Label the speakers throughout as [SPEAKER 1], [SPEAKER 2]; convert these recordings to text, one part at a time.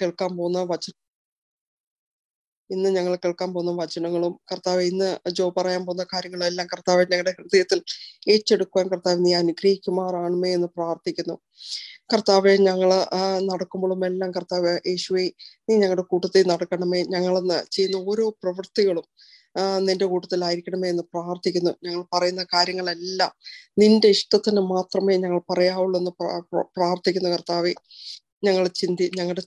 [SPEAKER 1] കേൾക്കാൻ പോകുന്ന വചന ഇന്ന് ഞങ്ങൾ കേൾക്കാൻ പോകുന്ന വചനങ്ങളും കർത്താവ് ഇന്ന് ജോ പറയാൻ പോകുന്ന കാര്യങ്ങളും എല്ലാം കർത്താവ് ഞങ്ങളുടെ ഹൃദയത്തിൽ ഏറ്റെടുക്കുവാൻ കർത്താവ് നീ അനുഗ്രഹിക്കുമാറാണമേ എന്ന് പ്രാർത്ഥിക്കുന്നു. കർത്താവെ ഞങ്ങൾ നടക്കുമ്പോഴും എല്ലാം കർത്താവ് യേശുവെ നീ ഞങ്ങളുടെ കൂട്ടത്തിൽ നടക്കണമേ. ഞങ്ങളെന്ന് ചെയ്യുന്ന ഓരോ പ്രവൃത്തികളും നിന്റെ കൂട്ടത്തിലായിരിക്കണമേ എന്ന് പ്രാർത്ഥിക്കുന്നു. ഞങ്ങൾ പറയുന്ന കാര്യങ്ങളെല്ലാം നിന്റെ ഇഷ്ടത്തിന് മാത്രമേ ഞങ്ങൾ പറയാവുള്ളൂ എന്ന് പ്രാർത്ഥിക്കുന്നു കർത്താവെ. ഞങ്ങൾ ചിന്തി ഞങ്ങളുടെ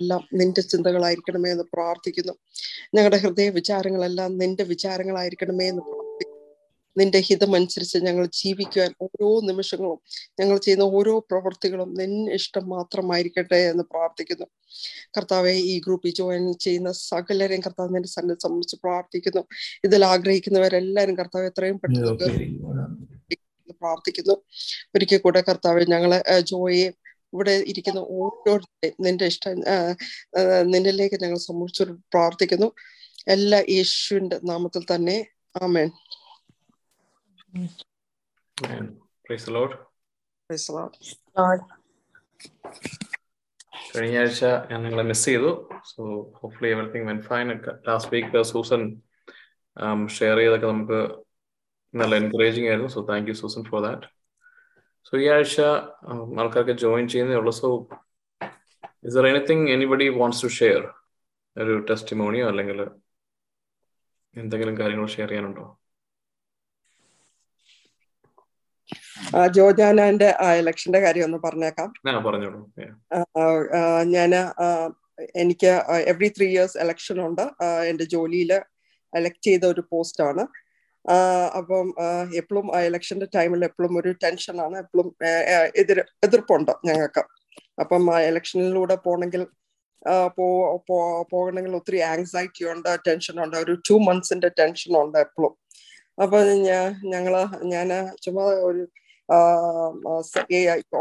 [SPEAKER 1] എല്ലാം നിന്റെ ചിന്തകളായിരിക്കണമേ എന്ന് പ്രാർത്ഥിക്കുന്നു. ഞങ്ങളുടെ ഹൃദയ വിചാരങ്ങളെല്ലാം നിന്റെ വിചാരങ്ങളായിരിക്കണമേ എന്ന് പ്രാർത്ഥിക്കുന്നു. നിന്റെ ഹിതമനുസരിച്ച് ഞങ്ങൾ ജീവിക്കുവാൻ ഓരോ നിമിഷങ്ങളും ഞങ്ങൾ ചെയ്യുന്ന ഓരോ പ്രവർത്തികളും നിന്നെ ഇഷ്ടം മാത്രമായിരിക്കട്ടെ എന്ന് പ്രാർത്ഥിക്കുന്നു. കർത്താവെ ഈ ഗ്രൂപ്പിൽ ജോയിൻ ചെയ്യുന്ന സകലരെയും കർത്താവ് നിന്റെ സന്നിധി സംബന്ധിച്ച് പ്രാർത്ഥിക്കുന്നു. ഇതിൽ ആഗ്രഹിക്കുന്നവരെല്ലാവരും കർത്താവ് എത്രയും പെട്ടെന്ന് പ്രാർത്ഥിക്കുന്നു. ഒരിക്കൽ കൂടെ കർത്താവ് ഞങ്ങളെ ജോയെ ഇവിടെ ഇരിക്കുന്ന ഓരോരുത്തരെയും നിന്റെ ഇഷ്ടം നിന്നിലേക്ക് ഞങ്ങൾ സമ്മതിച്ചു പ്രാർത്ഥിക്കുന്നു. എല്ലാ യേശുവിന്റെ നാമത്തിൽ തന്നെ. ആമേൻ.
[SPEAKER 2] കഴിഞ്ഞ ആഴ്ച ഞാൻ നിങ്ങളെ മിസ് ചെയ്തു. So hopefully everything went fine last week Susan share ചെയ്തൊക്കെ നമുക്ക് നല്ല എൻകറേജിങ് ആയിരുന്നു. So thank you Susan for that so ഈ ആഴ്ച ആൾക്കാർക്ക് ജോയിൻ ചെയ്യുന്നേ ഉള്ളൂ. So is there anything anybody wants to share ഒരു ടെസ്റ്റിമോണിയോ അല്ലെങ്കിൽ എന്തെങ്കിലും കാര്യങ്ങൾ ഷെയർ ചെയ്യാനുണ്ടോ?
[SPEAKER 1] ജോജാനാന്റെ ഇലക്ഷന്റെ കാര്യം ഒന്ന് പറഞ്ഞേക്കാം.
[SPEAKER 2] പറഞ്ഞോളൂ.
[SPEAKER 1] ഞാൻ എനിക്ക് എവറി ത്രീ ഇയേഴ്സ് ഇലക്ഷൻ ഉണ്ട്. എന്റെ ജോലിയിൽ എലക്ട് ചെയ്ത ഒരു പോസ്റ്റ് ആണ്. അപ്പം എപ്പോഴും ഇലക്ഷന്റെ ടൈമിൽ എപ്പോഴും ഒരു ടെൻഷനാണ് എപ്പോഴും എതിർ എതിർപ്പുണ്ട് ഞങ്ങൾക്ക്. അപ്പം ഇലക്ഷനിലൂടെ പോണെങ്കിൽ പോകണമെങ്കിൽ ഒത്തിരി ആങ്സൈറ്റി ഉണ്ട് ടെൻഷൻ ഉണ്ട്. ഒരു ടു മന്ത്സിന്റെ ടെൻഷൻ ഉണ്ട് എപ്പോഴും അപ്പൊ ഞങ്ങൾ ഞാൻ ചുമ്മാ ഒരു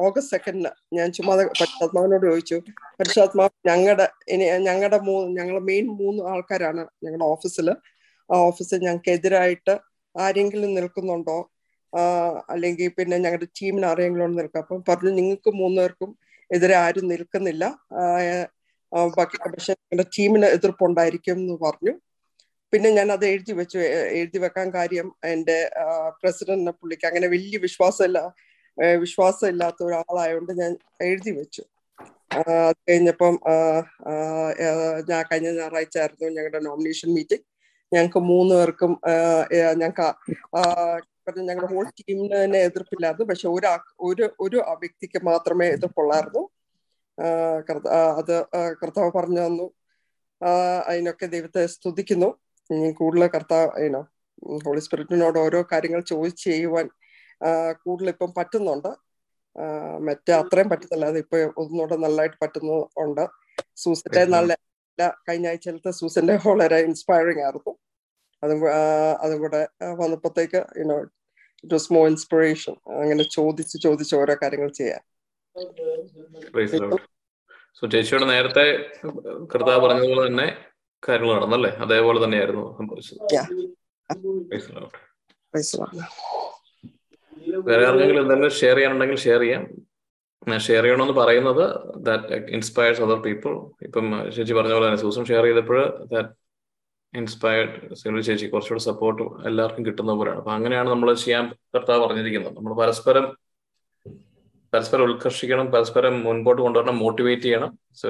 [SPEAKER 1] ഓഗസ്റ്റ് സെക്കൻഡിന് ഞാൻ ചുമ്മാ പരിശാത്മാവിനോട് ചോദിച്ചു. പരിശാത്മാവ് ഞങ്ങളുടെ ഞങ്ങളുടെ മൂന്ന് ഞങ്ങൾ മെയിൻ മൂന്ന് ആൾക്കാരാണ് ഞങ്ങളുടെ ഓഫീസിൽ ആ ഓഫീസിൽ ഞങ്ങൾക്ക് എതിരായിട്ട് ആരെങ്കിലും നിൽക്കുന്നുണ്ടോ? അല്ലെങ്കിൽ പിന്നെ ഞങ്ങളുടെ ടീമിന് ആരെങ്കിലും നിൽക്കുക അപ്പം പറഞ്ഞു നിങ്ങൾക്ക് മൂന്നുപേർക്കും എതിരെ ആരും നിൽക്കുന്നില്ല. പക്ഷെ ഞങ്ങളുടെ ടീമിന് എതിർപ്പുണ്ടായിരിക്കും എന്ന് പറഞ്ഞു. പിന്നെ ഞാൻ അത് എഴുതി വെച്ചു. എഴുതി വെക്കാൻ കാര്യം എന്റെ പ്രസിഡന്റിനെ പുള്ളിക്ക് അങ്ങനെ വലിയ വിശ്വാസമില്ല വിശ്വാസം ഇല്ലാത്ത ഒരാളായതുകൊണ്ട് ഞാൻ എഴുതി വെച്ചു. അത് കഴിഞ്ഞപ്പം ഞാൻ കഴിഞ്ഞ ഞായറാഴ്ച ആയിരുന്നു ഞങ്ങളുടെ നോമിനേഷൻ മീറ്റിംഗ് ഞങ്ങൾക്ക് മൂന്ന് പേർക്കും ഞങ്ങൾക്ക് ഞങ്ങളുടെ ഹോൾ ടീമിന് തന്നെ എതിർപ്പില്ലായിരുന്നു. പക്ഷെ ഒരു ഒരു ഒരു വ്യക്തിക്ക് മാത്രമേ എതിർപ്പുള്ളായിരുന്നു. അത് കർത്താവ് പറഞ്ഞു തന്നു. അതിനൊക്കെ ദൈവത്തെ സ്തുതിക്കുന്നു. കൂടുതൽ കർത്താവ് അതിനോ ഹോളി സ്പിരിറ്റിനോട് ഓരോ കാര്യങ്ങൾ ചോദിച്ച് ചെയ്യുവാൻ കൂടുതൽ ഇപ്പം പറ്റുന്നുണ്ട്. മറ്റേ അത്രയും പറ്റുന്നില്ല അത് ഇപ്പൊ ഒന്നുകൂടെ നല്ലതായിട്ട് പറ്റുന്നുണ്ട്. സൂസന്റെ നല്ല കഴിഞ്ഞ ആഴ്ചയിലത്തെ സൂസന്റെ വളരെ ഇൻസ്പയറിംഗ് ആയിരുന്നു. അതും അതും കൂടെ വന്നപ്പോഴത്തേക്ക് you know it was more inspiration അങ്ങനെ ചോദിച്ച് ചോദിച്ച് ഓരോ കാര്യങ്ങൾ ചെയ്യാൻ.
[SPEAKER 2] സോ ചേച്ചിയുടെ നേരത്തെ കർത്താവ് പറഞ്ഞതുപോലെ തന്നെ കാര്യങ്ങൾ നടന്നല്ലേ? അതേപോലെ തന്നെയായിരുന്നു സംഭവിച്ചത്. വേറെ ആർക്കെങ്കിലും എന്തെങ്കിലും ഷെയർ ചെയ്യാനുണ്ടെങ്കിൽ ഷെയർ ചെയ്യാം. ഞാൻ ഷെയർ ചെയ്യണമെന്ന് പറയുന്നത് ദാറ്റ് ഇൻസ്പയർസ് അതർ പീപ്പിൾ ഇപ്പം ചേച്ചി പറഞ്ഞ പോലെ തന്നെ സൂസം ഷെയർ ചെയ്തപ്പോൾ ദാറ്റ് ഇൻസ്പയർഡ് സിനിമ ചേച്ചി കുറച്ചുകൂടെ സപ്പോർട്ട് എല്ലാവർക്കും കിട്ടുന്ന പോലെയാണ്. അപ്പൊ അങ്ങനെയാണ് നമ്മൾ ചെയ്യാൻ കർത്താവ് പറഞ്ഞിരിക്കുന്നത്. നമ്മൾ പരസ്പരം പരസ്പരം ഉത്കർഷിക്കണം പരസ്പരം മുൻപോട്ട് കൊണ്ടുവരണം മോട്ടിവേറ്റ് ചെയ്യണം. So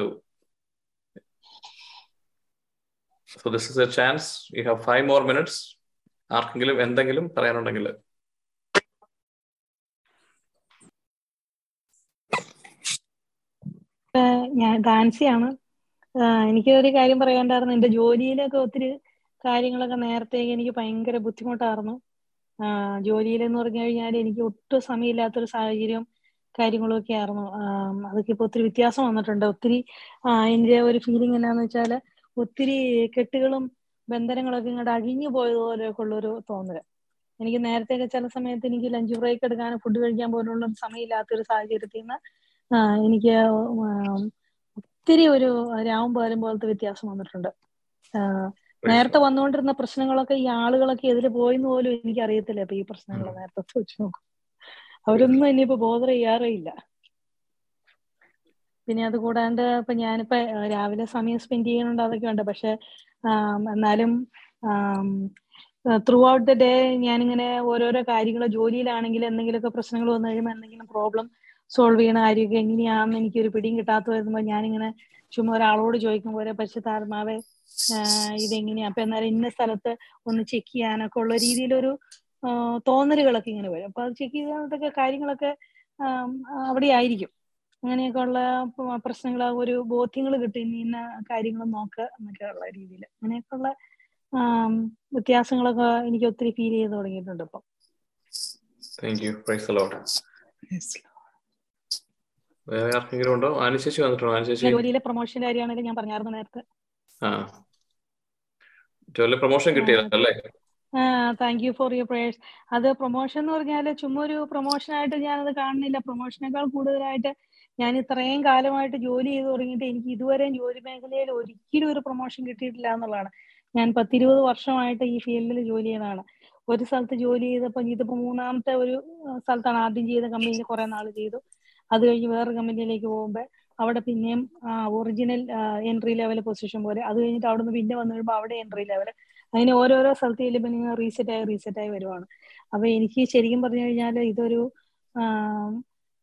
[SPEAKER 2] so this is a chance you have five more minutes ആർക്കെങ്കിലും എന്തെങ്കിലും പറയാനുണ്ടെങ്കിൽ.
[SPEAKER 3] ഞാൻ ഡാൻസിയാണ് എനിക്ക് ഒരു കാര്യം പറയാണ്ടായിരുന്നു എന്റെ ജോലിയിലൊക്കെ ഒത്തിരി കാര്യങ്ങളൊക്കെ നേരത്തെ എനിക്ക് ഭയങ്കര ബുദ്ധിമുട്ടായിരുന്നു. ജോലിയിലെന്ന് പറഞ്ഞു കഴിഞ്ഞാൽ എനിക്ക് ഒട്ടും സമയമില്ലാത്തൊരു സാഹചര്യം കാര്യങ്ങളൊക്കെ ആയിരുന്നു. അതൊക്കെ ഇപ്പൊ ഒത്തിരി വ്യത്യാസം വന്നിട്ടുണ്ട്. ഒത്തിരി എന്റെ ഒരു ഫീലിംഗ് എന്നാന്ന് വെച്ചാൽ ഒത്തിരി കെട്ടുകളും ബന്ധനങ്ങളൊക്കെ ഇങ്ങോട്ട് അഴിഞ്ഞു പോയതുപോലെയൊക്കെ ഉള്ളൊരു തോന്നൽ. എനിക്ക് നേരത്തെയൊക്കെ ചില സമയത്ത് എനിക്ക് ലഞ്ച് ബ്രേക്ക് എടുക്കാനും ഫുഡ് കഴിക്കാൻ പോലുള്ള സമയമില്ലാത്തൊരു സാഹചര്യത്തിൽ നിന്ന് എനിക്ക് ഒത്തിരി ഒരു രാവും പകലും പോലത്തെ വ്യത്യാസം വന്നിട്ടുണ്ട്. നേരത്തെ വന്നുകൊണ്ടിരുന്ന പ്രശ്നങ്ങളൊക്കെ ഈ ആളുകളൊക്കെ എതിരെ പോയെന്ന് പോലും എനിക്ക് അറിയത്തില്ല ഇപ്പൊ ഈ പ്രശ്നങ്ങൾ നേരത്തെ വെച്ച് നോക്കും. അവരൊന്നും ഇനിയിപ്പോ ബോധർ ചെയ്യാറേ ഇല്ല പിന്നെ അത് കൂടാണ്ട് ഇപ്പൊ ഞാനിപ്പോ രാവിലെ സമയം സ്പെൻഡ് ചെയ്യണുണ്ട് അതൊക്കെ ഉണ്ട്. പക്ഷെ എന്നാലും ത്രൂ ഔട്ട് ദ ഡേ ഞാനിങ്ങനെ ഓരോരോ കാര്യങ്ങൾ ജോലിയിലാണെങ്കിൽ എന്തെങ്കിലുമൊക്കെ പ്രശ്നങ്ങൾ വന്നു കഴിയുമ്പോൾ എന്തെങ്കിലും പ്രോബ്ലം സോൾവ് ചെയ്യണ കാര്യമൊക്കെ എങ്ങനെയാണെന്ന് എനിക്കൊരു പിടിയും കിട്ടാത്ത വരുമ്പോൾ ഞാനിങ്ങനെ ചുമ്മാ ഒരാളോട് ചോദിക്കുമ്പോൾ പക്ഷെ പരിശുദ്ധാത്മാവെ ഇതെങ്ങനെയാ? അപ്പൊ എന്നാലും ഇന്ന സ്ഥലത്ത് ഒന്ന് ചെക്ക് ചെയ്യാനൊക്കെ ഉള്ള രീതിയിലൊരു തോന്നലുകളൊക്കെ ഇങ്ങനെ വരും. അപ്പൊ അത് ചെക്ക് ചെയ്യാനൊക്കെ കാര്യങ്ങളൊക്കെ അവിടെ ആയിരിക്കും. അങ്ങനെയൊക്കെ ഉള്ള പ്രശ്നങ്ങൾ ഒരു ബോധ്യങ്ങൾ കിട്ടി. ഇന്ന കാര്യങ്ങൾ നോക്കുക എന്നൊക്കെ ഉള്ള രീതിയിൽ. അങ്ങനെയൊക്കെ ഉള്ള വ്യത്യാസങ്ങളൊക്കെ എനിക്ക് ഒത്തിരി ഫീൽ ചെയ്ത് തുടങ്ങിയിട്ടുണ്ട് ഇപ്പം.
[SPEAKER 2] താങ്ക് യു പ്രൈസ് ലോട്ട് വേറെ ആർക്കെങ്കിലും ഉണ്ടോ? ആനുശേഷി വന്നിട്ടുണ്ടോ? ആനുശേഷി
[SPEAKER 3] ജോലിയിലെ പ്രൊമോഷൻ കാര്യമാണെങ്കിൽ ഞാൻ പറഞ്ഞായിരുന്നു നേരത്തെ.
[SPEAKER 2] ആ. ജോലിയിലെ പ്രൊമോഷൻ കിട്ടിയല്ലേ
[SPEAKER 3] thank you for your prayers അത് പ്രൊമോഷൻ എന്ന് പറഞ്ഞാൽ ചുമ്മാ ഒരു പ്രൊമോഷൻ ആയിട്ട് ഞാനത് കാണുന്നില്ല. പ്രൊമോഷനേക്കാൾ കൂടുതലായിട്ട് ഞാൻ ഇത്രയും കാലമായിട്ട് ജോലി ചെയ്ത് തുടങ്ങിയിട്ട് എനിക്ക് ഇതുവരെയും ജോലി മേഖലയിൽ ഒരിക്കലും ഒരു പ്രൊമോഷൻ കിട്ടിയിട്ടില്ല എന്നുള്ളതാണ്. ഞാൻ പത്തിരുപത് വർഷമായിട്ട് ഈ ഫീൽഡിൽ ജോലി ചെയ്തതാണ്. ഒരു സ്ഥലത്ത് ജോലി ചെയ്തപ്പോൾ ഇതിപ്പോ മൂന്നാമത്തെ ഒരു സ്ഥലത്താണ് ആദ്യം ചെയ്ത കമ്പനിയിൽ കുറെ നാൾ ചെയ്തു. അത് കഴിഞ്ഞ് വേറെ കമ്പനിയിലേക്ക് പോകുമ്പോൾ അവിടെ പിന്നെയും ഒറിജിനൽ എൻട്രി ലെവൽ പൊസിഷൻ പോലെ. അത് കഴിഞ്ഞിട്ട് അവിടെ നിന്ന് പിന്നെ വന്നു കഴിയുമ്പോൾ അവിടെ എൻട്രി ലെവൽ അങ്ങനെ ഓരോരോ സ്ഥലത്ത് ചെല്ലുമ്പോൾ നിങ്ങൾ റീസെറ്റ് ആയി റീസെറ്റ് ആയി വരുവാണ്. അപ്പൊ എനിക്ക് ശരിക്കും പറഞ്ഞു കഴിഞ്ഞാൽ ഇതൊരു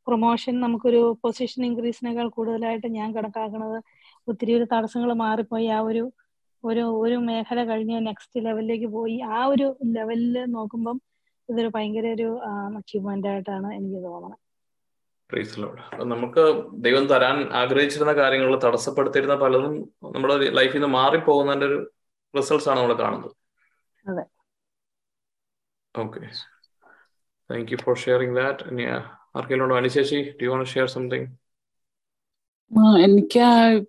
[SPEAKER 3] പ്രൊമോഷൻ നമുക്കൊരു പൊസിഷൻ ഇൻക്രീസിനേക്കാൾ കൂടുതലായിട്ട് ഞാൻ കണക്കാക്കുന്നത് ഒത്തിരി ഒരു തടസ്സങ്ങൾ മാറിപ്പോയി. ആ ഒരു ഒരു ഒരു മേഖല കഴിഞ്ഞ് നെക്സ്റ്റ് ലെവലിലേക്ക് പോയി. ആ ഒരു ലെവലിൽ നോക്കുമ്പം ഇതൊരു ഭയങ്കര ഒരു അച്ചീവ്മെന്റ് ആയിട്ടാണ് എനിക്ക് തോന്നുന്നത്
[SPEAKER 2] നമുക്ക് ദൈവം തരാൻ ആഗ്രഹിച്ചിരുന്ന കാര്യങ്ങൾ തടസ്സപ്പെടുത്തിയിരുന്ന പലതും നമ്മുടെ ലൈഫിൽ നിന്ന് മാറിപ്പോകുന്നതിന്റെ ഒരു റിസൾട്ട്സ് ആണ് നമ്മൾ കാണുന്നത്. Okay thank you for sharing that ആർക്കെങ്കിലും അനുശേഷി ഡു വോണ്ട് ഷെയർ സംതിങ്
[SPEAKER 4] എനിക്ക്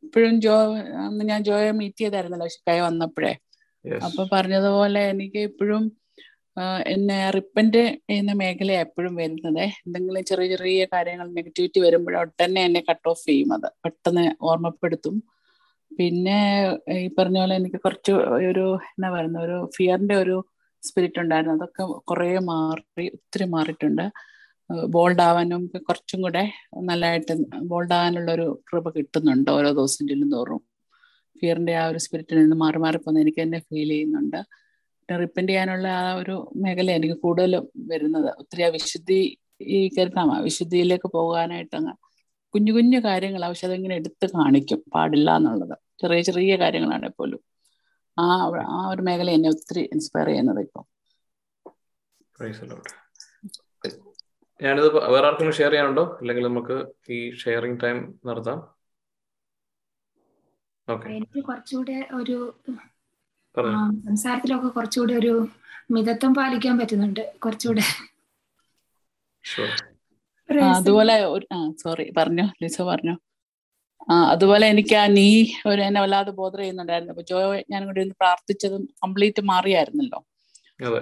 [SPEAKER 4] ഇപ്പോഴും ജോ അന്ന് ഞാൻ ജോയെ മീറ്റ് ചെയ്തായിരുന്നല്ലോ കൈ വന്നപ്പോഴേ. അപ്പൊ പറഞ്ഞതുപോലെ എനിക്ക് ഇപ്പോഴും എന്നെ റിപ്പന്റ് എന്ന മേഖല എപ്പോഴും വരുന്നത്. എന്തെങ്കിലും ചെറിയ ചെറിയ കാര്യങ്ങൾ നെഗറ്റിവിറ്റി വരുമ്പോൾ തന്നെ എന്നെ കട്ട് ഓഫ് ചെയ്യും അത്. പെട്ടെന്ന് ഓർമ്മപ്പെടുത്തും. പിന്നെ ഈ പറഞ്ഞ പോലെ എനിക്ക് കുറച്ച് ഒരു എന്നാ പറയുന്ന ഒരു ഫിയറിന്റെ ഒരു സ്പിരിറ്റ് ഉണ്ടായിരുന്നു. അതൊക്കെ കുറേ മാറി ഒത്തിരി മാറിയിട്ടുണ്ട്. ബോൾഡ് ആവാനും കുറച്ചും കൂടെ നല്ലതായിട്ട് ബോൾഡ് ആവാനുള്ള ഒരു കൃപ കിട്ടുന്നുണ്ട് ഓരോ ദിവസം ചെല്ലും തോറും. ഫിയറിന്റെ ആ ഒരു സ്പിരിറ്റിൽ നിന്ന് മാറി മാറി പോകുന്ന എനിക്ക് തന്നെ ഫീൽ ചെയ്യുന്നുണ്ട്. റിപ്പൻഡ് ചെയ്യാനുള്ള ആ ഒരു മേഖല എനിക്ക് കൂടുതലും വരുന്നത്. ഒത്തിരി ആ വിശുദ്ധി ഈ കരുതാമ വിശുദ്ധിയിലേക്ക് പോകാനായിട്ട് അങ്ങ് കുഞ്ഞു കുഞ്ഞു കാര്യങ്ങൾ പക്ഷെ അതെങ്ങനെ എടുത്ത് കാണിക്കും? പാടില്ല എന്നുള്ളത്. ചെറിയ ചെറിയ കാര്യങ്ങളാണ് പോലും. ആ ആ ഒരു മേഖല എന്നെ ഒത്തിരി ഇൻസ്പയർ ചെയ്യുന്നത് ഇപ്പം.
[SPEAKER 2] ഞാനിത് വേറെ ആർക്കെങ്കിലും ഷെയർ ചെയ്യാനുണ്ടോ? അല്ലെങ്കിൽ നമുക്ക് ഈ ഷെയറിംഗ് ടൈം നടത്താം.
[SPEAKER 5] എനിക്ക് കുറച്ചുകൂടെ ഒരു സംസാരത്തിലൊക്കെ കുറച്ചുകൂടെ ഒരു മിതത്വം പാലിക്കാൻ പറ്റുന്നുണ്ട് കുറച്ചുകൂടെ.
[SPEAKER 4] അതുപോലെ സോറി പറഞ്ഞോ ലിസ പറഞ്ഞോ. ആ അതുപോലെ എനിക്ക് ആ നീ ഒരു എന്നെ വല്ലാതെ ബോധർ ചെയ്യുന്നുണ്ടായിരുന്നു. അപ്പൊ ജോ ഞാൻ കൂടി ഒന്ന് പ്രാർത്ഥിച്ചതും കംപ്ലീറ്റ് മാറിയായിരുന്നല്ലോ.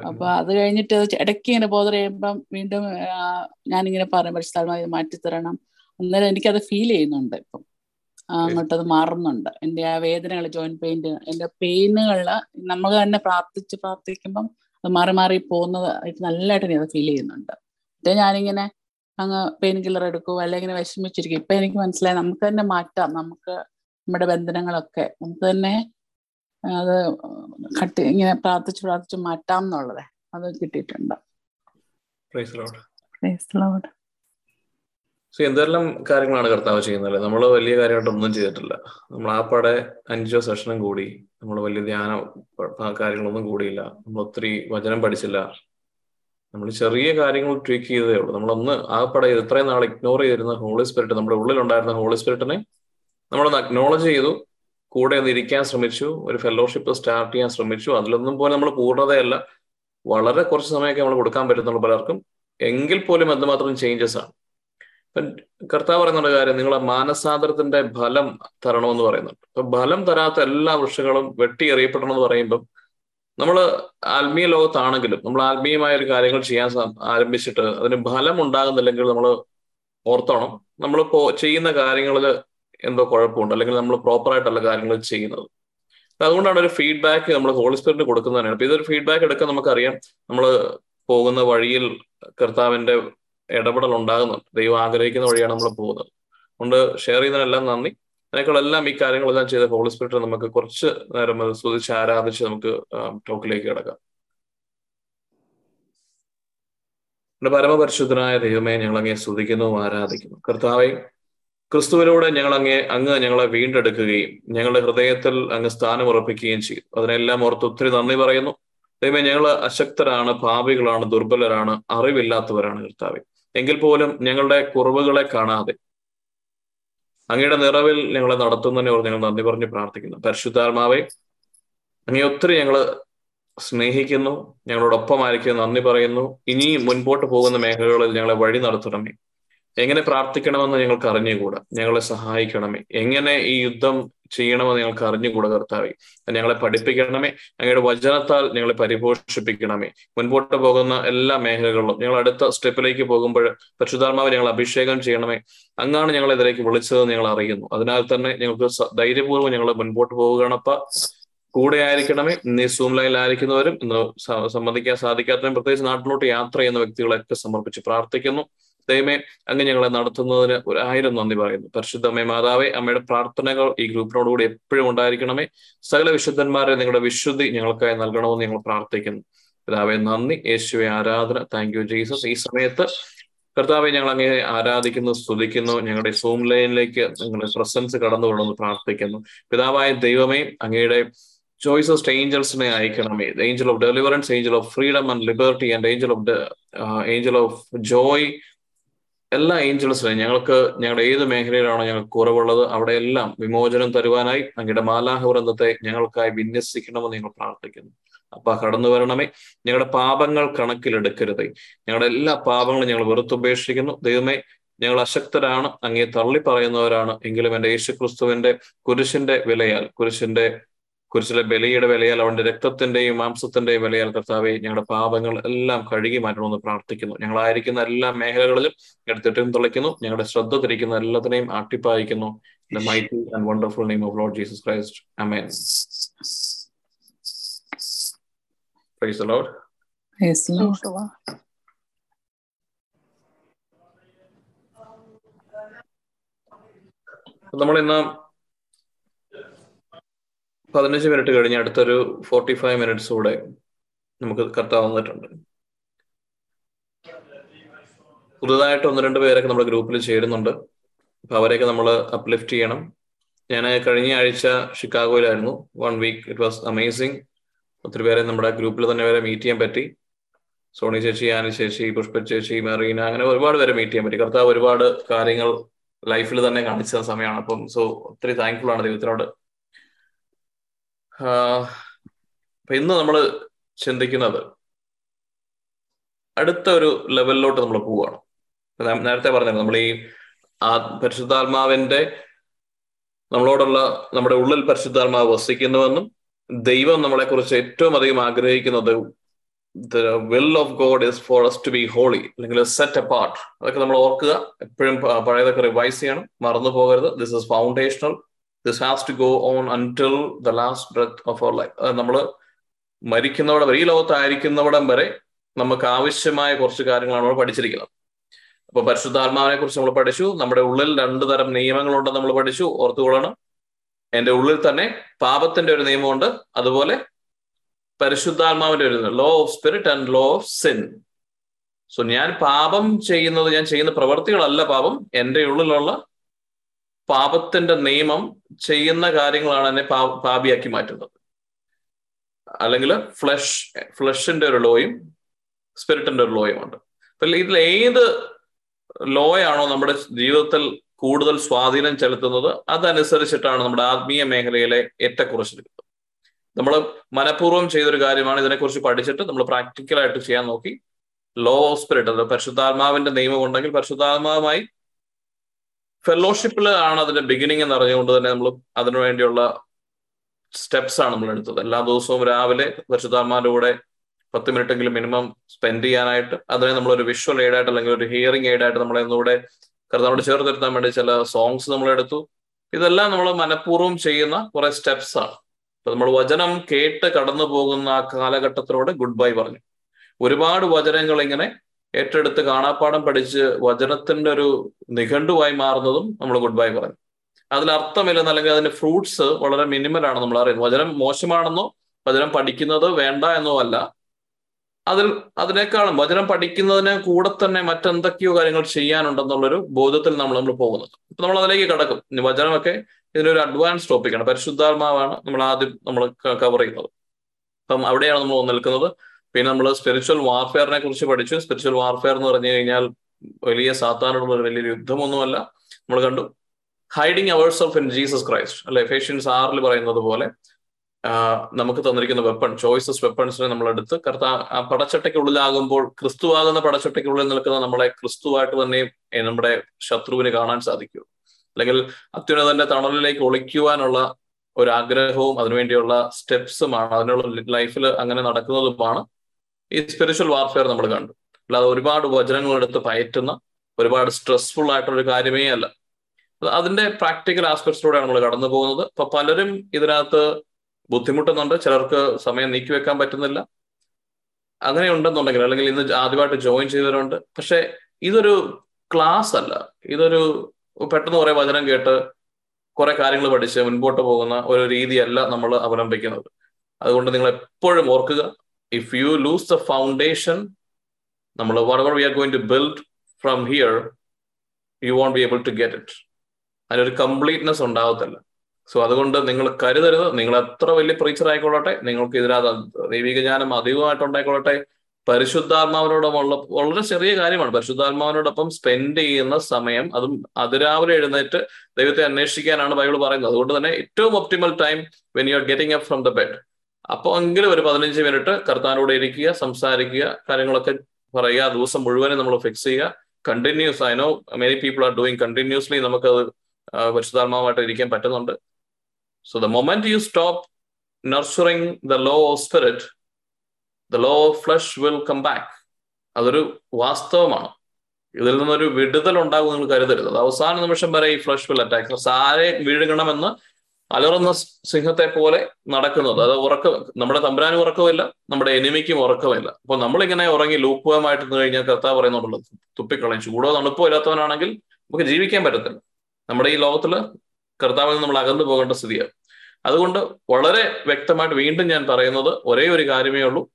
[SPEAKER 4] അപ്പൊ അത് കഴിഞ്ഞിട്ട് ഇടയ്ക്ക് ഇങ്ങനെ ബോധർ ചെയ്യുമ്പം വീണ്ടും ഞാനിങ്ങനെ പറയും പരിശുദ്ധാത്മാവ് മാറ്റിത്തരണം. അന്നേരം എനിക്കത് ഫീൽ ചെയ്യുന്നുണ്ട് ഇപ്പം. അങ്ങോട്ടത് മാറുന്നുണ്ട്. എന്റെ ആ വേദനകൾ ജോയിന്റ് പെയിന്റ് എന്റെ പെയിനുകളിൽ നമ്മൾ തന്നെ പ്രാർത്ഥിച്ച് പ്രാർത്ഥിക്കുമ്പം അത് മാറി മാറി പോകുന്നത് നല്ലതായിട്ട് എനിക്ക് ഫീൽ ചെയ്യുന്നുണ്ട്. മറ്റേ ഞാനിങ്ങനെ അങ്ങ് പെയിൻ കില്ലർ എടുക്കും അല്ലെങ്കിൽ ഇങ്ങനെ വിഷമിച്ചിരിക്കും. ഇപ്പൊ എനിക്ക് മനസ്സിലായി നമുക്ക് തന്നെ മാറ്റാം. നമുക്ക് നമ്മുടെ ബന്ധനങ്ങളൊക്കെ നമുക്ക് തന്നെ അത് കട്ടി ഇങ്ങനെ പ്രാർത്ഥിച്ച് പ്രാർത്ഥിച്ച് മാറ്റാം എന്നുള്ളത്. അത് കിട്ടിയിട്ടുണ്ട്.
[SPEAKER 2] എന്തെല്ലാം കാര്യങ്ങളാണ് കർത്താവ് ചെയ്യുന്നത്? നമ്മൾ വലിയ കാര്യമായിട്ടൊന്നും ചെയ്തിട്ടില്ല. നമ്മൾ ആ പടെ അഞ്ചോ സെഷനും കൂടി നമ്മൾ വലിയ ധ്യാന കാര്യങ്ങളൊന്നും കൂടിയില്ല. നമ്മൾ ഒത്തിരി വചനം പഠിച്ചില്ല. നമ്മൾ ചെറിയ കാര്യങ്ങൾ ട്വീക്ക് ചെയ്തേ ഉള്ളൂ. നമ്മളൊന്ന് ആ പട ഇത്രയും നാൾ ഇഗ്നോർ ചെയ്തിരുന്ന ഹോളി സ്പിരിറ്റ് നമ്മുടെ ഉള്ളിലുണ്ടായിരുന്ന ഹോളി സ്പിരിറ്റിനെ നമ്മളൊന്ന് അക്നോളജ് ചെയ്തു. കൂടെ ഒന്ന് ഇരിക്കാൻ ശ്രമിച്ചു. ഒരു ഫെലോഷിപ്പ് സ്റ്റാർട്ട് ചെയ്യാൻ ശ്രമിച്ചു. അതിലൊന്നും പോലെ നമ്മൾ പൂർണതയല്ല. വളരെ കുറച്ച് സമയമൊക്കെ നമ്മൾ കൊടുക്കാൻ പറ്റുന്നുള്ളൂ പലർക്കും. എങ്കിൽ പോലും എന്തുമാത്രം ചേഞ്ചസ് ആണ്. ഇപ്പം കർത്താവ് പറയുന്ന കാര്യം നിങ്ങളെ മാനസാന്തരത്തിന്റെ ഫലം തരണമെന്ന് പറയുന്നുണ്ട്. അപ്പൊ ഫലം തരാത്ത എല്ലാ വൃക്ഷങ്ങളും വെട്ടി എറിയപ്പെടണം എന്ന് പറയുമ്പം നമ്മൾ ആത്മീയ ലോകത്താണെങ്കിലും നമ്മൾ ആത്മീയമായ ഒരു കാര്യങ്ങൾ ചെയ്യാൻ ആരംഭിച്ചിട്ട് അതിന് ഫലം ഉണ്ടാകുന്നില്ലെങ്കിൽ നമ്മൾ ഓർത്തോണം. നമ്മൾ ചെയ്യുന്ന കാര്യങ്ങളിൽ എന്തോ കുഴപ്പമുണ്ട്. അല്ലെങ്കിൽ നമ്മൾ പ്രോപ്പറായിട്ടല്ല കാര്യങ്ങൾ ചെയ്യുന്നത്. അതുകൊണ്ടാണ് ഒരു ഫീഡ്ബാക്ക് നമ്മൾ ഹോളി സ്പിരിറ്റിന് കൊടുക്കുന്നതാണ് അപ്പൊ ഇതൊരു ഫീഡ്ബാക്ക് എടുക്കാൻ നമുക്കറിയാം. നമ്മൾ പോകുന്ന വഴിയിൽ കർത്താവിന്റെ ഇടപെടൽ ഉണ്ടാകുന്നുണ്ട് ദൈവം ആഗ്രഹിക്കുന്ന വഴിയാണ് നമ്മൾ പോകുന്നത്. അതുകൊണ്ട് ഷെയർ ചെയ്യുന്നതിനെല്ലാം നന്ദി. അതിനേക്കാളെല്ലാം ഈ കാര്യങ്ങളെല്ലാം ചെയ്ത ഹോളി സ്പിരിറ്റ് നമുക്ക് കുറച്ച് നേരം അത് സ്തുതിച്ച് ആരാധിച്ച് നമുക്ക് ടോക്കിലേക്ക് കിടക്കാം. പരമപരിശുദ്ധനായ ദൈവമേ ഞങ്ങൾ അങ്ങേ സ്തുതിക്കുന്നു ആരാധിക്കുന്നു. കർത്താവെ ക്രിസ്തുവിലൂടെ ഞങ്ങൾ അങ്ങേ അങ്ങ് ഞങ്ങളെ വീണ്ടെടുക്കുകയും ഞങ്ങളുടെ ഹൃദയത്തിൽ അങ്ങ് സ്ഥാനം ഉറപ്പിക്കുകയും ചെയ്യും. അതിനെല്ലാം ഓർത്ത് ഒത്തിരി നന്ദി പറയുന്നു. ദൈവമേ ഞങ്ങൾ അശക്തരാണ് പാപികളാണ് ദുർബലരാണ് അറിവില്ലാത്തവരാണ് കർത്താവെ. എങ്കിൽ പോലും ഞങ്ങളുടെ കുറവുകളെ കാണാതെ അങ്ങയുടെ നിറവിൽ ഞങ്ങളെ നടത്തുന്നതിനെ ഓർത്ത് ഞങ്ങൾ നന്ദി പറഞ്ഞ് പ്രാർത്ഥിക്കുന്നു. പരിശുദ്ധാത്മാവെ അങ്ങേ ഒത്തിരി ഞങ്ങൾ സ്നേഹിക്കുന്നു ഞങ്ങളോടൊപ്പം ആയിരിക്കും നന്ദി പറയുന്നു. ഇനിയും മുൻപോട്ട് പോകുന്ന മേഖലകളിൽ ഞങ്ങളെ വഴി നടത്തണമേ. എങ്ങനെ പ്രാർത്ഥിക്കണമെന്ന് ഞങ്ങൾക്ക് അറിഞ്ഞുകൂടാ? ഞങ്ങളെ സഹായിക്കണമേ. എങ്ങനെ ഈ യുദ്ധം ചെയ്യണമെന്ന് ഞങ്ങൾക്ക് അറിഞ്ഞുകൂടാ കർത്താവെ? ഞങ്ങളെ പഠിപ്പിക്കണമേ. അങ്ങയുടെ വചനത്താൽ ഞങ്ങളെ പരിപോഷിപ്പിക്കണമേ. മുൻപോട്ട് പോകുന്ന എല്ലാ മേഖലകളിലും. ഞങ്ങൾ അടുത്ത സ്റ്റെപ്പിലേക്ക് പോകുമ്പോൾ പരിശുദ്ധാത്മാവ് ഞങ്ങൾ അഭിഷേകം ചെയ്യണമേ. അങ്ങാണ് ഞങ്ങൾ ഇതിലേക്ക് വിളിച്ചത് ഞങ്ങൾ അറിയുന്നു. അതിനാൽ തന്നെ ഞങ്ങൾക്ക് ധൈര്യപൂർവം ഞങ്ങൾ മുൻപോട്ട് പോവുകയാണപ്പ. കൂടെ ആയിരിക്കണമേ. നീ സൂം ലൈനിലായിരിക്കുന്നവരും ഇന്ന് സംബന്ധിക്കാൻ സാധിക്കാത്തവരും പ്രത്യേകിച്ച് നാട്ടിലോട്ട് യാത്ര ചെയ്യുന്ന വ്യക്തികളെയൊക്കെ സമർപ്പിച്ച് പ്രാർത്ഥിക്കുന്നു. ദൈവമേ അങ്ങ് ഞങ്ങളെ നടത്തുന്നതിന് ഒരു ആയിരം നന്ദി പറയുന്നു. പരിശുദ്ധമേ മാതാവേ അമ്മയുടെ പ്രാർത്ഥനകൾ ഈ ഗ്രൂപ്പിനോടുകൂടി എപ്പോഴും ഉണ്ടായിരിക്കണമേ. സകല വിശുദ്ധന്മാരെ നിങ്ങളുടെ വിശുദ്ധി ഞങ്ങൾക്കായി നൽകണമെന്ന് ഞങ്ങൾ പ്രാർത്ഥിക്കുന്നു. പിതാവെ നന്ദി. യേശുവെ ആരാധന. താങ്ക് യു ജീസസ് ഈ സമയത്ത് കർത്താവെ ഞങ്ങൾ അങ്ങനെ ആരാധിക്കുന്നു സ്തുതിക്കുന്നു. ഞങ്ങളുടെ സൂം ലൈനിലേക്ക് നിങ്ങളുടെ പ്രസൻസ് കടന്നു കൊണ്ടെന്ന് പ്രാർത്ഥിക്കുന്നു. പിതാവായ ദൈവമേ അങ്ങയുടെ ചോയ്സ് ഓഫ് ഏഞ്ചൽസിനെ അയക്കണമേ angel of deliverance angel of freedom and liberty and angel of angel of joy എല്ലാ ഏഞ്ചൽസിനെയും ഞങ്ങൾക്ക് ഞങ്ങളുടെ ഏത് മേഖലയിലാണോ ഞങ്ങൾക്ക് കുറവുള്ളത് അവിടെയെല്ലാം വിമോചനം തരുവാനായി അങ്ങയുടെ മാലാഹവൃന്ദത്തെ ഞങ്ങൾക്കായി വിന്യസിക്കണമെന്ന് ഞങ്ങൾ പ്രാർത്ഥിക്കുന്നു. അപ്പ കടന്നു വരണമേ. ഞങ്ങളുടെ പാപങ്ങൾ കണക്കിലെടുക്കരുതേ. ഞങ്ങളുടെ എല്ലാ പാപങ്ങളും ഞങ്ങൾ വെറുത്തുപേക്ഷിക്കുന്നു ദൈവമേ ഞങ്ങൾ അശക്തരാണ്. അങ്ങേ തള്ളി പറയുന്നവരാണ് എങ്കിലും എന്റെ യേശുക്രിസ്തുവിന്റെ കുരിശിന്റെ വിലയാൽ കുരിശിന്റെ കുരിശിലെ ബലിയുടെ വിലയാൽ അവന്റെ രക്തത്തിന്റെയും മാംസത്തിന്റെയും വിലയാൽ കർത്താവെ ഞങ്ങളുടെ പാപങ്ങൾ എല്ലാം കഴുകി മാറ്റണമെന്ന് പ്രാർത്ഥിക്കുന്നു. ഞങ്ങളായിരിക്കുന്ന എല്ലാ മേഖലകളിലും ഞങ്ങളുടെ തെറ്റും തുളയ്ക്കുന്നു ഞങ്ങളുടെ ശ്രദ്ധ തിരിക്കുന്ന എല്ലാത്തിനെയും ആട്ടിപ്പായിക്കുന്നു. The mighty and wonderful name of Lord Jesus Christ amen praise Lord
[SPEAKER 4] Praise the
[SPEAKER 2] നമ്മൾ ഇന്ന് പതിനഞ്ച് മിനിറ്റ് കഴിഞ്ഞ് അടുത്തൊരു ഫോർട്ടി ഫൈവ് മിനിറ്റ്സ് കൂടെ നമുക്ക് കർത്താവ് വന്നിട്ടുണ്ട്. പുതുതായിട്ട് ഒന്ന് രണ്ട് പേരൊക്കെ നമ്മുടെ ഗ്രൂപ്പിൽ ചേരുന്നുണ്ട്. അപ്പൊ അവരെയൊക്കെ നമ്മൾ അപ്ലിഫ്റ്റ് ചെയ്യണം. ഞാൻ കഴിഞ്ഞ ആഴ്ച ഷിക്കാഗോയിലായിരുന്നു. One week it was amazing ഒത്തിരി പേരെ നമ്മുടെ ഗ്രൂപ്പിൽ തന്നെ വരെ മീറ്റ് ചെയ്യാൻ പറ്റി. സോണി ചേച്ചി ആനി ചേച്ചി പുഷ്പ ചേച്ചി മെറീന അങ്ങനെ ഒരുപാട് പേരെ മീറ്റ് ചെയ്യാൻ പറ്റി. കർത്താവ് ഒരുപാട് കാര്യങ്ങൾ ലൈഫിൽ തന്നെ കാണിച്ച സമയമാണ്. അപ്പം സോ ഒത്തിരി താങ്ക്ഫുൾ ആണ് ദൈവത്തിനോട്. അപ്പൊ ഇന്ന് നമ്മൾ ചിന്തിക്കുന്നത് അടുത്ത ഒരു ലെവലിലോട്ട് നമ്മൾ പോവുകയാണ് നേരത്തെ പറഞ്ഞിരുന്നു നമ്മൾ ഈ ആ പരിശുദ്ധാത്മാവിന്റെ നമ്മളോടുള്ള നമ്മുടെ ഉള്ളിൽ പരിശുദ്ധാത്മാവ് വസിക്കുന്നുവെന്നും ദൈവം നമ്മളെ കുറിച്ച് ഏറ്റവും അധികം ആഗ്രഹിക്കുന്നത് the will of God is for us to be holy അല്ലെങ്കിൽ സെറ്റ് എ പാർട്ട് അതൊക്കെ നമ്മൾ ഓർക്കുക. എപ്പോഴും പഴയതൊക്കെ റിവൈസ് ചെയ്യണം. മറന്നു പോകരുത്. This is foundational this has to go on until the last breath of our life നമ്മൾ മരിക്കുന്നവിടം വരെ ഈ ലോകത്തായിരിക്കുന്നവിടം വരെ നമുക്ക് ആവശ്യമായ കുറച്ച് കാര്യങ്ങളാണ് നമ്മൾ പഠിച്ചിരിക്കുന്നത്. അപ്പൊ പരിശുദ്ധാത്മാവിനെ കുറിച്ച് നമ്മൾ പഠിച്ചു നമ്മുടെ ഉള്ളിൽ രണ്ടു തരം നിയമങ്ങളുണ്ടെന്ന് നമ്മൾ പഠിച്ചു ഓർത്തുകൊള്ളണം എന്റെ ഉള്ളിൽ തന്നെ പാപത്തിന്റെ ഒരു നിയമമുണ്ട് അതുപോലെ പരിശുദ്ധാത്മാവിന്റെ ഒരു law of spirit and law of sin so ഞാൻ പാപം ചെയ്യുന്നത് ഞാൻ ചെയ്യുന്ന പ്രവർത്തികളല്ല പാപം എന്റെ ഉള്ളിലുള്ള പാപത്തിന്റെ നിയമം ചെയ്യുന്ന കാര്യങ്ങളാണ് എന്നെ പാ പാപിയാക്കി മാറ്റുന്നത്. അല്ലെങ്കിൽ ഫ്ലഷ് ഫ്ലഷിന്റെ ഒരു ലോയും സ്പിരിറ്റിന്റെ ഒരു ലോയും ഉണ്ട്. അപ്പൊ ഇതിൽ ഏത് ലോയാണോ നമ്മുടെ ജീവിതത്തിൽ കൂടുതൽ സ്വാധീനം ചെലുത്തുന്നത് അതനുസരിച്ചിട്ടാണ് നമ്മുടെ ആത്മീയ മേഖലയിലെ ഏറ്റക്കുറച്ചിരിക്കുന്നത് നമ്മൾ മനഃപൂർവം ചെയ്തൊരു കാര്യമാണ് ഇതിനെക്കുറിച്ച് പഠിച്ചിട്ട് നമ്മൾ പ്രാക്ടിക്കലായിട്ട് ചെയ്യാൻ നോക്കി. ലോ ഓഫ് സ്പിരിറ്റ് അത് പരിശുദ്ധാത്മാവിന്റെ നിയമം ഉണ്ടെങ്കിൽ പരിശുദ്ധാത്മാവുമായി ഫെലോഷിപ്പിൽ ആണ് അതിന്റെ ബിഗിനിങ് എന്ന് അറിഞ്ഞുകൊണ്ട് തന്നെ നമ്മൾ അതിനുവേണ്ടിയുള്ള സ്റ്റെപ്സ് ആണ് നമ്മൾ എടുത്തത്. എല്ലാ ദിവസവും രാവിലെ പരിശുദ്ധാത്മാവിന്റെ കൂടെ പത്ത് മിനിറ്റ് എങ്കിലും മിനിമം സ്പെൻഡ് ചെയ്യാനായിട്ട് അതിനെ നമ്മൾ ഒരു വിഷ്വൽ എയ്ഡായിട്ട് അല്ലെങ്കിൽ ഒരു ഹിയറിംഗ് എയ്ഡായിട്ട് നമ്മളെ ഒന്നുകൂടെ കർത്താവോട് ചേർത്തിരുത്താൻ വേണ്ടി ചില സോങ്സ് നമ്മൾ എടുത്തു. ഇതെല്ലാം നമ്മൾ മനഃപൂർവം ചെയ്യുന്ന കുറെ സ്റ്റെപ്സ് ആണ്. അപ്പൊ നമ്മൾ വചനം കേട്ട് കടന്നു പോകുന്ന ആ കാലഘട്ടത്തിലൂടെ ഗുഡ് ബൈ പറഞ്ഞു. ഒരുപാട് വചനങ്ങൾ ഇങ്ങനെ ഏറ്റെടുത്ത് കാണാപ്പാടം പഠിച്ച് വചനത്തിന്റെ ഒരു നിഘണ്ടുവായി മാറുന്നതും നമ്മൾ ഗുഡ് ബൈ പറഞ്ഞു അതിൽ അർത്ഥമില്ലെന്ന് അല്ലെങ്കിൽ അതിന്റെ ഫ്രൂട്ട്സ് വളരെ മിനിമൽ ആണ് നമ്മൾ അറിയുന്നത് വചനം മോശമാണെന്നോ വചനം പഠിക്കുന്നത് വേണ്ട എന്നോ അല്ല. അതിൽ അതിനേക്കാളും വചനം പഠിക്കുന്നതിന് കൂടെ തന്നെ മറ്റെന്തൊക്കെയോ കാര്യങ്ങൾ ചെയ്യാനുണ്ടെന്നുള്ളൊരു ബോധത്തിൽ നമ്മൾ നമ്മൾ പോകുന്നത് അപ്പൊ നമ്മൾ അതിലേക്ക് കടക്കും. വചനമൊക്കെ ഇതിനൊരു അഡ്വാൻസ് ടോപ്പിക്കാണ് പരിശുദ്ധാത്മാവാണ് നമ്മൾ ആദ്യം നമ്മൾ കവർ ചെയ്യുന്നത്. അപ്പം അവിടെയാണ് നമ്മൾ നിൽക്കുന്നത്. പിന്നെ നമ്മൾ സ്പിരിച്വൽ വാർഫെയറിനെ കുറിച്ച് പഠിച്ചു. സ്പിരിച്വൽ വാർഫെയർ എന്ന് പറഞ്ഞു കഴിഞ്ഞാൽ വലിയ സാത്താനോടുള്ള ഒരു വലിയൊരു യുദ്ധമൊന്നുമല്ല. നമ്മൾ കണ്ടു. Hiding ourselves in Jesus Christ അല്ലെ? ഫേഷ്യൻസ് ആറിൽ പറയുന്നത് പോലെ നമുക്ക് തന്നിരിക്കുന്ന വെപ്പൺ ചോയ്സസ് വെപ്പൺസിനെ നമ്മൾ എടുത്ത് ആ പടച്ചട്ടയ്ക്കുള്ളിലാകുമ്പോൾ ക്രിസ്തുവാകുന്ന പടച്ചട്ടയ്ക്കുള്ളിൽ നിൽക്കുന്ന നമ്മളെ ക്രിസ്തുവായിട്ട് തന്നെ നമ്മുടെ ശത്രുവിന് കാണാൻ സാധിക്കൂ. അല്ലെങ്കിൽ അത്യുന്നതന്റെ തണലിലേക്ക് ഒളിക്കുവാനുള്ള ഒരു ആഗ്രഹവും അതിനുവേണ്ടിയുള്ള സ്റ്റെപ്സുമാണ് അതിനുള്ള ലൈഫിൽ അങ്ങനെ നടക്കുന്നതുമാണ് ഈ സ്പിരിച്വൽ വാർഫെയർ നമ്മൾ കണ്ടു. അല്ലാതെ ഒരുപാട് വചനങ്ങൾ എടുത്ത് പയറ്റുന്ന ഒരുപാട് സ്ട്രെസ്ഫുൾ ആയിട്ടുള്ള ഒരു കാര്യമേ അല്ല. അതിന്റെ പ്രാക്ടിക്കൽ ആസ്പെക്ട്സിലൂടെയാണ് നമ്മൾ കടന്നു പോകുന്നത്. അപ്പൊ പലരും ഇതിനകത്ത് ബുദ്ധിമുട്ടുന്നുണ്ട്. ചിലർക്ക് സമയം നീക്കി വെക്കാൻ പറ്റുന്നില്ല. അങ്ങനെ ഉണ്ടെന്നുണ്ടെങ്കിൽ അല്ലെങ്കിൽ ഇന്ന് ആദ്യമായിട്ട് ജോയിൻ ചെയ്തവരുണ്ട്. പക്ഷെ ഇതൊരു ക്ലാസ് അല്ല. ഇതൊരു പെട്ടെന്ന് കുറെ വചനം കേട്ട് കുറെ കാര്യങ്ങൾ പഠിച്ച് മുൻപോട്ട് പോകുന്ന ഒരു രീതിയല്ല നമ്മൾ അവലംബിക്കുന്നത്. അതുകൊണ്ട് നിങ്ങൾ എപ്പോഴും ഓർക്കുക. If you lose the foundation നമ്മൾ whatever we are going to build from here you won't be able to get it അതിനൊരു കംപ്ലീറ്റ്നെസ് ഉണ്ടാവത്തില്ല. സോ അതുകൊണ്ട് നിങ്ങൾ കരുതരുത്. നിങ്ങൾ എത്ര വലിയ പ്രീച്ചർ ആയിക്കൊള്ളട്ടെ. നിങ്ങൾക്ക് ഇതിനകത്ത് ദൈവിക ജ്ഞാനം അധികമായിട്ട് ഉണ്ടായിക്കൊള്ളട്ടെ പരിശുദ്ധാത്മാവിനോടൊപ്പമുള്ള വളരെ ചെറിയ കാര്യമാണ്. പരിശുദ്ധാത്മാവിനോടൊപ്പം സ്പെൻഡ് ചെയ്യുന്ന സമയം അതും അതിരാവിലെ എഴുന്നേറ്റ് ദൈവത്തെ അന്വേഷിക്കാനാണ് ബൈബിൾ പറയുന്നത്. അതുകൊണ്ട് തന്നെ ഏറ്റവും optimal time when you are getting up from the bed അപ്പോൾ എങ്കിലും ഒരു പതിനഞ്ച് മിനിറ്റ് കർത്താനോട് ഇരിക്കുക സംസാരിക്കുക കാര്യങ്ങളൊക്കെ പറയുക. ദിവസം മുഴുവനും നമ്മൾ ഫിക്സ് ചെയ്യുക. Continues I know many people are doing continuously നമുക്കത് പരിശുദ്ധാത്മാവായിട്ട് ഇരിക്കാൻ പറ്റുന്നുണ്ട്. So the moment you stop nurturing the law of spirit the law of flesh will come back അതൊരു വാസ്തവമാണ്. ഇതിൽ നിന്നൊരു വിടുതൽ ഉണ്ടാകും നിങ്ങൾ കരുതരുത്. അവസാന നിമിഷം വരെ ഈ ഫ്ലഷ് വിൽ അറ്റാക്ക് സാരെ വീഴുകണമെന്ന് അലറുന്ന സിംഹത്തെ പോലെ നടക്കുന്നത്. അത് ഉറക്കം നമ്മുടെ തമ്പുരാനും ഉറക്കമില്ല നമ്മുടെ എനിമിക്കും ഉറക്കമില്ല. അപ്പൊ നമ്മളിങ്ങനെ ഉറങ്ങി ലൂക്കുവമായിട്ട് കഴിഞ്ഞാൽ കർത്താവ് പറയുന്നുണ്ടല്ലോ തുപ്പിക്കളയും. ചൂടോ തണുപ്പോ ഇല്ലാത്തവനാണെങ്കിൽ നമുക്ക് ജീവിക്കാൻ പറ്റത്തില്ല. നമ്മുടെ ഈ ലോകത്തിൽ കർത്താവിൽ നമ്മൾ അകന്നു പോകേണ്ട സ്ഥിതിയാണ്. അതുകൊണ്ട് വളരെ വ്യക്തമായിട്ട് വീണ്ടും ഞാൻ പറയുന്നത് ഒരേ ഒരു കാര്യമേ ഉള്ളൂ.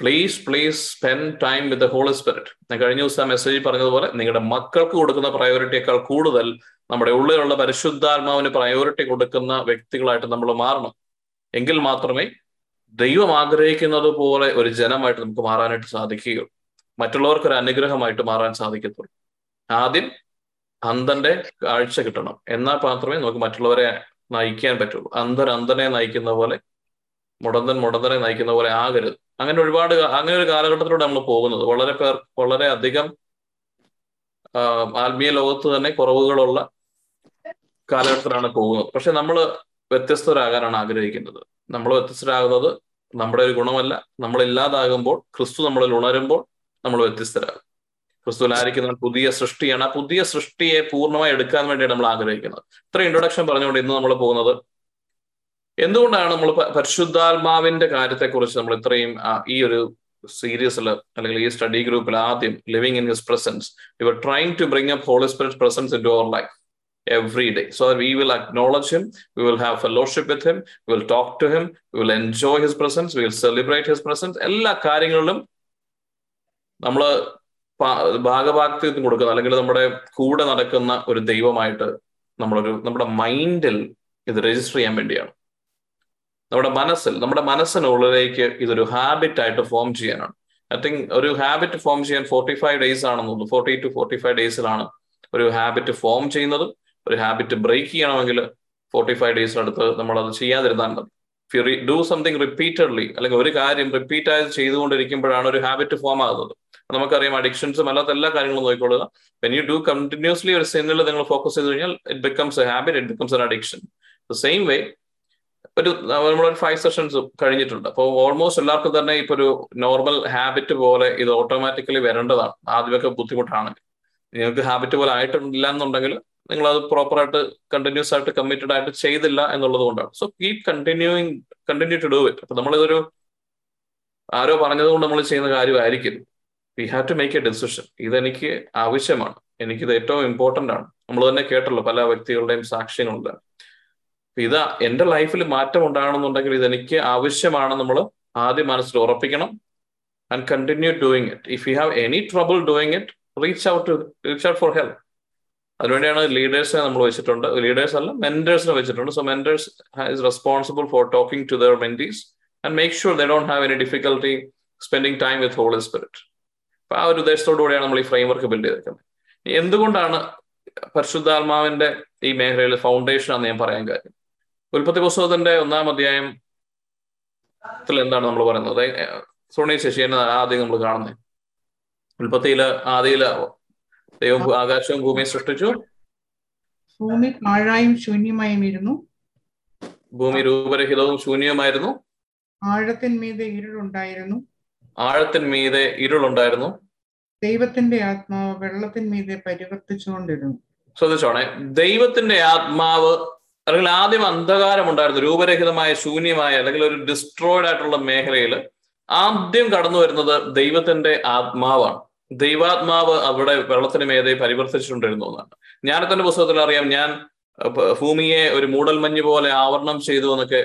[SPEAKER 2] Please please spend time with the Holy Spirit ഞാൻ കഴിഞ്ഞ ദിവസം മെസ്സേജ് പറഞ്ഞതുപോലെ നിങ്ങളുടെ മക്കൾക്ക് കൊടുക്കുന്ന പ്രയോറിറ്റിയേക്കാൾ കൂടുതൽ നമ്മുടെ ഉള്ളിലുള്ള പരിശുദ്ധാത്മാവിന് പ്രയോറിറ്റി കൊടുക്കുന്ന വ്യക്തികളായിട്ട് നമ്മൾ മാറണം. എങ്കിൽ മാത്രമേ ദൈവം ആഗ്രഹിക്കുന്നത് പോലെ ഒരു ജനമായിട്ട് നമുക്ക് മാറാനായിട്ട് സാധിക്കുകയുള്ളൂ. മറ്റുള്ളവർക്ക് ഒരു അനുഗ്രഹമായിട്ട് മാറാൻ സാധിക്കത്തുള്ളൂ. ആദ്യം അന്ധന്റെ കാഴ്ച കിട്ടണം. എന്നാൽ മാത്രമേ നമുക്ക് മറ്റുള്ളവരെ നയിക്കാൻ പറ്റുള്ളൂ. അന്ധൻ അന്ധനെ നയിക്കുന്ന പോലെ മുടന്തൻ മുടന്തനെ നയിക്കുന്ന പോലെ ആകരുത്. അങ്ങനെ ഒരുപാട് അങ്ങനെ ഒരു കാലഘട്ടത്തിലൂടെ നമ്മൾ പോകുന്നത്. വളരെ പേർ വളരെ അധികം ആത്മീയ ലോകത്ത് തന്നെ കുറവുകളുള്ള കാലഘട്ടത്തിലാണ് പോകുന്നത്. പക്ഷെ നമ്മൾ വ്യത്യസ്തരാകാനാണ് ആഗ്രഹിക്കുന്നത്. നമ്മൾ വ്യത്യസ്തരാകുന്നത് നമ്മുടെ ഒരു ഗുണമല്ല. നമ്മൾ ഇല്ലാതാകുമ്പോൾ ക്രിസ്തു നമ്മളിൽ ഉണരുമ്പോൾ നമ്മൾ വ്യത്യസ്തരാകും. ക്രിസ്തുവിലായിരിക്കുന്ന പുതിയ സൃഷ്ടിയാണ്. ആ പുതിയ സൃഷ്ടിയെ പൂർണമായി എടുക്കാൻ വേണ്ടിയാണ് നമ്മൾ ആഗ്രഹിക്കുന്നത്. ഇത്ര ഇൻട്രൊഡക്ഷൻ പറഞ്ഞുകൊണ്ട് ഇന്ന് നമ്മൾ പോകുന്നത് എന്തുകൊണ്ടാണ് നമ്മൾ പരിശുദ്ധാത്മാവിന്റെ കാര്യത്തെക്കുറിച്ച് നമ്മൾ ഇത്രയും ഈ ഒരു സീരീസിൽ അല്ലെങ്കിൽ ഈ സ്റ്റഡി ഗ്രൂപ്പിൽ ആദ്യം living in his presence you are trying to bring up Holy Spirit presence into our life every day. So we we will have fellowship with him, we will talk to him, we will enjoy his presence, we will celebrate his presence. എല്ലാ കാര്യങ്ങളിലും നമ്മൾ ഭാഗഭാഗത്വം കൊടുക്കുന്ന അല്ലെങ്കിൽ നമ്മുടെ കൂടെ നടക്കുന്ന ഒരു ദൈവമായിട്ട് നമ്മളൊരു നമ്മുടെ മൈൻഡിൽ ഇത് രജിസ്റ്റർ ചെയ്യാൻ വേണ്ടിയാണ് നമ്മുടെ മനസ്സിൽ നമ്മുടെ മനസ്സിനുള്ളിലേക്ക് ഇതൊരു ഹാബിറ്റ് ആയിട്ട് ഫോം ചെയ്യാനാണ്. ഐ തിങ്ക് ഒരു ഹാബിറ്റ് ഫോം ചെയ്യാൻ ഫോർട്ടി ഫൈവ് ഡേയ്സ് ആണെന്ന് തോന്നുന്നു. ഫോർട്ടി ടു ഫോർട്ടി ഫൈവ് ഡേയ്സിലാണ് ഒരു ഹാബിറ്റ് ഫോം ചെയ്യുന്നതും ഒരു ഹാബിറ്റ് ബ്രേക്ക് ചെയ്യണമെങ്കിൽ ഫോർട്ടി ഫൈവ് ഡേയ്സിനടുത്ത് നമ്മൾ അത് ചെയ്യാതിരുന്നാൽ മതി ഡു സംതിങ് റിപ്പീറ്റഡ്ലി അല്ലെങ്കിൽ ഒരു കാര്യം റിപ്പീറ്റ് ആയി ചെയ്തുകൊണ്ടിരിക്കുമ്പോഴാണ് ഒരു ഹാബിറ്റ് ഫോം ആകുന്നത്. നമുക്കറിയാം അഡിക്ഷൻസും അല്ലാത്ത എല്ലാ കാര്യങ്ങളും നോക്കിക്കൊള്ളുക. വെൻ യു ഡു കണ്ടിന്യൂസ്ലി ഒരു സിന്നിൽ നിങ്ങൾ ഫോക്കസ് ചെയ്ത് കഴിഞ്ഞാൽ it becomes a habit it becomes an addiction the same way ഒരു നമ്മളൊരു ഫൈവ് സെഷൻസ് കഴിഞ്ഞിട്ടുണ്ട്. അപ്പോൾ ഓൾമോസ്റ്റ് എല്ലാവർക്കും തന്നെ ഇപ്പൊ ഒരു നോർമൽ ഹാബിറ്റ് പോലെ ഇത് ഓട്ടോമാറ്റിക്കലി വരേണ്ടതാണ്. ആദ്യമൊക്കെ ബുദ്ധിമുട്ടാണ്. നിങ്ങൾക്ക് ഹാബിറ്റ് പോലെ ആയിട്ടില്ല എന്നുണ്ടെങ്കിൽ നിങ്ങൾ അത് പ്രോപ്പറായിട്ട് കണ്ടിന്യൂസ് ആയിട്ട് കമ്മിറ്റഡ് ആയിട്ട് ചെയ്തില്ല എന്നുള്ളത് കൊണ്ടാണ്. So keep continuing continue to do it അപ്പൊ നമ്മളിതൊരു ആരോ പറഞ്ഞത് കൊണ്ട് നമ്മൾ ചെയ്യുന്ന കാര്യമായിരിക്കും. We have to make a decision ഇതെനിക്ക് ആവശ്യമാണ്. എനിക്കിത് ഏറ്റവും ഇമ്പോർട്ടന്റ് ആണ്. നമ്മൾ തന്നെ കേട്ടല്ലോ പല വ്യക്തികളുടെയും സാക്ഷ്യങ്ങളുണ്ട്. ഇത് എന്റെ ലൈഫിൽ മാറ്റം ഉണ്ടാകണമെന്നുണ്ടെങ്കിൽ ഇതെനിക്ക് ആവശ്യമാണ് നമ്മൾ ആദ്യം മനസ്സിൽ ഉറപ്പിക്കണം and continue doing it if you have any trouble doing it reach out reach out for help അതിനുവേണ്ടിയാണ് ലീഡേഴ്സിനെ നമ്മൾ വെച്ചിട്ടുണ്ട്. ലീഡേഴ്സ് അല്ല മെന്റേഴ്സിനെ വെച്ചിട്ടുണ്ട്. So mentors has responsible for talking to their mentees and make sure they don't have any difficulty spending time with Holy Spirit അപ്പൊ ആ ഒരു ഉദ്ദേശത്തോടു കൂടിയാണ് നമ്മൾ ഈ ഫ്രെയിംവർക്ക് ബിൽഡ് ചെയ്തിരിക്കുന്നത് എന്തുകൊണ്ടാണ് പരിശുദ്ധാത്മാവിന്റെ ഈ മേഖലയിൽ ഫൗണ്ടേഷൻ ആണെന്ന് ഞാൻ പറയാൻ കാര്യം? ഉൽപ്പത്തി പുസ്തകത്തിന്റെ ഒന്നാം അധ്യായം എന്താണ് നമ്മൾ പറയുന്നത്? സോണി ശശിയെ ആദ്യം നമ്മൾ കാണുന്നത്. ഉൽപ്പത്തിയിൽ ആദ്യയിൽ ദൈവം ആകാശവും ഭൂമിയും സൃഷ്ടിച്ചു.
[SPEAKER 6] ഭൂമി പാഴായും ശൂന്യമായും ഇരുന്നു.
[SPEAKER 2] ഭൂമി രൂപരഹിതവും ശൂന്യവുമായിരുന്നു.
[SPEAKER 6] ആഴത്തിന്മീതെ ഇരുളുണ്ടായിരുന്നു.
[SPEAKER 2] ആഴത്തിന്മീതെ ഇരുളുണ്ടായിരുന്നു.
[SPEAKER 6] ദൈവത്തിന്റെ ആത്മാവ് വെള്ളത്തിന്മീതെ പരിവർത്തിച്ചുകൊണ്ടിരുന്നു.
[SPEAKER 2] ശ്രദ്ധിച്ചോണേ. ദൈവത്തിന്റെ ആത്മാവ് അല്ലെങ്കിൽ ആദ്യം അന്ധകാരം ഉണ്ടായിരുന്നു രൂപരഹിതമായ ശൂന്യമായ അല്ലെങ്കിൽ ഒരു ഡിസ്ട്രോയിഡ് ആയിട്ടുള്ള മേഖലയിൽ ആദ്യം കടന്നു വരുന്നത് ദൈവത്തിന്റെ ആത്മാവാണ്. ദൈവാത്മാവ് അവിടെ വെള്ളത്തിന് മേതെ പരിവർത്തിച്ചുകൊണ്ടിരുന്നു എന്നാണ് ജ്ഞാനത്തിന്റെ പുസ്തകത്തിൽ അറിയാം ഞാൻ ഭൂമിയെ ഒരു മൂടൽമഞ്ഞ് പോലെ ആവരണം ചെയ്തു എന്നൊക്കെ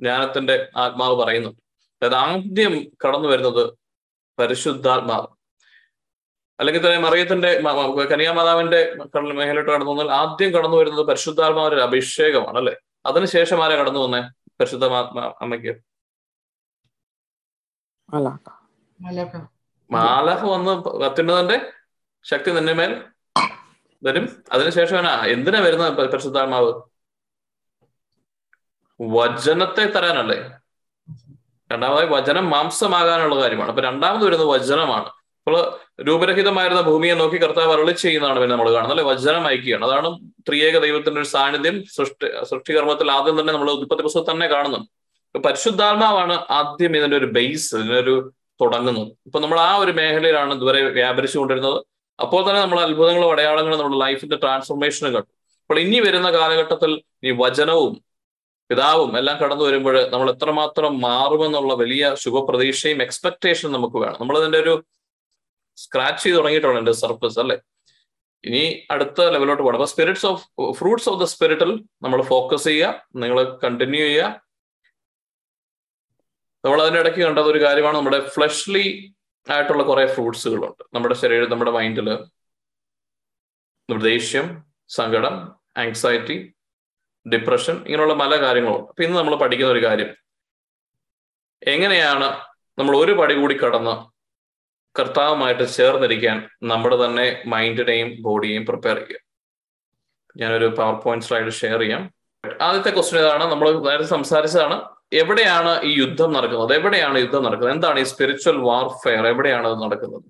[SPEAKER 2] ജ്ഞാനത്തിന്റെ ആത്മാവ് പറയുന്നു അതായത് ആദ്യം കടന്നു വരുന്നത് പരിശുദ്ധാത്മാവ് അല്ലെങ്കിൽ തന്നെ മറിയത്തിന്റെ കനിയാമാതാവിന്റെ മേഖലയിട്ട് കടന്നു വന്നാൽ ആദ്യം കടന്നു വരുന്നത് പരിശുദ്ധാത്മാവിന്റെ അഭിഷേകമാണ് അല്ലെ? അതിനുശേഷം ആരാ കടന്നു വന്നേ പരിശുദ്ധമാത്മാ അമ്മയ്ക്ക്? മാലഹ വന്ന് കത്തുന്നതിന്റെ ശക്തി നിന്നെ മേൽ വരും. അതിനുശേഷം എന്തിനാ വരുന്നത് പരിശുദ്ധാത്മാവ്? വചനത്തെ തരാനല്ലേ? രണ്ടാമതായി വചനം മാംസമാകാനുള്ള കാര്യമാണ്. അപ്പൊ രണ്ടാമത് വരുന്നത് വചനമാണ്. അപ്പോൾ രൂപരഹിതമായിരുന്ന ഭൂമിയെ നോക്കി കർത്താവ് അരളി ചെയ്യുന്നതാണ് പിന്നെ നമ്മൾ കാണുന്നത് അല്ലെ? വചനം അയക്കുകയാണ് അതാണ് ത്രിയേക ദൈവത്തിന്റെ ഒരു സാന്നിധ്യം. സൃഷ്ടി സൃഷ്ടികർമ്മത്തിൽ ആദ്യം തന്നെ നമ്മൾ ഉൽപ്പത്തി പുസ്തകം തന്നെ കാണുന്നുണ്ട് പരിശുദ്ധാത്മാവാണ് ആദ്യം ഇതിന്റെ ഒരു ബേസ് ഒരു തുടങ്ങുന്നത്. ഇപ്പൊ നമ്മൾ ആ ഒരു മേഖലയിലാണ് ഇതുവരെ വ്യാപരിച്ചുകൊണ്ടിരുന്നത്. അപ്പോൾ തന്നെ നമ്മൾ അത്ഭുതങ്ങളും അടയാളങ്ങളും നമ്മുടെ ലൈഫിന്റെ ട്രാൻസ്ഫോർമേഷനും കണ്ടു. അപ്പോൾ ഇനി വരുന്ന കാലഘട്ടത്തിൽ ഈ വചനവും പിതാവും എല്ലാം കടന്നു വരുമ്പോൾ നമ്മൾ എത്രമാത്രം മാറുമെന്നുള്ള വലിയ ശുഭപ്രതീക്ഷയും എക്സ്പെക്ടേഷനും നമുക്ക് വേണം. നമ്മൾ അതിന്റെ ഒരു സ്ക്രാച്ച് ചെയ്ത് തുടങ്ങിയിട്ടുണ്ട് എന്റെ സർഫസ് അല്ലെ? ഇനി അടുത്ത ലെവലോട്ട് പോകണം അപ്പൊ spirits of fruits of the സ്പിരിറ്റിൽ നമ്മൾ ഫോക്കസ് ചെയ്യുക നിങ്ങൾ കണ്ടിന്യൂ ചെയ്യുക. നമ്മൾ അതിന്റെ ഇടയ്ക്ക് കണ്ടത് ഒരു കാര്യമാണ് നമ്മുടെ ഫ്ലഷ്ലി ആയിട്ടുള്ള കുറെ ഫ്രൂട്ട്സുകളുണ്ട് നമ്മുടെ ശരീരം നമ്മുടെ മൈൻഡിൽ നമ്മുടെ ദേഷ്യം സങ്കടം ആങ്സൈറ്റി ഡിപ്രഷൻ ഇങ്ങനെയുള്ള പല കാര്യങ്ങളുണ്ട്. അപ്പൊ ഇന്ന് നമ്മൾ പഠിക്കുന്ന ഒരു കാര്യം എങ്ങനെയാണ് നമ്മൾ ഒരു പടി കൂടി കടന്ന് കർത്താവുമായിട്ട് ചേർന്നിരിക്കാൻ നമ്മുടെ തന്നെ മൈൻഡിനെയും ബോഡിയെയും പ്രിപ്പയർ ചെയ്യുക. ഞാനൊരു പവർ പോയിന്റ് സ്ലൈഡ് ഷെയർ ചെയ്യാം. ആദ്യത്തെ ക്വസ്റ്റ്യൻ ഇതാണ് നമ്മൾ നേരത്തെ സംസാരിച്ചതാണ്. എവിടെയാണ് ഈ യുദ്ധം നടക്കുന്നത്? എവിടെയാണ് യുദ്ധം നടക്കുന്നത്? എന്താണ് ഈ സ്പിരിച്വൽ വാർഫെയർ എവിടെയാണ് അത് നടക്കുന്നത്?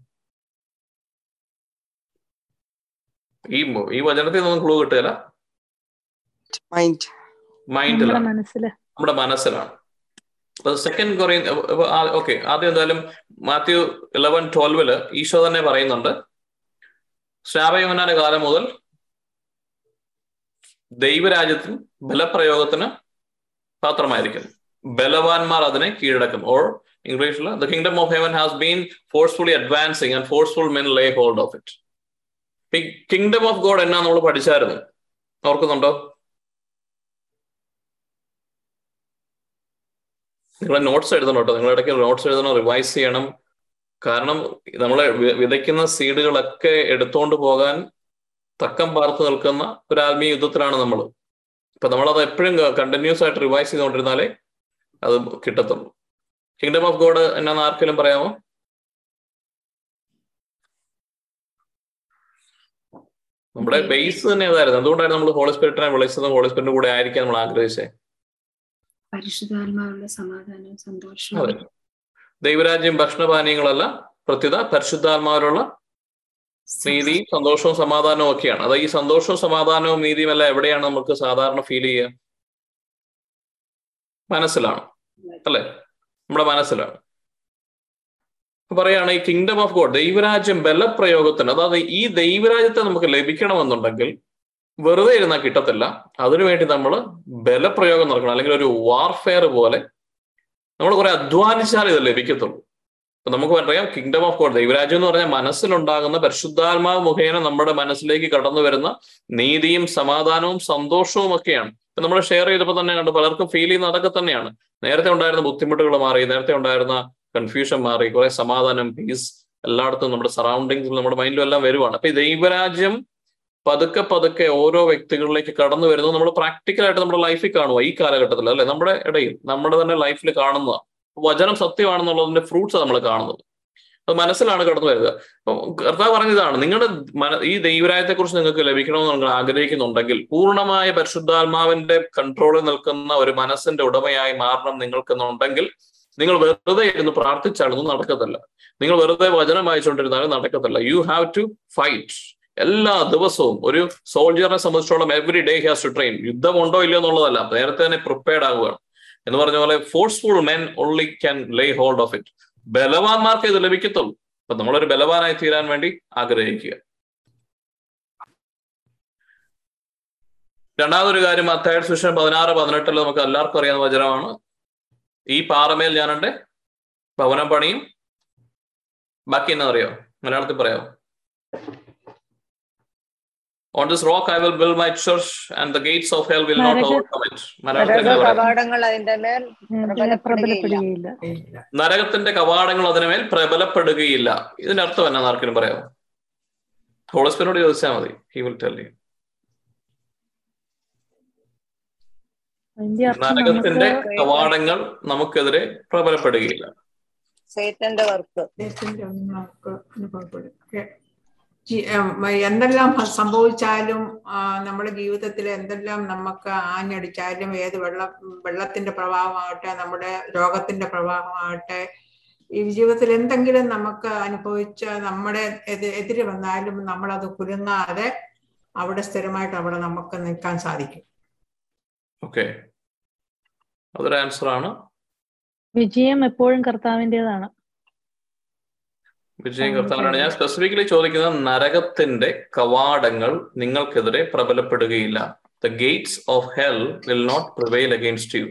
[SPEAKER 2] ഈ ഈ വചനത്തിൽ നിന്നും ക്ലൂ കിട്ടുകയില്ല.
[SPEAKER 1] മൈൻഡ്
[SPEAKER 2] മൈൻഡിലാണ് നമ്മുടെ മനസ്സിലാണ്. സെക്കൻഡ് കൊറിയൻ ഓക്കെ ആദ്യം എന്തായാലും മാത്യു ഇലവൻ ട്വൽവിൽ ഈശോ തന്നെ പറയുന്നുണ്ട്. ശ്രാവയോനാന്റെ കാലം മുതൽ ദൈവരാജ്യത്തിന് ബലപ്രയോഗത്തിന് പാത്രമായിരിക്കുന്നു. ബലവാന്മാർ അതിനെ കീഴടക്കും. ഓർ ഇംഗ്ലീഷിൽ the kingdom of heaven has been forcefully advancing and forceful men lay hold of it kingdom of God എന്നാ നമ്മൾ പഠിച്ചായിരുന്നു? ഓർക്കുന്നുണ്ടോ? നിങ്ങൾ നോട്ട്സ് എഴുതണം കേട്ടോ. നിങ്ങൾ ഇടയ്ക്ക് നോട്ട്സ് എഴുതണം റിവൈസ് ചെയ്യണം. കാരണം നമ്മൾ വിതയ്ക്കുന്ന സീഡുകളൊക്കെ എടുത്തുകൊണ്ട് പോകാൻ തക്കം പാർത്ത് നിൽക്കുന്ന ഒരു ആത്മീയ യുദ്ധത്തിലാണ് നമ്മൾ അപ്പൊ നമ്മളത് എപ്പോഴും കണ്ടിന്യൂസ് ആയിട്ട് റിവൈസ് ചെയ്തുകൊണ്ടിരുന്നാലേ അത് കിട്ടത്തുള്ളൂ. കിങ്ഡം ഓഫ് ഗോഡ് എന്നാന്ന് ആർക്കെങ്കിലും പറയാമോ? നമ്മുടെ ബേസ് തന്നെ അതായിരുന്നു. എന്തുകൊണ്ടായിരുന്നു നമ്മൾ ഹോളി സ്പിരിറ്റിനെ വിളിച്ചതും ഹോളി സ്പിരിറ്റിന്റെ കൂടെ ആയിരിക്കാൻ നമ്മൾ ആഗ്രഹിച്ചേ
[SPEAKER 5] പരിശുദ്ധാത്മാവുള്ള സമാധാനവും സന്തോഷവും
[SPEAKER 2] അതെ. ദൈവരാജ്യം ഭക്ഷണപാനീയങ്ങളല്ല പ്രത്യുത പരിശുദ്ധാത്മാവിലുള്ള നീതിയും സന്തോഷവും സമാധാനവും ഒക്കെയാണ്. അത് ഈ സന്തോഷവും സമാധാനവും നീതിയും എല്ലാം എവിടെയാണ് നമുക്ക് സാധാരണ ഫീൽ ചെയ്യുക? മനസ്സിലാണ്. അല്ലെ? നമ്മുടെ മനസ്സിലാണ്. പറയാണ് ഈ കിങ്ഡം ഓഫ് ഗോഡ് ദൈവരാജ്യം ബലപ്രയോഗത്തിന് അതായത് ഈ ദൈവരാജ്യത്തെ നമുക്ക് ലഭിക്കണമെന്നുണ്ടെങ്കിൽ വെറുതെ ഇരുന്നാൽ കിട്ടത്തില്ല. അതിനുവേണ്ടി നമ്മൾ ബലപ്രയോഗം നടക്കണം. അല്ലെങ്കിൽ ഒരു വാർഫെയർ പോലെ നമ്മൾ കുറെ അധ്വാനിച്ചാൽ ഇത് ലഭിക്കത്തുള്ളൂ. അപ്പൊ നമുക്ക് പറയാം കിങ്ഡം ഓഫ് ഗോഡ് ദൈവരാജ്യം എന്ന് പറഞ്ഞാൽ മനസ്സിലുണ്ടാകുന്ന പരിശുദ്ധാത്മാവ് മുഖേന നമ്മുടെ മനസ്സിലേക്ക് കടന്നു വരുന്ന നീതിയും സമാധാനവും സന്തോഷവും ഒക്കെയാണ്. ഇപ്പൊ നമ്മൾ ഷെയർ ചെയ്തപ്പോൾ തന്നെ കണ്ട് പലർക്കും ഫീൽ ചെയ്യുന്ന അതൊക്കെ തന്നെയാണ്. നേരത്തെ ഉണ്ടായിരുന്ന ബുദ്ധിമുട്ടുകൾ മാറി നേരത്തെ ഉണ്ടായിരുന്ന കൺഫ്യൂഷൻ മാറി കുറെ സമാധാനം പീസ് എല്ലായിടത്തും നമ്മുടെ സറൗണ്ടിങ്സിൽ നമ്മുടെ മൈൻഡിലും എല്ലാം വരുവാണ്. അപ്പൊ ഈ ദൈവരാജ്യം പതുക്കെ പതുക്കെ ഓരോ വ്യക്തികളിലേക്ക് കടന്നു വരുന്നത് നമ്മൾ പ്രാക്ടിക്കലായിട്ട് നമ്മുടെ ലൈഫിൽ കാണുക ഈ കാലഘട്ടത്തിൽ അല്ലെ? നമ്മുടെ ഇടയിൽ നമ്മുടെ തന്നെ ലൈഫിൽ കാണുന്നതാണ് വചനം സത്യമാണെന്നുള്ളതിന്റെ ഫ്രൂട്ട്സ് നമ്മൾ കാണുന്നത്. അത് മനസ്സിലാണ് കടന്നു വരുന്നത് കർത്താവ് പറഞ്ഞതാണ് നിങ്ങളുടെ മന ഈ ദൈവരായത്തെ കുറിച്ച് നിങ്ങൾക്ക് ലഭിക്കണമെന്ന് നിങ്ങൾ ആഗ്രഹിക്കുന്നുണ്ടെങ്കിൽ പൂർണമായ പരിശുദ്ധാത്മാവിന്റെ കൺട്രോളിൽ നിൽക്കുന്ന ഒരു മനസ്സിന്റെ ഉടമയായി മാറണം നിങ്ങൾക്കെന്നുണ്ടെങ്കിൽ നിങ്ങൾ വെറുതെ ഇരുന്ന് പ്രാർത്ഥിച്ചാലൊന്നും നടക്കത്തില്ല. നിങ്ങൾ വെറുതെ വചനം വായിച്ചുകൊണ്ടിരുന്നാലും നടക്കത്തില്ല. യു ഹാവ് ടു ഫൈറ്റ് എല്ലാ ദിവസവും ഒരു സോൾജിയറിനെ സംബന്ധിച്ചോളം every day has to train യുദ്ധമുണ്ടോ ഇല്ലയോ എന്നുള്ളതല്ല. നേരത്തെ തന്നെ പ്രിപ്പയർഡ് ആവുകയാണ് എന്ന് പറഞ്ഞ പോലെ forceful men only can lay hold of it ബലവാന്മാർക്ക് ഇത് ലഭിക്കത്തുള്ളൂ. അപ്പൊ നമ്മളൊരു ബലവാനായി തീരാൻ വേണ്ടി ആഗ്രഹിക്കുക. രണ്ടാമതൊരു കാര്യം അത്തായ സുഷൻ പതിനാറ് പതിനെട്ടിൽ നമുക്ക് എല്ലാവർക്കും അറിയാവുന്ന വചനമാണ്. ഈ പാറമേൽ ഞാൻ ഭവനം പണിയും ബാക്കി എന്നാ അറിയോ? മലയാളത്തിൽ പറയാമോ On this rock I will build my church and the gates of hell will not
[SPEAKER 3] നരക-
[SPEAKER 2] overcome church and
[SPEAKER 7] the
[SPEAKER 2] gates of
[SPEAKER 7] കവാടങ്ങൾ അതിന്റെ മേൽ പ്രബലപ്പെടുകയില്ല.
[SPEAKER 3] ഇറ്റ്
[SPEAKER 2] നരകത്തിന്റെ കവാടങ്ങൾ അതിനുമേൽ പ്രബലപ്പെടുകയില്ല. ഇതിന്റെ അർത്ഥം എന്നാ ആർക്കെങ്കിലും പറയാമോ? ഹോളസ്പിനോട് ചോദിച്ചാൽ മതി. ഹി വിൽ ടെൽ യു
[SPEAKER 3] അതിന്റെ
[SPEAKER 2] നരകത്തിന്റെ കവാടങ്ങൾ നമുക്കെതിരെ പ്രബലപ്പെടുകയില്ല.
[SPEAKER 7] സേറ്റന്റെ വർക്ക്.
[SPEAKER 6] എന്തെല്ലാം സംഭവിച്ചാലും നമ്മുടെ ജീവിതത്തിൽ എന്തെല്ലാം നമുക്ക് ആഞ്ഞടിച്ചാലും ഏത് വെള്ളം വെള്ളത്തിന്റെ പ്രഭാവമാകട്ടെ നമ്മുടെ രോഗത്തിന്റെ പ്രഭാവമാകട്ടെ ഈ ജീവിതത്തിൽ എന്തെങ്കിലും നമുക്ക് അനുഭവിച്ച നമ്മുടെ എതിരെ വന്നാലും നമ്മൾ അത് കുരുങ്ങാതെ അവിടെ സ്ഥിരമായിട്ട് അവിടെ നമുക്ക് നിൽക്കാൻ സാധിക്കും.
[SPEAKER 2] ഓക്കെ. അതൊരു ആൻസർ ആണ്
[SPEAKER 3] വിജയം എപ്പോഴും കർത്താവിന്റെതാണ്
[SPEAKER 2] വിജയം കർത്താവിനാണ്. ഞാൻ സ്പെസിഫിക്കലി ചോദിക്കുന്നത് നരകത്തിന്റെ കവാടങ്ങൾ നിങ്ങൾക്കെതിരെ പ്രബലപ്പെടുകയില്ല. The gates of hell will not prevail against you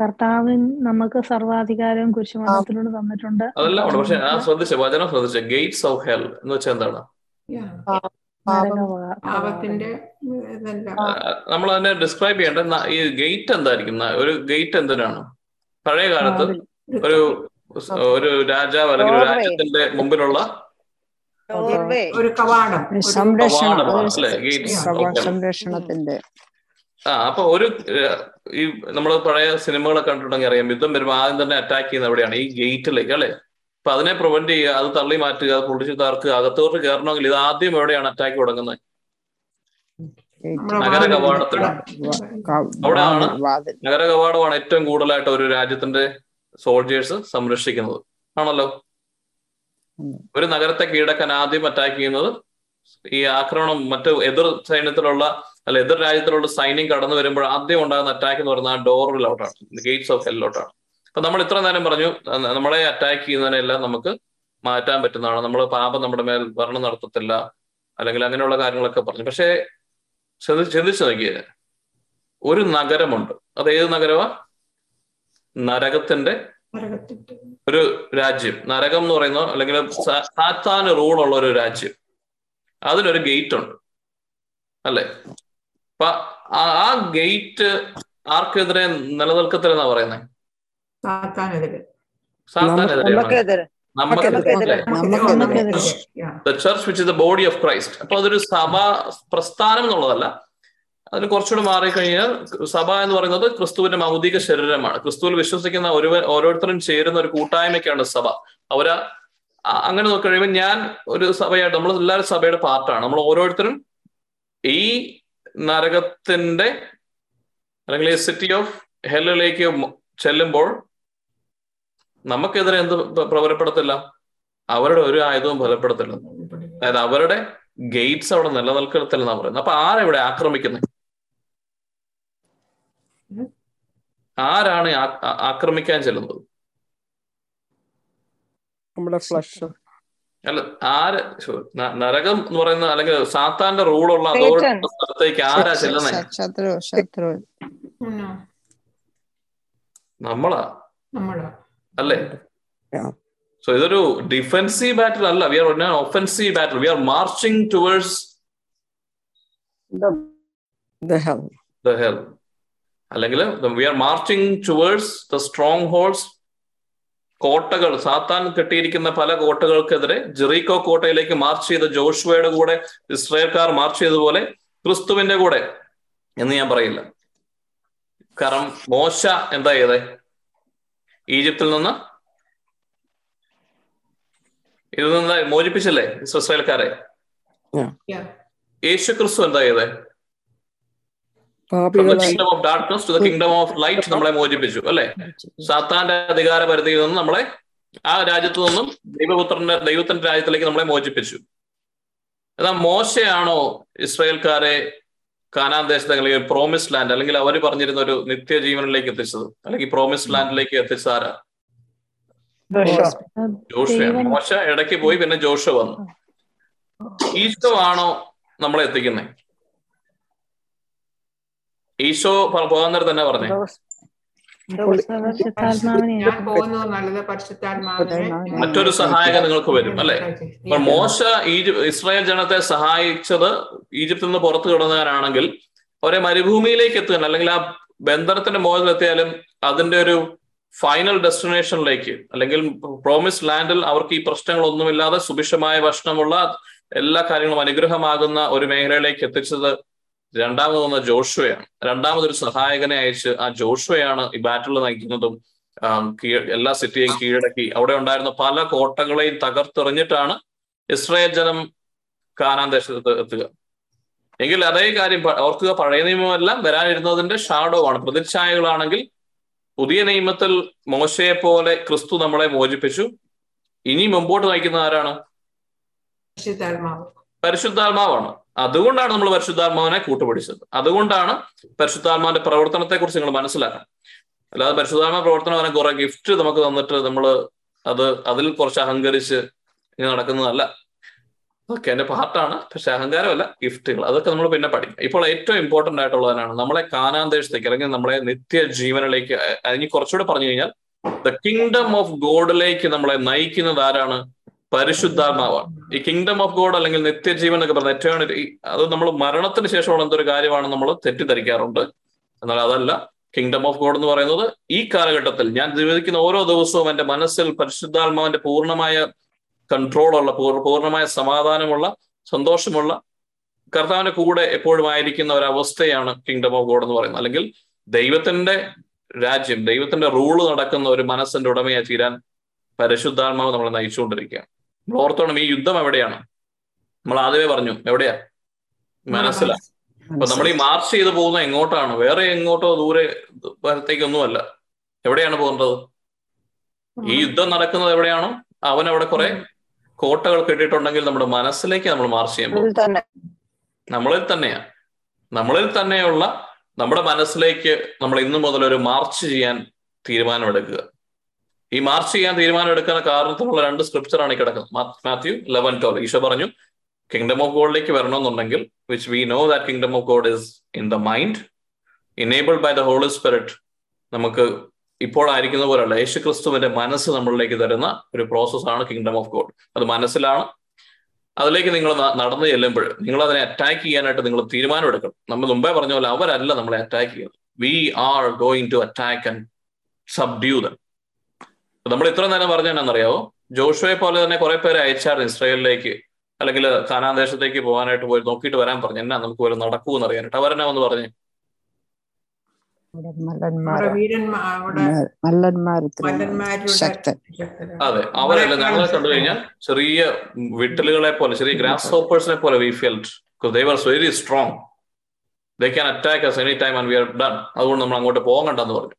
[SPEAKER 3] കർത്താവിൻ നമുക്ക് സർവാധികാരവും കുരിശുമരണത്തിലൂടെ തന്നിട്ടുണ്ട്.
[SPEAKER 2] അതെല്ലാം ഉണ്ട്. പക്ഷെ ഞാൻ ശ്രദ്ധിച്ച വചനം ശ്രദ്ധിച്ച. ഗേറ്റ്സ് ഓഫ് ഹെൽ എന്ന് വെച്ചാൽ എന്താണ്? നമ്മൾ അതിനെ ഡിസ്ക്രൈബ് ചെയ്യേണ്ട ഈ ഗേറ്റ് എന്തായിരിക്കും? ഒരു ഗേറ്റ് എന്തിനാണ്? പഴയ കാലത്ത് ഒരു ഒരു രാജാവ് അല്ലെങ്കിൽ രാജ്യത്തിന്റെ മുമ്പിലുള്ള
[SPEAKER 6] ഒരു കവാടം.
[SPEAKER 8] സംരക്ഷണത്തിന്റെ
[SPEAKER 2] ആ അപ്പൊ ഒരു ഈ നമ്മൾ പഴയ സിനിമകളൊക്കെ കണ്ടിട്ടുണ്ടെങ്കിൽ അറിയാം. യുദ്ധം വരുമ്പോൾ ആദ്യം തന്നെ അറ്റാക്ക് ചെയ്യുന്ന എവിടെയാണ് ഈ ഗേറ്റിലേക്ക് അല്ലെ? അപ്പൊ അതിനെ പ്രിവെന്റ് ചെയ്യുക അത് തള്ളി മാറ്റുക അത് പൊളിച്ചു താർക്കുക അകത്തോട്ട് കയറണമെങ്കിൽ ഇത് ആദ്യം എവിടെയാണ് അറ്റാക്ക് തുടങ്ങുന്നത്? നഗര കവാടത്തിലാണ്. അവിടെയാണ് നഗര കവാടമാണ് ഏറ്റവും കൂടുതലായിട്ട് ഒരു രാജ്യത്തിന്റെ സോൾജേഴ്സ് സംരക്ഷിക്കുന്നത്. ആണല്ലോ? ഒരു നഗരത്തെ കീഴടക്കാൻ ആദ്യം അറ്റാക്ക് ചെയ്യുന്നത് ഈ ആക്രമണം മറ്റു എതിർ സൈന്യത്തിലുള്ള അല്ല എതിർ രാജ്യത്തിലുള്ള സൈന്യം കടന്നു വരുമ്പോൾ ആദ്യം ഉണ്ടാകുന്ന അറ്റാക്ക് എന്ന് പറയുന്നത് ആ ഡോറിലോട്ടാണ് ഗേറ്റ്സ് ഓഫ് ഹെല്ലോട്ടാണ് അപ്പൊ നമ്മൾ ഇത്ര നേരം പറഞ്ഞു നമ്മളെ അറ്റാക്ക് ചെയ്യുന്നതിനെല്ലാം നമുക്ക് മാറ്റാൻ പറ്റുന്നതാണ്. നമ്മൾ പാപം നമ്മുടെ മേൽ ഭരണം നടത്തത്തില്ല അല്ലെങ്കിൽ അങ്ങനെയുള്ള കാര്യങ്ങളൊക്കെ പറഞ്ഞു. പക്ഷേ ചിന്തിച്ചു നോക്കിയത് ഒരു നഗരമുണ്ട്. അത് ഏത് നഗരമാ? നരകത്തിന്റെ ഒരു രാജ്യം. നരകം എന്ന് പറയുന്ന അല്ലെങ്കിൽ സാത്താൻ സാത്താന് റൂളുള്ള ഒരു രാജ്യം. അതിനൊരു ഗേറ്റ് ഉണ്ട് അല്ലെ? അപ്പൊ ആ- ഗേറ്റ് ആർക്കെതിരെ നിലനിൽക്കത്തില്ലെന്നാ പറയുന്നത്
[SPEAKER 6] സാത്താനെതിരെ.
[SPEAKER 2] The church which is the body of Christ അപ്പൊ അതൊരു സഭ പ്രസ്ഥാനം എന്നുള്ളതല്ല. അതിന് കുറച്ചുകൂടെ മാറിക്കഴിഞ്ഞാൽ സഭ എന്ന് പറയുന്നത് ക്രിസ്തുവിന്റെ മൗതിക ശരീരമാണ്. ക്രിസ്തുവിൽ വിശ്വസിക്കുന്ന ഒരു ഓരോരുത്തരും ചേരുന്ന ഒരു കൂട്ടായ്മയ്ക്കാണ് സഭ. അവർ അങ്ങനെ നോക്കി കഴിയുമ്പോൾ ഞാൻ ഒരു സഭയായിട്ട് നമ്മൾ എല്ലാവരും സഭയുടെ പാർട്ടാണ്. നമ്മൾ ഓരോരുത്തരും ഈ നരകത്തിന്റെ അല്ലെങ്കിൽ ഈ സിറ്റി ഓഫ് ഹെല്ലിലേക്ക് ചെല്ലുമ്പോൾ നമുക്കെതിരെ എന്ത് പ്രവരപ്പെടുത്തില്ല അവരുടെ ഒരു ആയുധവും ഫലപ്പെടുത്തില്ല. അതായത് അവരുടെ ഗേറ്റ്സ് അവിടെ നിലനിൽക്കത്തില്ലെന്നാ പറയുന്നത്. അപ്പൊ ആരെവിടെ ആക്രമിക്കുന്നത് ആരാണ് ആക്രമിക്കാൻ ചെല്ലുന്നത്?
[SPEAKER 8] നമ്മുടെ ഫ്ലഷ്.
[SPEAKER 2] അല്ല ആര് ശോ, നരകം എന്ന് പറയുന്ന അല്ലെങ്കിൽ സാത്താന്റെ റൂളുള്ള അതോറിറ്റി സ്ഥലത്തേക്ക് ആരാ ചെല്ലുന്നത്. നമ്മളാ? അല്ലേ? സോ ഇതൊരു ഡിഫെൻസീവ് ബാറ്റിൽ അല്ല. We are offensive battle we are marching towards
[SPEAKER 8] The hell.
[SPEAKER 2] The hell അല്ലെങ്കിൽ we are marching towards the strongholds കോട്ടകൾ സാത്താൻ കെട്ടിയിരിക്കുന്ന പല കോട്ടകൾക്കെതിരെ ജെറീക്കോ കോട്ടയിലേക്ക് മാർച്ച് ചെയ്ത ജോഷുവയുടെ കൂടെ ഇസ്രയേൽക്കാർ മാർച്ച് ചെയ്തതുപോലെ ക്രിസ്തുവിന്റെ കൂടെ എന്ന് ഞാൻ പറയില്ല. കാരണം മോശ എന്താ ചെയ്തേ? ഈജിപ്തിൽ നിന്ന് ഇതിൽ നിന്ന് മോചിപ്പിച്ചല്ലേ ഇസ്രയേൽക്കാരെ. യേശു ക്രിസ്തു എന്താ ചെയ്തേ? കിങ്ഡം ഓഫ് ലൈറ്റ് നമ്മളെ മോചിപ്പിച്ചു അല്ലെ? സാത്താന്റെ അധികാര പരിധിയിൽ നിന്നും നമ്മളെ ആ രാജ്യത്തു നിന്നും ദൈവപുത്രന്റെ ദൈവത്തിന്റെ രാജ്യത്തിലേക്ക് നമ്മളെ മോചിപ്പിച്ചു. എന്നാൽ മോശയാണോ ഇസ്രായേൽക്കാരെ കാനാൻ ദേശത്ത് അല്ലെങ്കിൽ പ്രോമിസ് ലാൻഡ് അല്ലെങ്കിൽ അവർ പറഞ്ഞിരുന്ന ഒരു നിത്യജീവനിലേക്ക് എത്തിച്ചത്? അല്ലെങ്കിൽ പ്രോമിസ് ലാൻഡിലേക്ക് എത്തിച്ചത് ആരാ? ജോഷുവയാണ് മോശ ഇടയ്ക്ക് പോയി പിന്നെ ജോഷ വന്നു. ഈശോ ആണോ നമ്മളെ എത്തിക്കുന്നത് ഈശോ പ- പോകാൻ നേരം തന്നെ പറഞ്ഞേ. മറ്റൊരു സഹായകൻ നിങ്ങൾക്ക് വരും അല്ലെ? മോശ ഈജിപ്ത് ഇസ്രായേൽ ജനത്തെ സഹായിച്ചത് ഈജിപ്തിൽ നിന്ന് പുറത്തു കിടന്നവരാണെങ്കിൽ അവരെ മരുഭൂമിയിലേക്ക് എത്തുകയാണ്. അല്ലെങ്കിൽ ആ ബന്ധനത്തിന്റെ മോചനത്തിലെത്തിയാലും അതിന്റെ ഒരു ഫൈനൽ ഡെസ്റ്റിനേഷനിലേക്ക് അല്ലെങ്കിൽ പ്രോമിസ് ലാൻഡിൽ അവർക്ക് ഈ പ്രശ്നങ്ങളൊന്നുമില്ലാതെ സുഭിക്ഷമായ ഭക്ഷണമുള്ള എല്ലാ കാര്യങ്ങളും അനുഗ്രഹമാകുന്ന ഒരു മേഖലയിലേക്ക് എത്തിച്ചത് രണ്ടാമത് വന്ന ജോഷുവയാണ്. രണ്ടാമതൊരു സഹായകനെ അയച്ച് ആ ജോഷുവയാണ് ഈ ബാറ്റിൽ നയിക്കുന്നതും എല്ലാ സിറ്റിയെയും കീഴടക്കി. അവിടെ ഉണ്ടായിരുന്ന പല കോട്ടകളെയും തകർത്തെറിഞ്ഞിട്ടാണ് ഇസ്രായേൽ ജനം കാനാൻ ദേശത്ത് എത്തുക. എങ്കിൽ അതേ കാര്യം ഓർക്കുക പഴയ നിയമമെല്ലാം വരാനിരുന്നതിന്റെ ഷാഡോ ആണ്. പ്രതിച്ഛായകളാണെങ്കിൽ പുതിയ നിയമത്തിൽ മോശയെ പോലെ ക്രിസ്തു നമ്മളെ മോചിപ്പിച്ചു. ഇനി മുമ്പോട്ട് നയിക്കുന്ന ആരാണ്?
[SPEAKER 6] പരിശുദ്ധാത്മാവ്.
[SPEAKER 2] പരിശുദ്ധാത്മാവാണ്. അതുകൊണ്ടാണ് നമ്മൾ പരിശുദ്ധാത്മാവിനെ കൂട്ടുപിടിച്ചത്. അതുകൊണ്ടാണ് പരിശുദ്ധാത്മാവിന്റെ പ്രവർത്തനത്തെ കുറിച്ച് നിങ്ങൾ മനസ്സിലാക്കണം. അല്ലാതെ പരിശുദ്ധാത്മ പ്രവർത്തനം അതിനെ കുറെ ഗിഫ്റ്റ് നമുക്ക് തന്നിട്ട് നമ്മൾ അത് അതിൽ കുറച്ച് അഹങ്കരിച്ച് ഇങ്ങനെ നടക്കുന്നതല്ല. അതൊക്കെ എന്റെ പാർട്ടാണ് പക്ഷെ അഹങ്കാരമല്ല ഗിഫ്റ്റുകൾ അതൊക്കെ നമ്മൾ പിന്നെ പഠിക്കും ഇപ്പോൾ ഏറ്റവും ഇമ്പോർട്ടന്റ് ആയിട്ടുള്ളതാണ് നമ്മളെ കാനാന്തേശത്തേക്ക് അല്ലെങ്കിൽ നമ്മളെ നിത്യ ജീവനിലേക്ക് അതിന് കുറച്ചുകൂടെ പറഞ്ഞു കഴിഞ്ഞാൽ ദ കിങ്ഡം ഓഫ് ഗോഡിലേക്ക് നമ്മളെ നയിക്കുന്നത് ആരാണ്? പരിശുദ്ധാത്മാവാണ്. ഈ കിങ്ഡം ഓഫ് ഗോഡ് അല്ലെങ്കിൽ നിത്യജീവൻ എന്നൊക്കെ പറഞ്ഞ എറ്റേണിറ്റി അത് നമ്മൾ മരണത്തിന് ശേഷമുള്ള എന്തൊരു കാര്യമാണ് നമ്മൾ തെറ്റിദ്ധരിക്കാറുണ്ട്. എന്നാൽ അതല്ല കിങ്ഡം ഓഫ് ഗോഡ് എന്ന് പറയുന്നത് ഈ കാലഘട്ടത്തിൽ ഞാൻ ജീവിക്കുന്ന ഓരോ ദിവസവും എന്റെ മനസ്സിൽ പരിശുദ്ധാത്മാവിന്റെ പൂർണമായ കൺട്രോളുള്ള പൂർ- പൂർണമായ സമാധാനമുള്ള സന്തോഷമുള്ള കർത്താവിന്റെ കൂടെ എപ്പോഴും ആയിരിക്കുന്ന ഒരു അവസ്ഥയാണ് കിങ്ഡം ഓഫ് ഗോഡ് എന്ന് പറയുന്നത്. അല്ലെങ്കിൽ ദൈവത്തിന്റെ രാജ്യം ദൈവത്തിന്റെ റൂൾ നടക്കുന്ന ഒരു മനസ്സിന്റെ ഉടമയായി തീരാൻ പരിശുദ്ധാത്മാവ് നമ്മളെ നയിച്ചുകൊണ്ടിരിക്കുക നമ്മൾ ഓർത്തോണം ഈ യുദ്ധം എവിടെയാണ്? നമ്മൾ ആദ്യമേ പറഞ്ഞു എവിടെയാ? മനസ്സിലാണ് അപ്പൊ നമ്മൾ ഈ മാർച്ച് ചെയ്ത് പോകുന്ന എങ്ങോട്ടാണ്? വേറെ എങ്ങോട്ടോ ദൂരെ വരത്തേക്കൊന്നുമല്ല. എവിടെയാണ് പോകേണ്ടത്? ഈ യുദ്ധം നടക്കുന്നത് എവിടെയാണോ? അവൻ അവിടെ കുറെ കോട്ടകൾ കെട്ടിയിട്ടുണ്ടെങ്കിൽ നമ്മുടെ മനസ്സിലേക്ക് നമ്മൾ മാർച്ച് ചെയ്യാൻ പോകും.
[SPEAKER 7] തന്നെ.
[SPEAKER 2] നമ്മളിൽ തന്നെയാ. നമ്മളിൽ തന്നെയുള്ള നമ്മുടെ മനസ്സിലേക്ക് നമ്മൾ ഇന്നു മുതൽ ഒരു മാർച്ച് ചെയ്യാൻ തീരുമാനമെടുക്കുക. ഈ മാർച്ച് ചെയ്യാൻ തീരുമാനം എടുക്കുന്ന കാരണത്തിലുള്ള രണ്ട് സ്ക്രിപ്ചറാണ് ഈ കിടക്കുന്നത്. മാത്യു ലെവൻ ട്വൽവ് ഈശോ പറഞ്ഞു കിങ്ഡം ഓഫ് ഗോഡിലേക്ക് വരണമെന്നുണ്ടെങ്കിൽ which we know that kingdom of God is in the mind enabled by the Holy Spirit നമുക്ക് ഇപ്പോഴായിരിക്കുന്ന പോലെയല്ല യേശു ക്രിസ്തുവിന്റെ മനസ്സ് നമ്മളിലേക്ക് തരുന്ന ഒരു പ്രോസസ്സാണ് കിങ്ഡം ഓഫ് ഗോഡ് അത് മനസ്സിലാണ്. അതിലേക്ക് നിങ്ങൾ നടന്നു ചെല്ലുമ്പോൾ നിങ്ങൾ അതിനെ അറ്റാക്ക് ചെയ്യാനായിട്ട് നിങ്ങൾ തീരുമാനം എടുക്കണം. നമ്മൾ മുമ്പേ പറഞ്ഞ പോലെ അവരല്ല നമ്മളെ അറ്റാക്ക് ചെയ്യുന്നത്. We are going to attack and subdue them നമ്മൾ ഇത്ര നേരം പറഞ്ഞതെന്നറിയാവോ ജോഷുവെ പോലെ തന്നെ കുറെ പേരെ അയച്ചായിരുന്നു ഇസ്രായേലിലേക്ക് അല്ലെങ്കിൽ ഖാനാൻ ദേശത്തേക്ക് പോകാനായിട്ട് പോയി നോക്കിയിട്ട് വരാൻ പറഞ്ഞു. എന്നാ നമുക്ക് പോലെ നടക്കൂന്ന് അറിയാനായിട്ട് അവരെന്നാ വന്ന് പറഞ്ഞു. അതെ. അവരല്ല ഞങ്ങളെ കണ്ടു കഴിഞ്ഞാൽ ചെറിയ വിട്ടലുകളെ പോലെ ചെറിയ ഗ്രാസ് ഹോപ്പേഴ്സിനെ പോലെ we felt they was very strong they can attack us any time and we are done അതുകൊണ്ട് നമ്മൾ അങ്ങോട്ട് പോകണ്ടെന്ന് പറഞ്ഞു.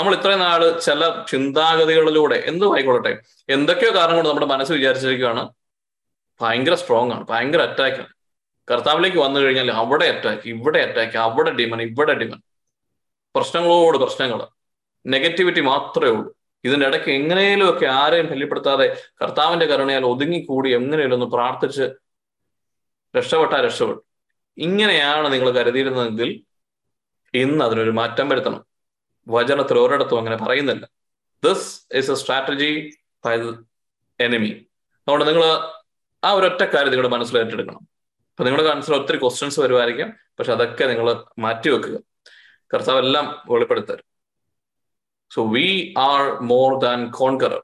[SPEAKER 2] നമ്മൾ ഇത്രയും നാൾ ചില ചിന്താഗതികളിലൂടെ എന്ത് ആയിക്കൊള്ളട്ടെ എന്തൊക്കെയോ കാരണം കൊണ്ട് നമ്മുടെ മനസ്സ് വിചാരിച്ചിരിക്കുകയാണ് ഭയങ്കര സ്ട്രോങ് ആണ് ഭയങ്കര അറ്റാക്ക് ആണ്. കർത്താവിലേക്ക് വന്നു കഴിഞ്ഞാൽ അവിടെ അറ്റാക്ക് ഇവിടെ അറ്റാക്ക് അവിടെ ഡിമൻ ഇവിടെ ഡിമൻ പ്രശ്നങ്ങളോട് പ്രശ്നങ്ങൾ നെഗറ്റിവിറ്റി മാത്രമേ ഉള്ളൂ. ഇതിന്റെ ഇടയ്ക്ക് എങ്ങനെയും ഒക്കെ ആരെയും ശല്യപ്പെടുത്താതെ കർത്താവിന്റെ കരുണയാൽ ഒതുങ്ങിക്കൂടി എങ്ങനെയും ഒന്ന് പ്രാർത്ഥിച്ച് രക്ഷപ്പെട്ടാ രക്ഷപ്പെട്ടു. ഇങ്ങനെയാണ് നിങ്ങൾ കരുതിയിരുന്നതെങ്കിൽ ഇന്ന് അതിനൊരു മാറ്റം വരുത്തണം. വചനത്തിൽ ഒരിടത്തും അങ്ങനെ പറയുന്നില്ല. This is a strategy by enemy അതുകൊണ്ട് നിങ്ങൾ ആ ഒരൊറ്റ കാര്യം നിങ്ങളുടെ മനസ്സിൽ ഏറ്റെടുക്കണം. അപ്പൊ നിങ്ങളുടെ മനസ്സിൽ ഒത്തിരി ക്വസ്റ്റ്യൻസ് വരുമായിരിക്കും. പക്ഷെ അതൊക്കെ നിങ്ങൾ മാറ്റിവെക്കുക കർത്താവ് എല്ലാം വെളിപ്പെടുത്തരും so we are more than conqueror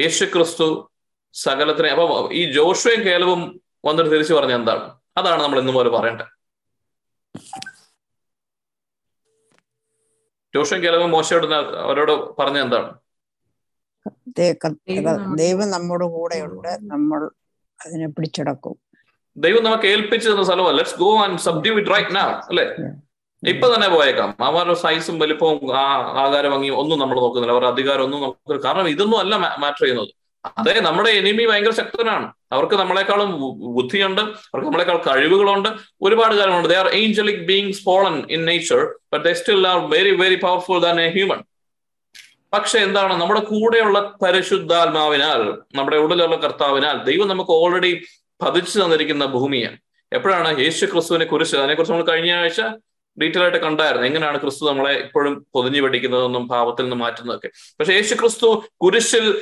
[SPEAKER 2] യേശു ക്രിസ്തു സകലത്തിനെ അപ്പൊ ഈ ജോഷുവയും കേലവും വന്നിട്ട് തിരിച്ചു പറഞ്ഞ എന്താണ്? അതാണ് നമ്മൾ ഇന്നുപോലെ പറയേണ്ടത്. ജോഷുവയും കേൾവ് മോശയോട് അവരോട് പറഞ്ഞ എന്താണ്
[SPEAKER 8] ദൈവം നമ്മുടെ കൂടെയുണ്ട്. നമ്മൾ അതിനെ പിടിച്ചടക്കും.
[SPEAKER 2] ദൈവം നമുക്ക് ഏൽപ്പിച്ചു തന്ന സ്ഥലമല്ല. Let's go and subdue it right now അല്ലേ? ഇപ്പൊ തന്നെ പോയേക്കാം. അവരുടെ സൈസും വലിപ്പവും ആ ആകാരഭംഗിയും ഒന്നും നമ്മൾ നോക്കുന്നില്ല. അവരുടെ അധികാരം ഒന്നും നോക്കുന്നില്ല കാരണം ഇതൊന്നും അല്ല മാറ്റർ ചെയ്യുന്നത്. അതെ നമ്മുടെ എനിമി ഭയങ്കര ശക്തനാണ്. അവർക്ക് നമ്മളെക്കാളും ബുദ്ധിയുണ്ട് അവർക്ക് നമ്മളെക്കാൾ കഴിവുകളുണ്ട് ഒരുപാട് കാര്യങ്ങളുണ്ട്. They are angelic beings fallen in nature but they still are very very powerful than a human പക്ഷെ എന്താണ് നമ്മുടെ കൂടെയുള്ള പരിശുദ്ധാത്മാവിനാൽ നമ്മുടെ ഉള്ളിലുള്ള കർത്താവിനാൽ ദൈവം നമുക്ക് ഓൾറെഡി പതിച്ചു തന്നിരിക്കുന്ന ഭൂമിയാണ്. എപ്പോഴാണ്? യേശു ക്രിസ്തുവിനെ കുറിച്ച് അതിനെക്കുറിച്ച് നമ്മൾ കഴിഞ്ഞ ആഴ്ച ഡീറ്റെയിൽ ആയിട്ട് കണ്ടായിരുന്നു. എങ്ങനെയാണ് ക്രിസ്തു നമ്മളെ ഇപ്പോഴും പൊതിഞ്ഞു പഠിക്കുന്നതെന്നും പാപത്തിൽ നിന്ന് മാറ്റുന്നതൊക്കെ. പക്ഷെ യേശു ക്രിസ്തു കുരിശിൽ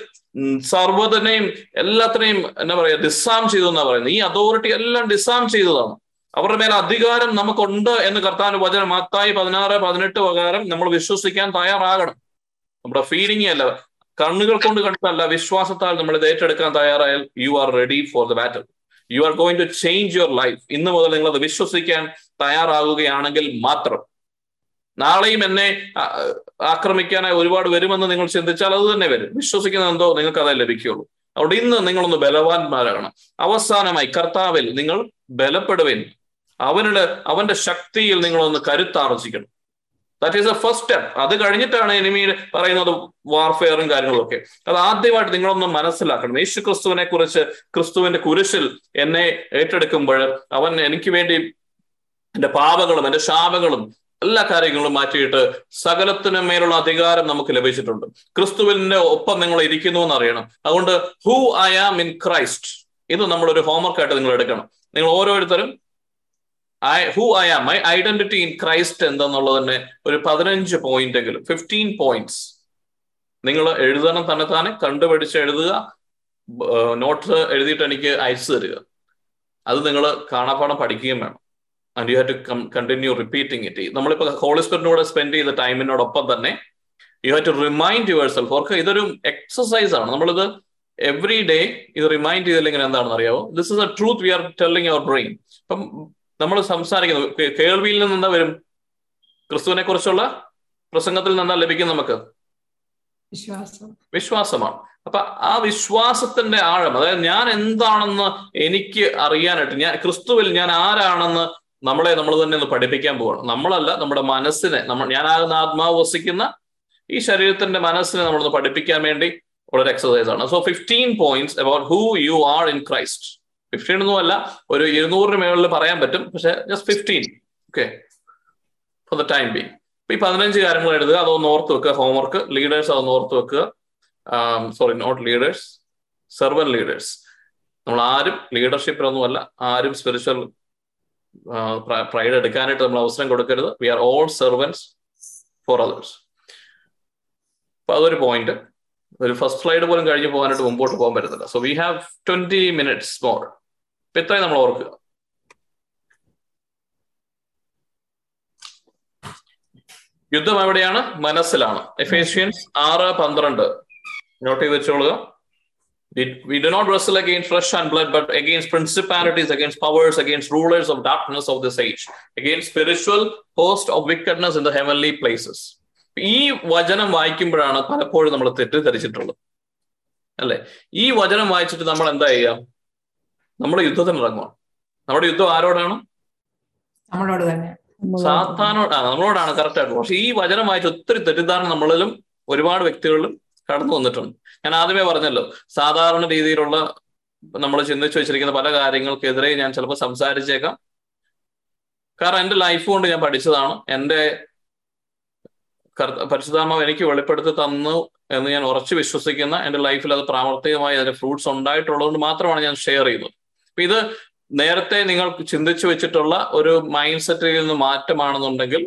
[SPEAKER 2] സർവതനെയും എല്ലാത്തിനെയും എന്താ പറയാ ഡിസാം ചെയ്തു എന്നാ പറയുന്നത്. ഈ അതോറിറ്റി എല്ലാം ഡിസാം ചെയ്തതാണ്. അവരുടെ മേലെ അധികാരം നമുക്കുണ്ട് എന്ന് കർത്താൻ വചനം മത്തായി പതിനാറ് പതിനെട്ട് പ്രകാരം നമ്മൾ വിശ്വസിക്കാൻ തയ്യാറാകണം. നമ്മുടെ ഫീലിംഗ് അല്ല. കണ്ണുകൾ കൊണ്ട് കണ്ടല്ല വിശ്വാസത്താൽ നമ്മൾ ഇത് ഏറ്റെടുക്കാൻ തയ്യാറായാൽ you are ready for the battle you are going to change your life ഇന്ന് മുതൽ നിങ്ങൾ അത് വിശ്വസിക്കാൻ തയ്യാറാകുകയാണെങ്കിൽ മാത്രം. നാളെയും എന്നെ ആക്രമിക്കാനായി ഒരുപാട് വരുമെന്ന് നിങ്ങൾ ചിന്തിച്ചാൽ അത് തന്നെ വരും. വിശ്വസിക്കുന്ന എന്തോ നിങ്ങൾക്ക് അതേ ലഭിക്കുകയുള്ളൂ. അവിടെ ഇന്ന് നിങ്ങളൊന്ന് ബലവാന്മാരാകണം. അവസാനമായി കർത്താവിൽ നിങ്ങൾ ബലപ്പെടുവേൻ. അവനുടെ അവന്റെ ശക്തിയിൽ നിങ്ങളൊന്ന് കരുത്താർജിക്കണം. That is a first step അത് കഴിഞ്ഞിട്ടാണ് എനിമി പറയുന്നത് വാർഫെയറും കാര്യങ്ങളൊക്കെ. അത് ആദ്യമായിട്ട് നിങ്ങളൊന്ന് മനസ്സിലാക്കണം. യേശു ക്രിസ്തുവിനെ കുറിച്ച് ക്രിസ്തുവിന്റെ കുരിശിൽ എന്നെ ഏറ്റെടുക്കുമ്പോൾ അവൻ എനിക്ക് വേണ്ടി എന്റെ പാപങ്ങളും എന്റെ ശാപങ്ങളും എല്ലാ കാര്യങ്ങളും മാറ്റിയിട്ട് സകലത്തിന് മേലുള്ള അധികാരം നമുക്ക് ലഭിച്ചിട്ടുണ്ട്. ക്രിസ്തുവിന്റെ ഒപ്പം നിങ്ങൾ ഇരിക്കുന്നു എന്ന് അറിയണം അതുകൊണ്ട് who I am in Christ ഇത് നമ്മളൊരു ഹോംവർക്ക് ആയിട്ട് നിങ്ങൾ എടുക്കണം. നിങ്ങൾ ഓരോരുത്തരും I who I am my identity in Christ എന്തെന്നുള്ളത് തന്നെ ഒരു പതിനഞ്ച് പോയിന്റ് എങ്കിലും ഫിഫ്റ്റീൻ പോയിന്റ്സ് നിങ്ങൾ എഴുതണം തന്നെ തന്നെ കണ്ടുപിടിച്ച് എഴുതുക നോട്ട്സ് എഴുതിയിട്ട് എനിക്ക് അയച്ചു തരിക. അത് നിങ്ങൾ കാണാപ്പാടം പഠിക്കുകയും വേണം. And you have to continue repeating it നമ്മളിപ്പോ സ്പിരിറ്റിനോട് സ്പെൻഡ് ചെയ്ത ടൈമിനോടൊപ്പം തന്നെ you have to remind your self ഓർക്ക് ഇതൊരു എക്സസൈസ് ആണ്. നമ്മളിത് എവറി ഡേ ഇത് റിമൈൻഡ് ചെയ്തില്ലെങ്കിൽ എന്താണെന്ന് അറിയാവോ? This is a truth we are telling our brain ഇപ്പം നമ്മൾ സംസാരിക്കുന്നത് കേൾവിയിൽ നിന്ന് എന്താ വരും? ക്രിസ്തുവിനെ കുറിച്ചുള്ള പ്രസംഗത്തിൽ നിന്നാ ലഭിക്കും നമുക്ക്?
[SPEAKER 6] വിശ്വാസം.
[SPEAKER 2] വിശ്വാസമാണ്. അപ്പൊ ആ വിശ്വാസത്തിന്റെ ആഴം അതായത് ഞാൻ എന്താണെന്ന് എനിക്ക് അറിയാനായിട്ട് ഞാൻ ക്രിസ്തുവിൽ ഞാൻ ആരാണെന്ന് നമ്മളെ നമ്മൾ തന്നെ ഒന്ന് പഠിപ്പിക്കാൻ പോവാണ് നമ്മളല്ല നമ്മുടെ മനസ്സിനെ നമ്മൾ ഞാനാകുന്ന ആത്മാവ് വസിക്കുന്ന ഈ ശരീരത്തിന്റെ മനസ്സിനെ നമ്മളൊന്ന് പഠിപ്പിക്കാൻ വേണ്ടി ഉള്ളൊരു എക്സസൈസ് ആണ്. So fifteen points about who you are in Christ fifteen ഒന്നും അല്ല ഒരു ഇരുന്നൂറിന് മേളിൽ പറയാൻ പറ്റും പക്ഷെ just fifteen okay for the time be ഈ പതിനഞ്ച് കാര്യങ്ങൾ എഴുതുക അതൊന്ന് ഓർത്ത് വെക്കുക ഹോംവർക്ക് ലീഡേഴ്സ് അതൊന്ന് ഓർത്ത് വെക്കുക. Sorry not leaders servant leaders നമ്മൾ ആരും ലീഡർഷിപ്പിലൊന്നുമല്ല ആരും സ്പിരിച്വൽ പ്രൈഡ് എടുക്കാനായിട്ട് നമ്മൾ അവസരം കൊടുക്കരുത്. We are all servants for others അപ്പൊ അതൊരു പോയിന്റ് ഒരു ഫസ്റ്റ് ഫ്ലൈഡ് പോലും കഴിഞ്ഞ് പോകാനായിട്ട് മുമ്പോട്ട് പോകാൻ പറ്റത്തില്ല. So we have twenty minutes more ഇപ്പൊ ഇത്രയും നമ്മൾ ഓർക്കുക. യുദ്ധം എവിടെയാണ്? മനസ്സിലാണ്. എഫേഷ്യൻസ് ആറ് പന്ത്രണ്ട്. നോട്ട് ചെയ്ത് വെച്ചോളുക. We do not wrestle against flesh and blood, but against principalities, against powers, against rulers of darkness of this age, against spiritual host of wickedness in the heavenly places. ഈ വചനം വായിക്കുമ്പോഴാണ് പലപ്പോഴും നമ്മൾ തെറ്റിദ്ധരിച്ചിട്ടുള്ളത്. അല്ലെ? ഈ വചനം വായിച്ചിട്ട് നമ്മൾ എന്താ ചെയ്യുക? നമ്മൾ യുദ്ധത്തിന് ഇറങ്ങുവാണ് നമ്മുടെ യുദ്ധം ആരോടാണ്?
[SPEAKER 6] നമ്മളോട് തന്നെ.
[SPEAKER 2] സാത്താനോട് ആ നമ്മളോടാണ് കറക്റ്റ് ആയിട്ട്. പക്ഷെ ഈ വചനം വായിച്ച് ഒത്തിരി തെറ്റിദ്ധാരണ നമ്മളിലും ഒരുപാട് വ്യക്തികളിലും കടന്നു വന്നിട്ടുണ്ട്. ഞാൻ ആദ്യമേ പറഞ്ഞല്ലോ സാധാരണ രീതിയിലുള്ള നമ്മൾ ചിന്തിച്ചു വെച്ചിരിക്കുന്ന പല കാര്യങ്ങൾക്കെതിരെ ഞാൻ ചിലപ്പോൾ സംസാരിച്ചേക്കാം. കാരണം എന്റെ ലൈഫ് കൊണ്ട് ഞാൻ പഠിച്ചതാണ്. എന്റെ പരിശുദ്ധാത്മാവ് എനിക്ക് വെളിപ്പെടുത്തി തന്നു എന്ന് ഞാൻ ഉറച്ചു വിശ്വസിക്കുന്ന എന്റെ ലൈഫിൽ അത് പ്രാവർത്തികമായി അതിന്റെ ഫ്രൂട്ട്സ് ഉണ്ടായിട്ടുള്ളതുകൊണ്ട് മാത്രമാണ് ഞാൻ ഷെയർ ചെയ്യുന്നത്. അപ്പൊ ഇത് നേരത്തെ നിങ്ങൾ ചിന്തിച്ചു വെച്ചിട്ടുള്ള ഒരു മൈൻഡ് സെറ്റിൽ നിന്ന് മാറ്റമാണെന്നുണ്ടെങ്കിൽ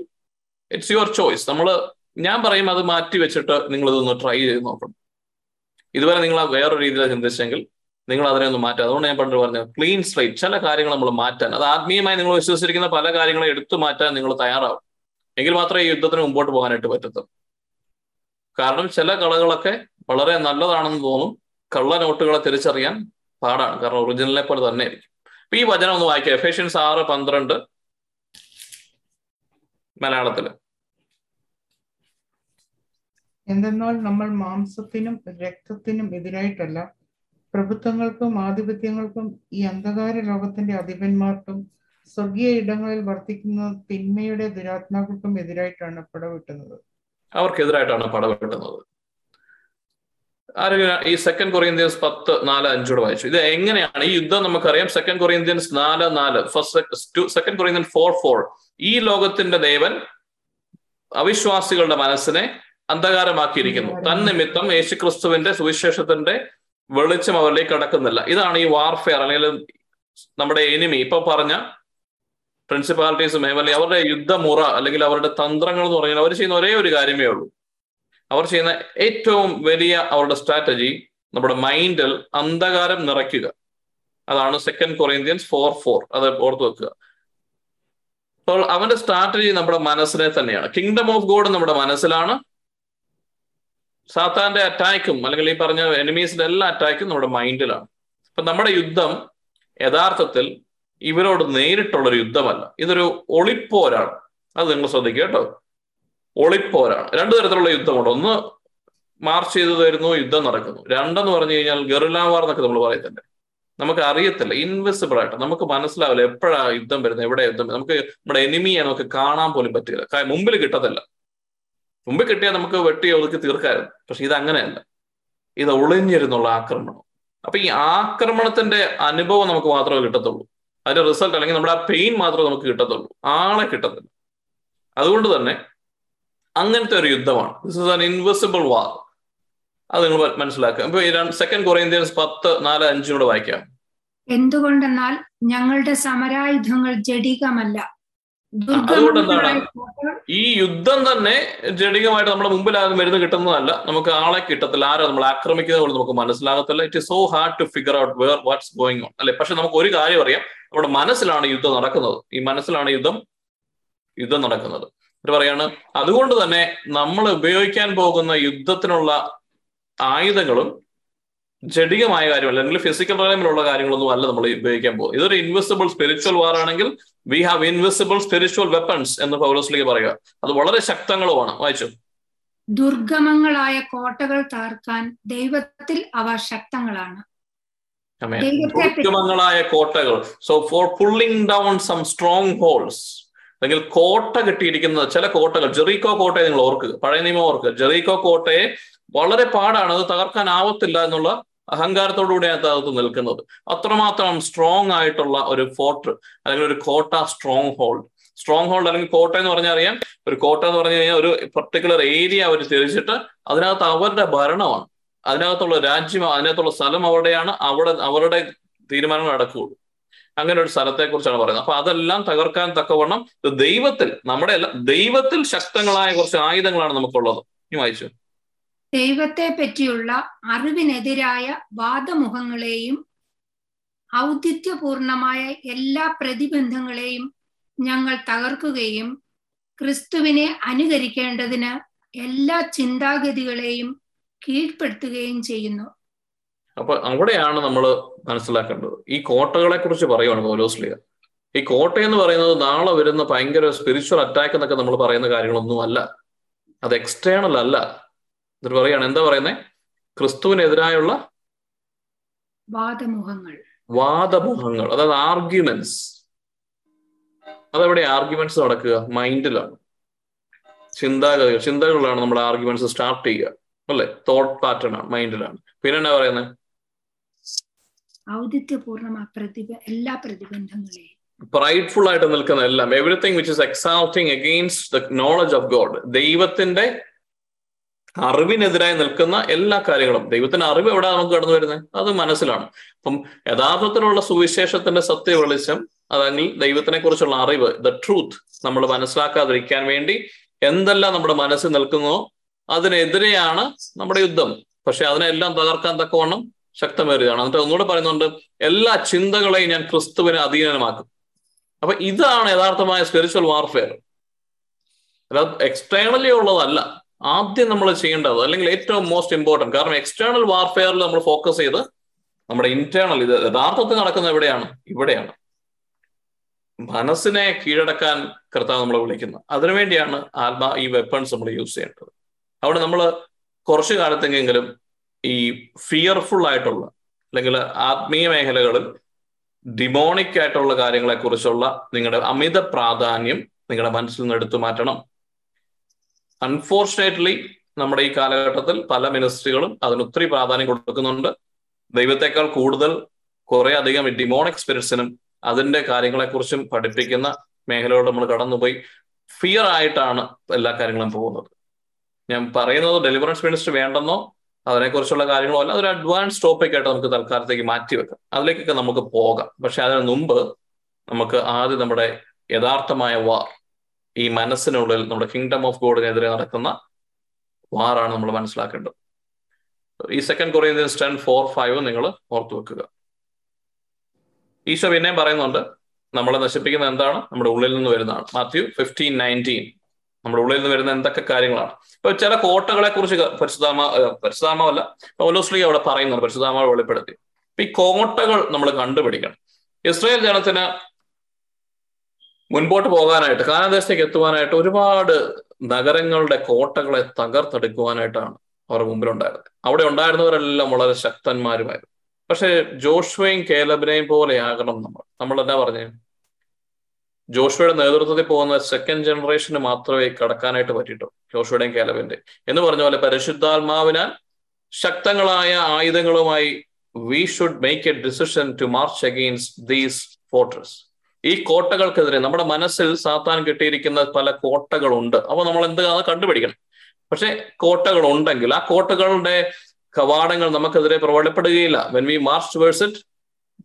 [SPEAKER 2] ഇറ്റ്സ് യുവർ ചോയ്സ് നമ്മൾ ഞാൻ പറയും അത് മാറ്റി വെച്ചിട്ട് നിങ്ങൾ ഇതൊന്ന് ട്രൈ ചെയ്ത് നോക്കണം. ഇതുവരെ നിങ്ങൾ വേറൊരു രീതിയിൽ ചിന്തിച്ചെങ്കിൽ നിങ്ങൾ അതിനെ ഒന്ന് മാറ്റുക അതുകൊണ്ട് ഞാൻ പണ്ട് പറഞ്ഞു ക്ലീൻ സ്ലൈറ്റ് ചില കാര്യങ്ങൾ നമ്മൾ മാറ്റാൻ. അത് ആത്മീയമായി നിങ്ങൾ വിശ്വസിച്ചിരിക്കുന്ന പല കാര്യങ്ങളും എടുത്തു മാറ്റാൻ നിങ്ങൾ തയ്യാറാവും. എങ്കിൽ മാത്രമേ ഈ യുദ്ധത്തിന് മുമ്പോട്ട് പോകാനായിട്ട് പറ്റത്തുള്ളൂ കാരണം ചില കളകളൊക്കെ വളരെ നല്ലതാണെന്ന് തോന്നും. കള്ള നോട്ടുകളെ തിരിച്ചറിയാൻ പാടാണ്. കാരണം ഒറിജിനലിനെ പോലെ തന്നെ ആയിരിക്കും. അപ്പൊ ഈ വചനം ഒന്ന് വായിക്കുക എഫേഷ്യൻസ് ആറ് പന്ത്രണ്ട് മലയാളത്തിൽ.
[SPEAKER 9] എന്തെന്നാൽ നമ്മൾ മാംസത്തിനും രക്തത്തിനും എതിരായിട്ടല്ല പ്രഭുത്വങ്ങൾക്കും ആധിപത്യങ്ങൾക്കും ഈ അന്ധകാര ലോകത്തിന്റെ അധിപന്മാർക്കും സ്വർഗീയ ഇടങ്ങളിൽ വർത്തിക്കുന്ന തിന്മയുടെ ദുരാത്മാക്കൾക്കും എതിരായിട്ടാണ് പടവെട്ടുന്നത്.
[SPEAKER 2] അവർക്കെതിരായിട്ടാണ് പടവെട്ടുന്നത്. ആരെങ്കിലും ഈ സെക്കൻഡ് കൊറിയന്ത്യൻസ് പത്ത് നാല് അഞ്ചോട് വായിച്ചു. ഇത് എങ്ങനെയാണ്? ഈ യുദ്ധം നമുക്കറിയാം. സെക്കൻഡ് കൊറിയന്ത്യൻസ് നാല് നാല്. First second Corinthian four four ഈ ലോകത്തിന്റെ ദേവൻ അവിശ്വാസികളുടെ മനസ്സിനെ അന്ധകാരമാക്കിയിരിക്കുന്നു. തന്നിമിത്തം യേശുക്രിസ്തുവിന്റെ സുവിശേഷത്തിന്റെ വെളിച്ചം അവരിലേക്ക് കടക്കുന്നില്ല. ഇതാണ് ഈ വാർഫെയർ അല്ലെങ്കിൽ നമ്മുടെ എനിമി ഇപ്പൊ പറഞ്ഞ പ്രിൻസിപ്പാലിറ്റീസും അല്ലെങ്കിൽ അവരുടെ യുദ്ധമുറ അല്ലെങ്കിൽ അവരുടെ തന്ത്രങ്ങൾ എന്ന് പറഞ്ഞാൽ അവർ ചെയ്യുന്ന ഒരേ ഒരു കാര്യമേ ഉള്ളൂ. അവർ ചെയ്യുന്ന ഏറ്റവും വലിയ അവരുടെ സ്ട്രാറ്റജി നമ്മുടെ മൈൻഡിൽ അന്ധകാരം നിറയ്ക്കുക. അതാണ് സെക്കൻഡ് കൊറിയന്ത്യൻസ് ഫോർ ഫോർ അത് ഓർത്ത് വെക്കുക. അപ്പോൾ അവന്റെ സ്ട്രാറ്റജി നമ്മുടെ മനസ്സിനെ തന്നെയാണ്. കിങ്ഡം ഓഫ് ഗോഡ് നമ്മുടെ മനസ്സിലാണ്. സാത്താന്റെ അറ്റാക്കും അല്ലെങ്കിൽ ഈ പറഞ്ഞ എനിമീസിന്റെ എല്ലാ അറ്റാക്കും നമ്മുടെ മൈൻഡിലാണ് അപ്പൊ നമ്മുടെ യുദ്ധം യഥാർത്ഥത്തിൽ ഇവരോട് നേരിട്ടുള്ളൊരു യുദ്ധമല്ല. ഇതൊരു ഒളിപ്പോരാണ്. അത് നിങ്ങൾ ശ്രദ്ധിക്കുക കേട്ടോ. ഒളിപ്പോരാണ്. രണ്ടു തരത്തിലുള്ള യുദ്ധമുണ്ട്. ഒന്ന് മാർച്ച് ചെയ്തു തരുന്നു യുദ്ധം നടക്കുന്നു. രണ്ടെന്ന് പറഞ്ഞു കഴിഞ്ഞാൽ ഗെറുലാവാർ വാർ എന്നൊക്കെ നമ്മൾ പറയത്തില്ലേ? നമുക്ക് അറിയത്തില്ല. ഇൻവിസിബിൾ ആയിട്ട്. നമുക്ക് മനസ്സിലാവില്ല എപ്പോഴാണ് യുദ്ധം വരുന്നത് എവിടെ യുദ്ധം നമുക്ക് നമ്മുടെ എനിമിയെ നമുക്ക് കാണാൻ പോലും പറ്റില്ല. മുമ്പിൽ കിട്ടത്തില്ല. മുമ്പിൽ കിട്ടിയാൽ നമുക്ക് വെട്ടി ഒതുക്കി തീർക്കായിരുന്നു. പക്ഷെ ഇത് അങ്ങനെയല്ല ഇത് ഒളിഞ്ഞിരുന്നുള്ള ആക്രമണം. അപ്പൊ ഈ ആക്രമണത്തിന്റെ അനുഭവം നമുക്ക് മാത്രമേ കിട്ടത്തുള്ളൂ. അതിന്റെ റിസൾട്ട് അല്ലെങ്കിൽ നമ്മുടെ ആ പെയിൻ മാത്രമേ നമുക്ക് കിട്ടത്തുള്ളൂ. ആളെ കിട്ടത്തില്ല. അതുകൊണ്ട് തന്നെ അങ്ങനത്തെ ഒരു യുദ്ധമാണ്. This is an invisible war അത് നിങ്ങൾ മനസ്സിലാക്കുക. ഇപ്പൊ സെക്കൻഡ് കൊറിയന്ത്യൻസ് പത്ത് നാല് അഞ്ചും കൂടെ വായിക്കാം.
[SPEAKER 5] എന്തുകൊണ്ടെന്നാൽ ഞങ്ങളുടെ സമരായുധങ്ങൾ ജഡികമല്ല.
[SPEAKER 2] അതുകൊണ്ട് എന്താണ് ഈ യുദ്ധം തന്നെ ജടികമായിട്ട് നമ്മുടെ മുമ്പിൽ ആരും മരുന്ന് കിട്ടുന്നതല്ല. നമുക്ക് ആളെ കിട്ടത്തില്ല. ആരോ നമ്മൾ ആക്രമിക്കുന്നത് പോലെ നമുക്ക് മനസ്സിലാകത്തില്ല. It is so hard to figure out where what's going on അല്ലെ? പക്ഷെ നമുക്ക് ഒരു കാര്യം അറിയാം. നമ്മുടെ മനസ്സിലാണ് യുദ്ധം നടക്കുന്നത്. ഈ മനസ്സിലാണ് യുദ്ധം യുദ്ധം നടക്കുന്നത്. എന്നിട്ട് പറയാണ് അതുകൊണ്ട് തന്നെ നമ്മൾ ഉപയോഗിക്കാൻ പോകുന്ന യുദ്ധത്തിനുള്ള ആയുധങ്ങളും ജഡികമായ കാര്യമല്ല. അല്ലെങ്കിൽ ഫിസിക്കൽ റൈമിലുള്ള കാര്യങ്ങളൊന്നും അല്ല നമ്മൾ ഉപയോഗിക്കാൻ പോകും ഇതൊരു ഇൻവിസിബിൾ സ്പിരിച്വൽ വാർ ആണെങ്കിൽ we have invisible spiritual weapons എന്ന് പൗലോസ്ലിക്ക് പറയുക. അത് വളരെ ശക്തങ്ങളുമാണ്. വായിച്ചു?
[SPEAKER 5] ദുർഗമങ്ങളായ കോട്ടകൾ താർക്കാൻ ദൈവത്തിൽ അവ ശക്തങ്ങളാണ്.
[SPEAKER 2] ദുർഗമങ്ങളായ കോട്ടകൾ. So for pulling down some strongholds അല്ലെങ്കിൽ കോട്ട കെട്ടിയിരിക്കുന്ന ചില കോട്ടകൾ. ജെറീക്കോ കോട്ടയെ നിങ്ങൾ ഓർക്കുക. പഴയ നിയമം ഓർക്കുക. ജെറീക്കോ കോട്ടയെ വളരെ പാടാണ്. അത് തകർക്കാൻ ആവത്തില്ല എന്നുള്ള അഹങ്കാരത്തോടുകൂടിയാണ് അകത്ത് നിൽക്കുന്നത്. അത്രമാത്രം സ്ട്രോങ് ആയിട്ടുള്ള ഒരു ഫോർട്ട് അല്ലെങ്കിൽ ഒരു കോട്ട സ്ട്രോങ് ഹോൾഡ് സ്ട്രോങ് ഹോൾഡ് അല്ലെങ്കിൽ കോട്ട എന്ന് പറഞ്ഞാൽ അറിയാം? ഒരു കോട്ട എന്ന് പറഞ്ഞു കഴിഞ്ഞാൽ ഒരു പർട്ടിക്കുലർ ഏരിയ അവർ തിരിച്ചിട്ട് അതിനകത്ത് അവരുടെ ഭരണമാണ്. അതിനകത്തുള്ള രാജ്യം അതിനകത്തുള്ള സ്ഥലം അവിടെയാണ് അവിടെ അവരുടെ തീരുമാനങ്ങൾ നടക്കുകയുള്ളൂ. അങ്ങനെ ഒരു സ്ഥലത്തെ കുറിച്ചാണ് പറയുന്നത്. അപ്പൊ അതെല്ലാം തകർക്കാൻ തക്കവണ്ണം ദൈവത്തിൽ നമ്മുടെ ദൈവത്തിൽ ശക്തങ്ങളായ കുറച്ച് ആയുധങ്ങളാണ് നമുക്കുള്ളത്. ഈ വായിച്ചു?
[SPEAKER 5] ദൈവത്തെ പറ്റിയുള്ള അറിവിനെതിരായ വാദമുഖങ്ങളെയും ഔദിത്യപൂർണമായ എല്ലാ പ്രതിബന്ധങ്ങളെയും ഞങ്ങൾ തകർക്കുകയും ക്രിസ്തുവിനെ അനുകരിക്കേണ്ടതിന് എല്ലാ ചിന്താഗതികളെയും കീഴ്പ്പെടുത്തുകയും ചെയ്യുന്നു.
[SPEAKER 2] അപ്പൊ അവിടെയാണ് നമ്മൾ മനസ്സിലാക്കേണ്ടത്. ഈ കോട്ടകളെ കുറിച്ച് പറയുവാണ് പൗലോസ്ലിയ ഈ കോട്ട എന്ന് പറയുന്നത് നാളെ വരുന്ന ഭയങ്കര സ്പിരിച്വൽ അറ്റാക്ക് എന്നൊക്കെ നമ്മൾ പറയുന്ന കാര്യങ്ങളൊന്നും അല്ല അത് എക്സ്റ്റേണൽ അല്ല. എന്നിട്ട് പറയാണ് എന്താ പറയുന്നത് ക്രിസ്തുവിനെതിരായുള്ള
[SPEAKER 5] വാദമുഖങ്ങൾ.
[SPEAKER 2] വാദമുഖങ്ങൾ അതായത് ആർഗ്യുമെന്റ്സ്. അതെവിടെ ആർഗ്യുമെന്റ്സ് നടക്കുക മൈൻഡിലാണ്. ചിന്താഗതികൾ ചിന്തകളിലാണ് നമ്മൾ ആർഗ്യുമെന്റ്സ് സ്റ്റാർട്ട് ചെയ്യുക അല്ലെ? തോട്ട് പാറ്റേൺ ആണ് മൈൻഡിലാണ്. പിന്നെ എന്നാ പറയുന്നത്
[SPEAKER 5] ഔദിത്യപൂർണമായ പ്രതിഭ എല്ലാ പ്രതിബന്ധങ്ങളെയും.
[SPEAKER 2] പ്രൈഡ്ഫുൾ ആയിട്ട് നിൽക്കുന്ന എല്ലാം everything which is exalting against the knowledge of God ദൈവത്തിന്റെ അറിവിനെതിരായി നിൽക്കുന്ന എല്ലാ കാര്യങ്ങളും. ദൈവത്തിന്റെ അറിവ് എവിടെ നമുക്ക് കടന്നു വരുന്നത്? അത് മനസ്സിലാണ്. അപ്പം യഥാർത്ഥത്തിലുള്ള സുവിശേഷത്തിന്റെ സത്യ വെളിച്ചം അതല്ലെങ്കിൽ ദൈവത്തിനെ കുറിച്ചുള്ള അറിവ് ദ ട്രൂത്ത് നമ്മൾ മനസ്സിലാക്കാതിരിക്കാൻ വേണ്ടി എന്തെല്ലാം നമ്മുടെ മനസ്സിൽ നിൽക്കുന്നോ അതിനെതിരെയാണ് നമ്മുടെ യുദ്ധം. പക്ഷെ അതിനെല്ലാം തകർക്കാൻ തക്കവണ്ണം ശക്തമേറിയതാണ്. എന്നിട്ട് ഒന്നുകൂടെ പറയുന്നുണ്ട് എല്ലാ ചിന്തകളെയും ഞാൻ ക്രിസ്തുവിനെ അധീനമാക്കും അപ്പൊ ഇതാണ് യഥാർത്ഥമായ സ്പിരിച്വൽ വാർഫെയർ അല്ലാതെ എക്സ്റ്റേണലി ഉള്ളതല്ല. ആദ്യം നമ്മൾ ചെയ്യേണ്ടത് അല്ലെങ്കിൽ ഏറ്റവും മോസ്റ്റ് ഇമ്പോർട്ടന്റ് കാരണം എക്സ്റ്റേണൽ വാർഫെയറിൽ നമ്മൾ ഫോക്കസ് ചെയ്ത് നമ്മുടെ ഇന്റേണൽ ഇത് യഥാർത്ഥത്തിൽ നടക്കുന്നത് എവിടെയാണ്? ഇവിടെയാണ്. മനസ്സിനെ കീഴടക്കാൻ കർത്താവ് നമ്മളെ വിളിക്കുന്നത് അതിനുവേണ്ടിയാണ് ആത്മാ ഈ വെപ്പൺസ് നമ്മൾ യൂസ് ചെയ്യേണ്ടത്. അവിടെ നമ്മൾ കുറച്ചു കാലത്തെങ്കിലും ഈ ഫിയർഫുൾ ആയിട്ടുള്ള അല്ലെങ്കിൽ ആത്മീയ മേഖലകളിൽ ഡിമോണിക് ആയിട്ടുള്ള കാര്യങ്ങളെ കുറിച്ചുള്ള നിങ്ങളുടെ അമിത പ്രാധാന്യം നിങ്ങളുടെ മനസ്സിൽ നിന്ന് എടുത്തു മാറ്റണം. അൺഫോർച്ചുനേറ്റ്ലി നമ്മുടെ ഈ കാലഘട്ടത്തിൽ പല മിനിസ്ട്രികളും അതിന് ഒത്തിരി പ്രാധാന്യം കൊടുക്കുന്നുണ്ട്. ദൈവത്തെക്കാൾ കൂടുതൽ കുറെ അധികം ഡിമോണിക് സ്പിരിറ്റ്സിനും അതിന്റെ കാര്യങ്ങളെക്കുറിച്ചും പഠിപ്പിക്കുന്ന മേഖലയോട് നമ്മൾ കടന്നുപോയി. ഫിയർ ആയിട്ടാണ് എല്ലാ കാര്യങ്ങളും പോകുന്നത്. ഞാൻ പറയുന്നത് ഡെലിവറൻസ് മിനിസ്റ്റർ വേണ്ടെന്നോ അതിനെക്കുറിച്ചുള്ള കാര്യങ്ങളോ അല്ല അതൊരു അഡ്വാൻസ് ടോപ്പിക് ആയിട്ട് നമുക്ക് തൽക്കാലത്തേക്ക് മാറ്റി വെക്കാം. അതിലേക്കൊക്കെ നമുക്ക് പോകാം. പക്ഷെ അതിന് മുമ്പ് നമുക്ക് ആദ്യം നമ്മുടെ യഥാർത്ഥമായ വാർ ഈ മനസ്സിനുള്ളിൽ നമ്മുടെ കിങ്ഡം ഓഫ് ഗോഡിനെതിരെ നടക്കുന്ന വാറാണ് നമ്മൾ മനസ്സിലാക്കേണ്ടത്. ഈ second Corinthians ten four five നിങ്ങൾ ഓർത്തു വെക്കുക. ഈശോ പിന്നെയും പറയുന്നുണ്ട് നമ്മളെ നശിപ്പിക്കുന്ന എന്താണ്? നമ്മുടെ ഉള്ളിൽ നിന്ന് വരുന്നതാണ്. മാത്യു ഫിഫ്റ്റീൻ നയന്റീൻ നമ്മുടെ ഉള്ളിൽ നിന്ന് വരുന്ന എന്തൊക്കെ കാര്യങ്ങളാണ്? ഇപ്പൊ ചില കോട്ടകളെ കുറിച്ച് പരിശുദ്ധാമ പരിശുദ്ധാമല്ല പൗലോസ്ലി അവിടെ പറയുന്നുണ്ട് പരിശുദ്ധാമ വെളിപ്പെടുത്തി. ഈ കോട്ടകൾ നമ്മൾ കണ്ടുപിടിക്കണം. ഇസ്രായേൽ ജനത്തിന് മുൻപോട്ട് പോകാനായിട്ട് കാനാദേശത്തേക്ക് എത്തുവാനായിട്ട് ഒരുപാട് നഗരങ്ങളുടെ കോട്ടകളെ തകർത്തെടുക്കുവാനായിട്ടാണ് അവർ മുമ്പിലുണ്ടായിരുന്നത്. അവിടെ ഉണ്ടായിരുന്നവരെല്ലാം വളരെ ശക്തന്മാരുമായിരുന്നു. പക്ഷെ ജോഷ്വയും കേലബിനെയും പോലെയാകണം നമ്മൾ. നമ്മൾ എന്താ പറഞ്ഞു? ജോഷുവയുടെ നേതൃത്വത്തിൽ പോകുന്ന സെക്കൻഡ് ജനറേഷന് മാത്രമേ കടക്കാനായിട്ട് പറ്റിയിട്ടുള്ളൂ ജോഷുവയുടെയും കേലബിന്റെ എന്ന് പറഞ്ഞ പോലെ പരിശുദ്ധാത്മാവിനാൽ ശക്തങ്ങളായ ആയുധങ്ങളുമായി we should make a decision to march against these fortress ഈ കോട്ടകൾക്കെതിരെ നമ്മുടെ മനസ്സിൽ സാത്താൻ കിട്ടിയിരിക്കുന്ന പല കോട്ടകളുണ്ട്. അപ്പൊ നമ്മൾ എന്താണ് കണ്ടുപിടിക്കണം. പക്ഷെ കോട്ടകൾ ഉണ്ടെങ്കിൽ ആ കോട്ടകളുടെ കവാടങ്ങൾ നമുക്കെതിരെ പ്രബലപ്പെടുകയില്ല when we march verse it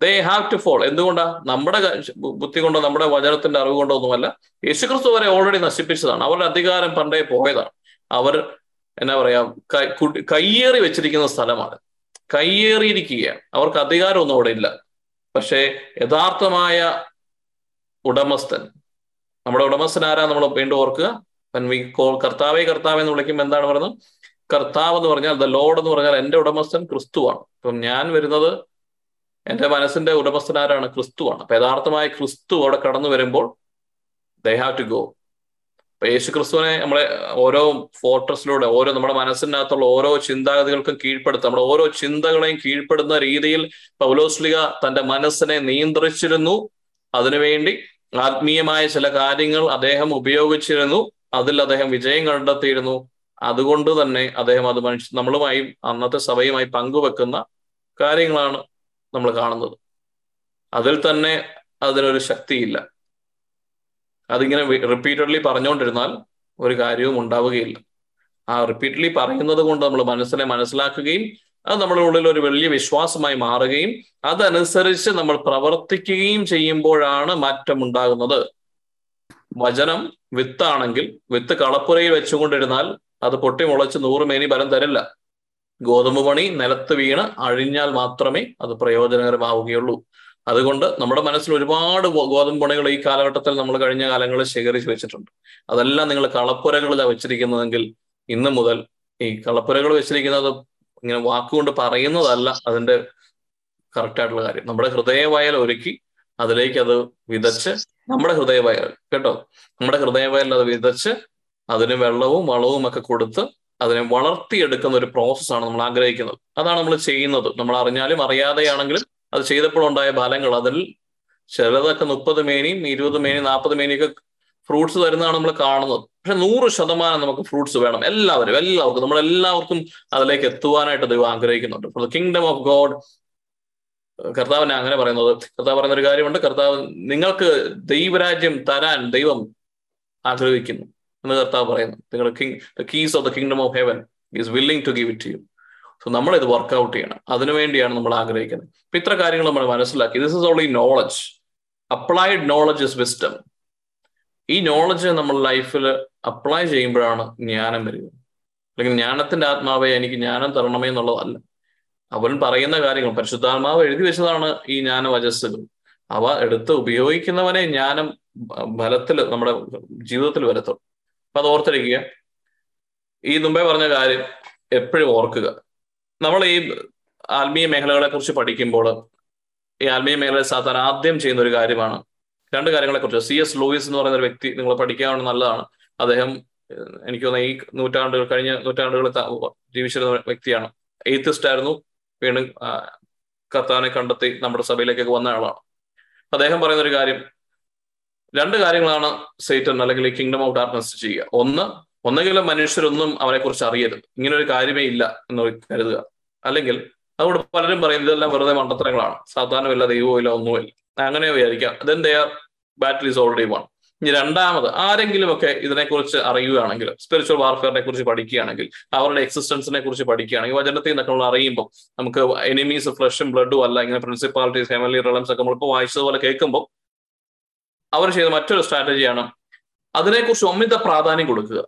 [SPEAKER 2] they have to fall എന്തുകൊണ്ടാ? നമ്മുടെ ബുദ്ധി കൊണ്ടോ നമ്മുടെ വചനത്തിന്റെ അറിവ് കൊണ്ടോ ഒന്നുമല്ല യേശുക്രിസ്തു വരെ ഓൾറെഡി നശിപ്പിച്ചതാണ്. അവരുടെ അധികാരം പണ്ടേ പോയതാണ്. അവർ എന്നാ പറയാ കയ്യേറി വെച്ചിരിക്കുന്ന സ്ഥലമാണ്. കയ്യേറിയിരിക്കുകയാണ്. അവർക്ക് അധികാരമൊന്നും അവിടെ ഇല്ല. പക്ഷേ യഥാർത്ഥമായ ഉടമസ്ഥൻ. നമ്മുടെ ഉടമസ്ഥൻ ആരാ നമ്മൾ വീണ്ടും ഓർക്കുക. കർത്താവേ കർത്താവ് എന്ന് വിളിക്കുമ്പോൾ എന്താണ് പറയുന്നത്? കർത്താവ് എന്ന് പറഞ്ഞാൽ ദ ലോഡ് എന്ന് പറഞ്ഞാൽ എന്റെ ഉടമസ്ഥൻ ക്രിസ്തുവാണ്. ഇപ്പം ഞാൻ വരുന്നത് എന്റെ മനസ്സിന്റെ ഉടമസ്ഥൻ ആരാണ്? ക്രിസ്തുവാണ്. അപ്പൊ യഥാർത്ഥമായ ക്രിസ്തു അവിടെ കടന്നു വരുമ്പോൾ ദേ ഹാവ് ടു ഗോ അപ്പൊ യേശു ക്രിസ്തുവിനെ നമ്മളെ ഓരോ ഫോർട്ടസിലൂടെ ഓരോ നമ്മുടെ മനസ്സിനകത്തുള്ള ഓരോ ചിന്താഗതികൾക്കും കീഴ്പ്പെടുത്തുക. നമ്മുടെ ഓരോ ചിന്തകളെയും കീഴ്പ്പെടുന്ന രീതിയിൽ പൗലോസ്ലിക തന്റെ മനസ്സിനെ നിയന്ത്രിച്ചിരുന്നു. അതിനുവേണ്ടി ആത്മീയമായ ചില കാര്യങ്ങൾ അദ്ദേഹം ഉപയോഗിച്ചിരുന്നു. അതിൽ അദ്ദേഹം വിജയം കണ്ടെത്തിയിരുന്നു. അതുകൊണ്ട് തന്നെ അദ്ദേഹം അത് മനുഷ്യ നമ്മളുമായും അന്നത്തെ സഭയുമായി പങ്കുവെക്കുന്ന കാര്യങ്ങളാണ് നമ്മൾ കാണുന്നത്. അതിൽ തന്നെ അതിനൊരു ശക്തിയില്ല. അതിങ്ങനെ റിപ്പീറ്റഡ്ലി പറഞ്ഞുകൊണ്ടിരുന്നാൽ ഒരു കാര്യവും ഉണ്ടാവുകയില്ല. ആ റിപ്പീറ്റഡ്ലി പറയുന്നത് കൊണ്ട് നമ്മൾ മനസ്സിനെ മനസ്സിലാക്കുകയും അത് നമ്മുടെ ഉള്ളിൽ ഒരു വലിയ വിശ്വാസമായി മാറുകയും അതനുസരിച്ച് നമ്മൾ പ്രവർത്തിക്കുകയും ചെയ്യുമ്പോഴാണ് മാറ്റം ഉണ്ടാകുന്നത്. വചനം വിത്താണെങ്കിൽ വിത്ത് കളപ്പുരയിൽ വെച്ചുകൊണ്ടിരുന്നാൽ അത് പൊട്ടി മുളച്ച് നൂറ് മേനി ബലം തരില്ല. ഗോതമ്പ് പണി നിലത്ത് വീണ് അഴിഞ്ഞാൽ മാത്രമേ അത് പ്രയോജനകരമാവുകയുള്ളൂ. അതുകൊണ്ട് നമ്മുടെ മനസ്സിൽ ഒരുപാട് ഗോതമ്പ് പണികൾ ഈ കാലഘട്ടത്തിൽ നമ്മൾ കഴിഞ്ഞ കാലങ്ങളിൽ ശേഖരിച്ച് വെച്ചിട്ടുണ്ട്. അതെല്ലാം നിങ്ങൾ കളപ്പുരകളിലാണ് വെച്ചിരിക്കുന്നതെങ്കിൽ ഇന്ന് മുതൽ ഈ കളപ്പുരകൾ വെച്ചിരിക്കുന്നത് ഇങ്ങനെ വാക്കുകൊണ്ട് പറയുന്നതല്ല അതിന്റെ കറക്റ്റ് ആയിട്ടുള്ള കാര്യം. നമ്മുടെ ഹൃദയവയൽ ഒരുക്കി അതിലേക്ക് അത് വിതച്ച് നമ്മുടെ ഹൃദയവയൽ കേട്ടോ? നമ്മുടെ ഹൃദയവയൽ അത് വിതച്ച് അതിന് വെള്ളവും വളവും ഒക്കെ കൊടുത്ത് അതിനെ വളർത്തിയെടുക്കുന്ന ഒരു പ്രോസസ്സാണ് നമ്മൾ ആഗ്രഹിക്കുന്നത്. അതാണ് നമ്മൾ ചെയ്യുന്നത്. നമ്മൾ അറിഞ്ഞാലും അറിയാതെയാണെങ്കിലും അത് ചെയ്തപ്പോഴുണ്ടായ ഫലങ്ങൾ അതിൽ ചിലതൊക്കെ മുപ്പത് മേനിയും ഇരുപത് മേനിയും നാൽപ്പത് മേനിയൊക്കെ ഫ്രൂട്ട്സ് തരുന്നതാണ് നമ്മൾ കാണുന്നത്. പക്ഷെ നൂറ് ശതമാനം നമുക്ക് ഫ്രൂട്ട്സ് വേണം. എല്ലാവരും എല്ലാവർക്കും നമ്മൾ എല്ലാവർക്കും അതിലേക്ക് എത്തുവാനായിട്ട് ദൈവം ആഗ്രഹിക്കുന്നുണ്ട്. For the kingdom of God കർത്താവിനെ അങ്ങനെ പറയുന്നത്. കർത്താവ് പറയുന്ന ഒരു കാര്യമുണ്ട്. കർത്താവ് നിങ്ങൾക്ക് ദൈവരാജ്യം തരാൻ ദൈവം ആഗ്രഹിക്കുന്നു എന്ന് കർത്താവ് പറയുന്നു. നിങ്ങളുടെ king the keys of the kingdom of heaven is willing to give it you so നമ്മൾ ഇത് വർക്ക്ഔട്ട് ചെയ്യണം. അതിനുവേണ്ടിയാണ് നമ്മൾ ആഗ്രഹിക്കുന്നത്. ഇപ്പൊ ഇത്ര കാര്യങ്ങൾ നമ്മൾ മനസ്സിലാക്കി. This is only knowledge applied knowledge is wisdom ഈ നോളജ് നമ്മൾ ലൈഫിൽ അപ്ലൈ ചെയ്യുമ്പോഴാണ് ജ്ഞാനം വരിക. അല്ലെങ്കിൽ ജ്ഞാനത്തിന്റെ ആത്മാവെ എനിക്ക് ജ്ഞാനം തരണമേ എന്നുള്ളതല്ല. അവൻ പറയുന്ന കാര്യങ്ങൾ പരിശുദ്ധാത്മാവ് എഴുതി വെച്ചതാണ് ഈ ജ്ഞാനവചസ്സുകൾ അവ എടുത്ത് ഉപയോഗിക്കുന്നവനെ ജ്ഞാനം ഫലത്തിൽ നമ്മുടെ ജീവിതത്തിൽ വരത്തുള്ളൂ. അപ്പൊ അത് ഓർത്തിരിക്കുക. ഈ മുമ്പേ പറഞ്ഞ കാര്യം എപ്പോഴും ഓർക്കുക. നമ്മൾ ഈ ആത്മീയ മേഖലകളെ കുറിച്ച് പഠിക്കുമ്പോൾ ഈ ആത്മീയ മേഖലയിൽ സാധാരണ ആദ്യം ചെയ്യുന്ന ഒരു കാര്യമാണ് രണ്ട് കാര്യങ്ങളെ കുറിച്ച്. സി എസ് ലൂയിസ് എന്ന് പറയുന്ന ഒരു വ്യക്തി നിങ്ങൾ പഠിക്കാവുന്ന നല്ലതാണ്. അദ്ദേഹം എനിക്ക് തോന്നുന്നു ഈ നൂറ്റാണ്ടുകൾ കഴിഞ്ഞ നൂറ്റാണ്ടുകളിൽ ജീവിച്ചിരുന്ന വ്യക്തിയാണ്. എയ്ത്തിസ്റ്റ് ആയിരുന്നു. വീണ്ടും കർത്താവിനെ കണ്ടെത്തി നമ്മുടെ സഭയിലേക്കൊക്കെ വന്ന ആളാണ്. അദ്ദേഹം പറയുന്ന ഒരു കാര്യം രണ്ട് കാര്യങ്ങളാണ് സെയ്റ്റൻ അല്ലെങ്കിൽ കിങ്ഡം ഓഫ് ഡാർക്ക്നെസ് ചെയ്യുക. ഒന്ന് ഒന്നെങ്കിലും മനുഷ്യരൊന്നും അവനെ കുറിച്ച് അറിയരുത്. ഇങ്ങനെ ഒരു കാര്യമേ ഇല്ല എന്ന് കരുതുക. അല്ലെങ്കിൽ അതുകൊണ്ട് പലരും പറയും ഇതെല്ലാം വെറുതെ മണ്ടത്തരങ്ങളാണ്. സാധാരണമില്ല ദൈവമില്ല ഒന്നുമില്ല. അങ്ങനെ വിചാരിക്കാം. Then their battle is already won ഇനി രണ്ടാമത് ആരെങ്കിലും ഒക്കെ ഇതിനെക്കുറിച്ച് അറിയുകയാണെങ്കിൽ സ്പിരിച്വൽ വാർഫെയറിനെ കുറിച്ച് പഠിക്കുകയാണെങ്കിൽ അവരുടെ എക്സിസ്റ്റൻസിനെ കുറിച്ച് പഠിക്കുകയാണെങ്കിൽ വചനത്തിൽ നിന്നൊക്കെ നമ്മൾ അറിയുമ്പോൾ നമുക്ക് എനിമീസ് ഫ്ലഷും ബ്ലഡും അല്ല ഇങ്ങനെ പ്രിൻസിപ്പാലിറ്റീസ് ഫാമിലി റിലംസ് ഒക്കെ നമ്മളിപ്പോൾ വായിച്ചതുപോലെ കേൾക്കുമ്പോൾ അവർ ചെയ്ത മറ്റൊരു സ്ട്രാറ്റജിയാണ് അതിനെക്കുറിച്ച് അമിത പ്രാധാന്യം കൊടുക്കുക.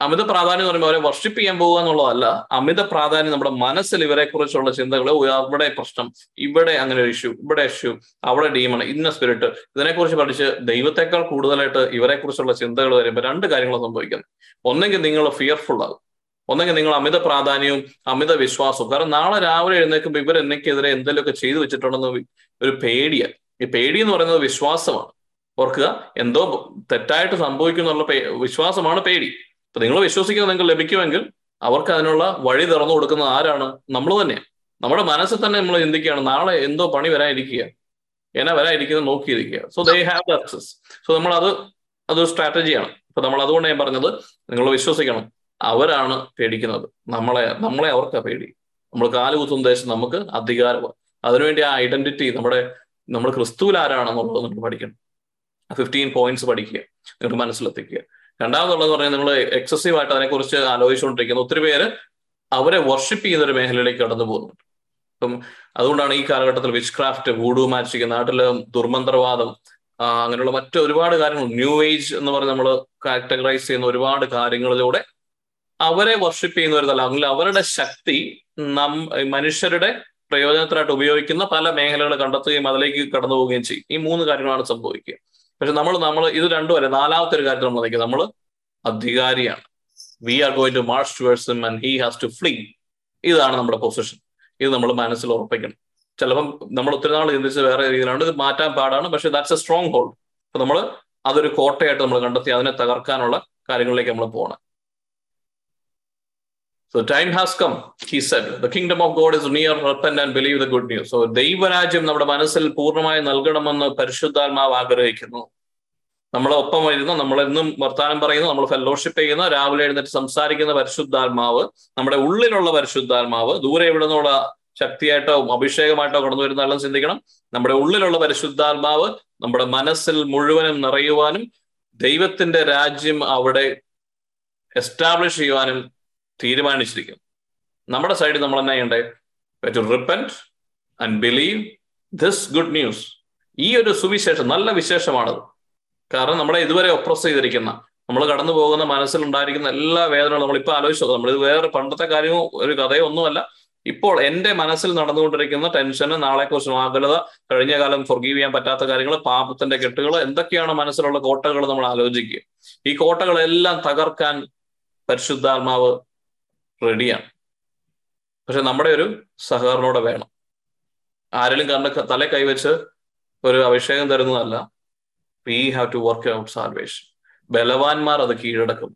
[SPEAKER 2] അമിത പ്രാധാന്യം എന്ന് പറയുമ്പോൾ അവരെ വർഷിപ്പ് ചെയ്യാൻ പോകുക എന്നുള്ളതല്ല. അമിത പ്രാധാന്യം നമ്മുടെ മനസ്സിൽ ഇവരെ കുറിച്ചുള്ള ചിന്തകൾ അവിടെ പ്രശ്നം ഇവിടെ അങ്ങനെ ഒരു ഇഷ്യൂ ഇവിടെ ഇഷ്യൂ അവിടെ ഡീമൺ ഇന്ന സ്പിരിറ്റ് ഇതിനെക്കുറിച്ച് പഠിച്ച് ദൈവത്തെക്കാൾ കൂടുതലായിട്ട് ഇവരെ കുറിച്ചുള്ള ചിന്തകൾ വരുമ്പോൾ രണ്ട് കാര്യങ്ങൾ സംഭവിക്കുന്നു ഒന്നെങ്കിൽ നിങ്ങൾ ഫിയർഫുൾ ആകും. ഒന്നെങ്കിൽ നിങ്ങൾ അമിത പ്രാധാന്യവും അമിത വിശ്വാസവും. കാരണം നാളെ രാവിലെ എഴുന്നേൽക്കുമ്പോൾ ഇവർ എന്നെക്കെതിരെ എന്തെങ്കിലുമൊക്കെ ചെയ്തു വെച്ചിട്ടുണ്ടെന്ന് ഒരു പേടിയാണ് ഈ പേടി എന്ന് പറയുന്നത് വിശ്വാസമാണ്. ഓർക്കുക എന്തോ തെറ്റായിട്ട് സംഭവിക്കുന്നുള്ള വിശ്വാസമാണ് പേടി. അപ്പൊ നിങ്ങൾ വിശ്വസിക്കുന്ന നിങ്ങൾക്ക് ലഭിക്കുമെങ്കിൽ അവർക്ക് അതിനുള്ള വഴി തുറന്നു കൊടുക്കുന്നത് ആരാണ്? നമ്മൾ തന്നെയാണ് നമ്മുടെ മനസ്സിൽ തന്നെ നമ്മൾ ചിന്തിക്കുകയാണ് നാളെ എന്തോ പണി വരാനിരിക്കുക. എന്നാ വരാനിരിക്കുന്നത് നോക്കിയിരിക്കുക. So they have the access so നമ്മൾ അത് അതൊരു സ്ട്രാറ്റജിയാണ് അപ്പൊ നമ്മൾ അതുകൊണ്ട് ഞാൻ പറഞ്ഞത് നിങ്ങൾ വിശ്വസിക്കണം അവരാണ് പേടിക്കുന്നത്. നമ്മളെ നമ്മളെ അവർക്ക് പേടി. നമ്മൾ കാലുകുത്തുന്ന ദേശം നമുക്ക് അധികാരമാണ് അതിനുവേണ്ടി ആ ഐഡന്റിറ്റി നമ്മുടെ നമ്മൾ ക്രിസ്തുവിൽ ആരാണെന്നുള്ളത് നമ്മൾ പഠിക്കണം. ഫിഫ്റ്റീൻ പോയിന്റ്സ് പഠിക്കുക. നിങ്ങൾക്ക് മനസ്സിലെത്തിക്കുക. രണ്ടാമതുള്ളത് പറഞ്ഞാൽ നിങ്ങൾ എക്സസീവ് ആയിട്ട് അതിനെക്കുറിച്ച് ആലോചിച്ചുകൊണ്ടിരിക്കുന്ന ഒത്തിരി പേര് അവരെ വർഷിപ്പ് ചെയ്യുന്ന ഒരു മേഖലയിലേക്ക് കടന്നു പോകുന്നുണ്ട് അപ്പം അതുകൊണ്ടാണ് ഈ കാലഘട്ടത്തിൽ വിച്ച് ക്രാഫ്റ്റ് വൂഡു മാജിക് നാട്ടിൽ ദുർമന്ത്രവാദം അങ്ങനെയുള്ള മറ്റു ഒരുപാട് കാര്യങ്ങൾ ന്യൂ ഏജ് എന്ന് പറഞ്ഞ് നമ്മൾ കാറ്റഗറൈസ് ചെയ്യുന്ന ഒരുപാട് കാര്യങ്ങളിലൂടെ അവരെ വർഷിപ്പ് ചെയ്യുന്ന ഒരു തല അല്ലെങ്കിൽ അവരുടെ ശക്തി നം മനുഷ്യരുടെ പ്രയോജനത്തിനായിട്ട് ഉപയോഗിക്കുന്ന പല മേഖലകൾ കണ്ടെത്തുകയും അതിലേക്ക് കടന്നു പോവുകയും ചെയ്യും. ഈ മൂന്ന് കാര്യങ്ങളാണ് സംഭവിക്കുക. പക്ഷെ നമ്മൾ നമ്മൾ ഇത് രണ്ടും അല്ല നാലാമത്തെ ഒരു കാര്യത്തിൽ നമ്മൾ നിൽക്കുക നമ്മൾ അധികാരിയാണ്. We are going to march towards him and he has to flee ഇതാണ് നമ്മുടെ പൊസിഷൻ ഇത് നമ്മൾ മനസ്സിൽ ഉറപ്പിക്കണം. ചിലപ്പം നമ്മൾ ഒത്തിരി നാൾ ചിന്തിച്ച് വേറെ രീതിയിലാണ്. ഇത് മാറ്റാൻ പാടാണ് പക്ഷെ ദാറ്റ്സ് എ സ്ട്രോങ് ഹോൾഡ് അപ്പൊ നമ്മൾ അതൊരു കോട്ടയായിട്ട് നമ്മൾ കണ്ടെത്തി അതിനെ തകർക്കാനുള്ള കാര്യങ്ങളിലേക്ക് നമ്മൾ പോകണം. So time has come, he said. The kingdom of God is near, repent and believe the good news. So ദൈവരാജ്യം നമ്മുടെ മനസ്സിൽ പൂർണമായി നൽകണമെന്ന് പരിശുദ്ധാത്മാവ് ആഗ്രഹിക്കുന്നു നമ്മളെ ഒപ്പം വരുന്ന നമ്മളെന്നും വർത്താനം പറയുന്നു നമ്മൾ ഫെലോഷിപ്പ് ചെയ്യുന്ന രാവിലെ എഴുന്നേറ്റ് സംസാരിക്കുന്ന പരിശുദ്ധാത്മാവ് നമ്മുടെ ഉള്ളിലുള്ള പരിശുദ്ധാത്മാവ് ദൂരെ എവിടെ നിന്നുള്ള ശക്തിയായിട്ടോ അഭിഷേകമായിട്ടോ കടന്നു വരുന്ന എല്ലാം ചിന്തിക്കണം നമ്മുടെ ഉള്ളിലുള്ള പരിശുദ്ധാത്മാവ് നമ്മുടെ മനസ്സിൽ മുഴുവനും നിറയുവാനും ദൈവത്തിന്റെ രാജ്യം അവിടെ എസ്റ്റാബ്ലിഷ് ചെയ്യുവാനും തീരുമാനിച്ചിരിക്കും. നമ്മുടെ സൈഡിൽ നമ്മൾ എന്നാ ചെയ്യണ്ടേ? To repent and believe this good news ഈ ഒരു സുവിശേഷം നല്ല വിശേഷമാണത്. കാരണം നമ്മളെ ഇതുവരെ ഒപ്രസ് ചെയ്തിരിക്കുന്ന നമ്മൾ കടന്നു പോകുന്ന മനസ്സിലുണ്ടായിരിക്കുന്ന എല്ലാ വേദനകളും നമ്മൾ നമ്മളിപ്പോൾ ആലോചിച്ചു? നമ്മൾ ഇത് വേറെ പണ്ടത്തെ കാര്യമോ ഒരു കഥയോ ഒന്നുമല്ല ഇപ്പോൾ എന്റെ മനസ്സിൽ നടന്നുകൊണ്ടിരിക്കുന്ന ടെൻഷന് നാളെക്കുറിച്ചും ആകുലത കഴിഞ്ഞ കാലം ഫൊർഗീവ് ചെയ്യാൻ പറ്റാത്ത കാര്യങ്ങൾ പാപത്തിന്റെ കെട്ടുകൾ എന്തൊക്കെയാണ് മനസ്സിലുള്ള കോട്ടകൾ നമ്മൾ ആലോചിക്കുക? ഈ കോട്ടകളെല്ലാം തകർക്കാൻ പരിശുദ്ധാത്മാവ് റെഡിയാണ് പക്ഷെ നമ്മുടെ ഒരു സഹകരണോടെ വേണം. ആരെങ്കിലും കണ്ട് തല കൈവച്ച് ഒരു അഭിഷേകം തരുന്നതല്ല. We have to work out salvation ബലവാന്മാർ അത് കീഴടക്കും.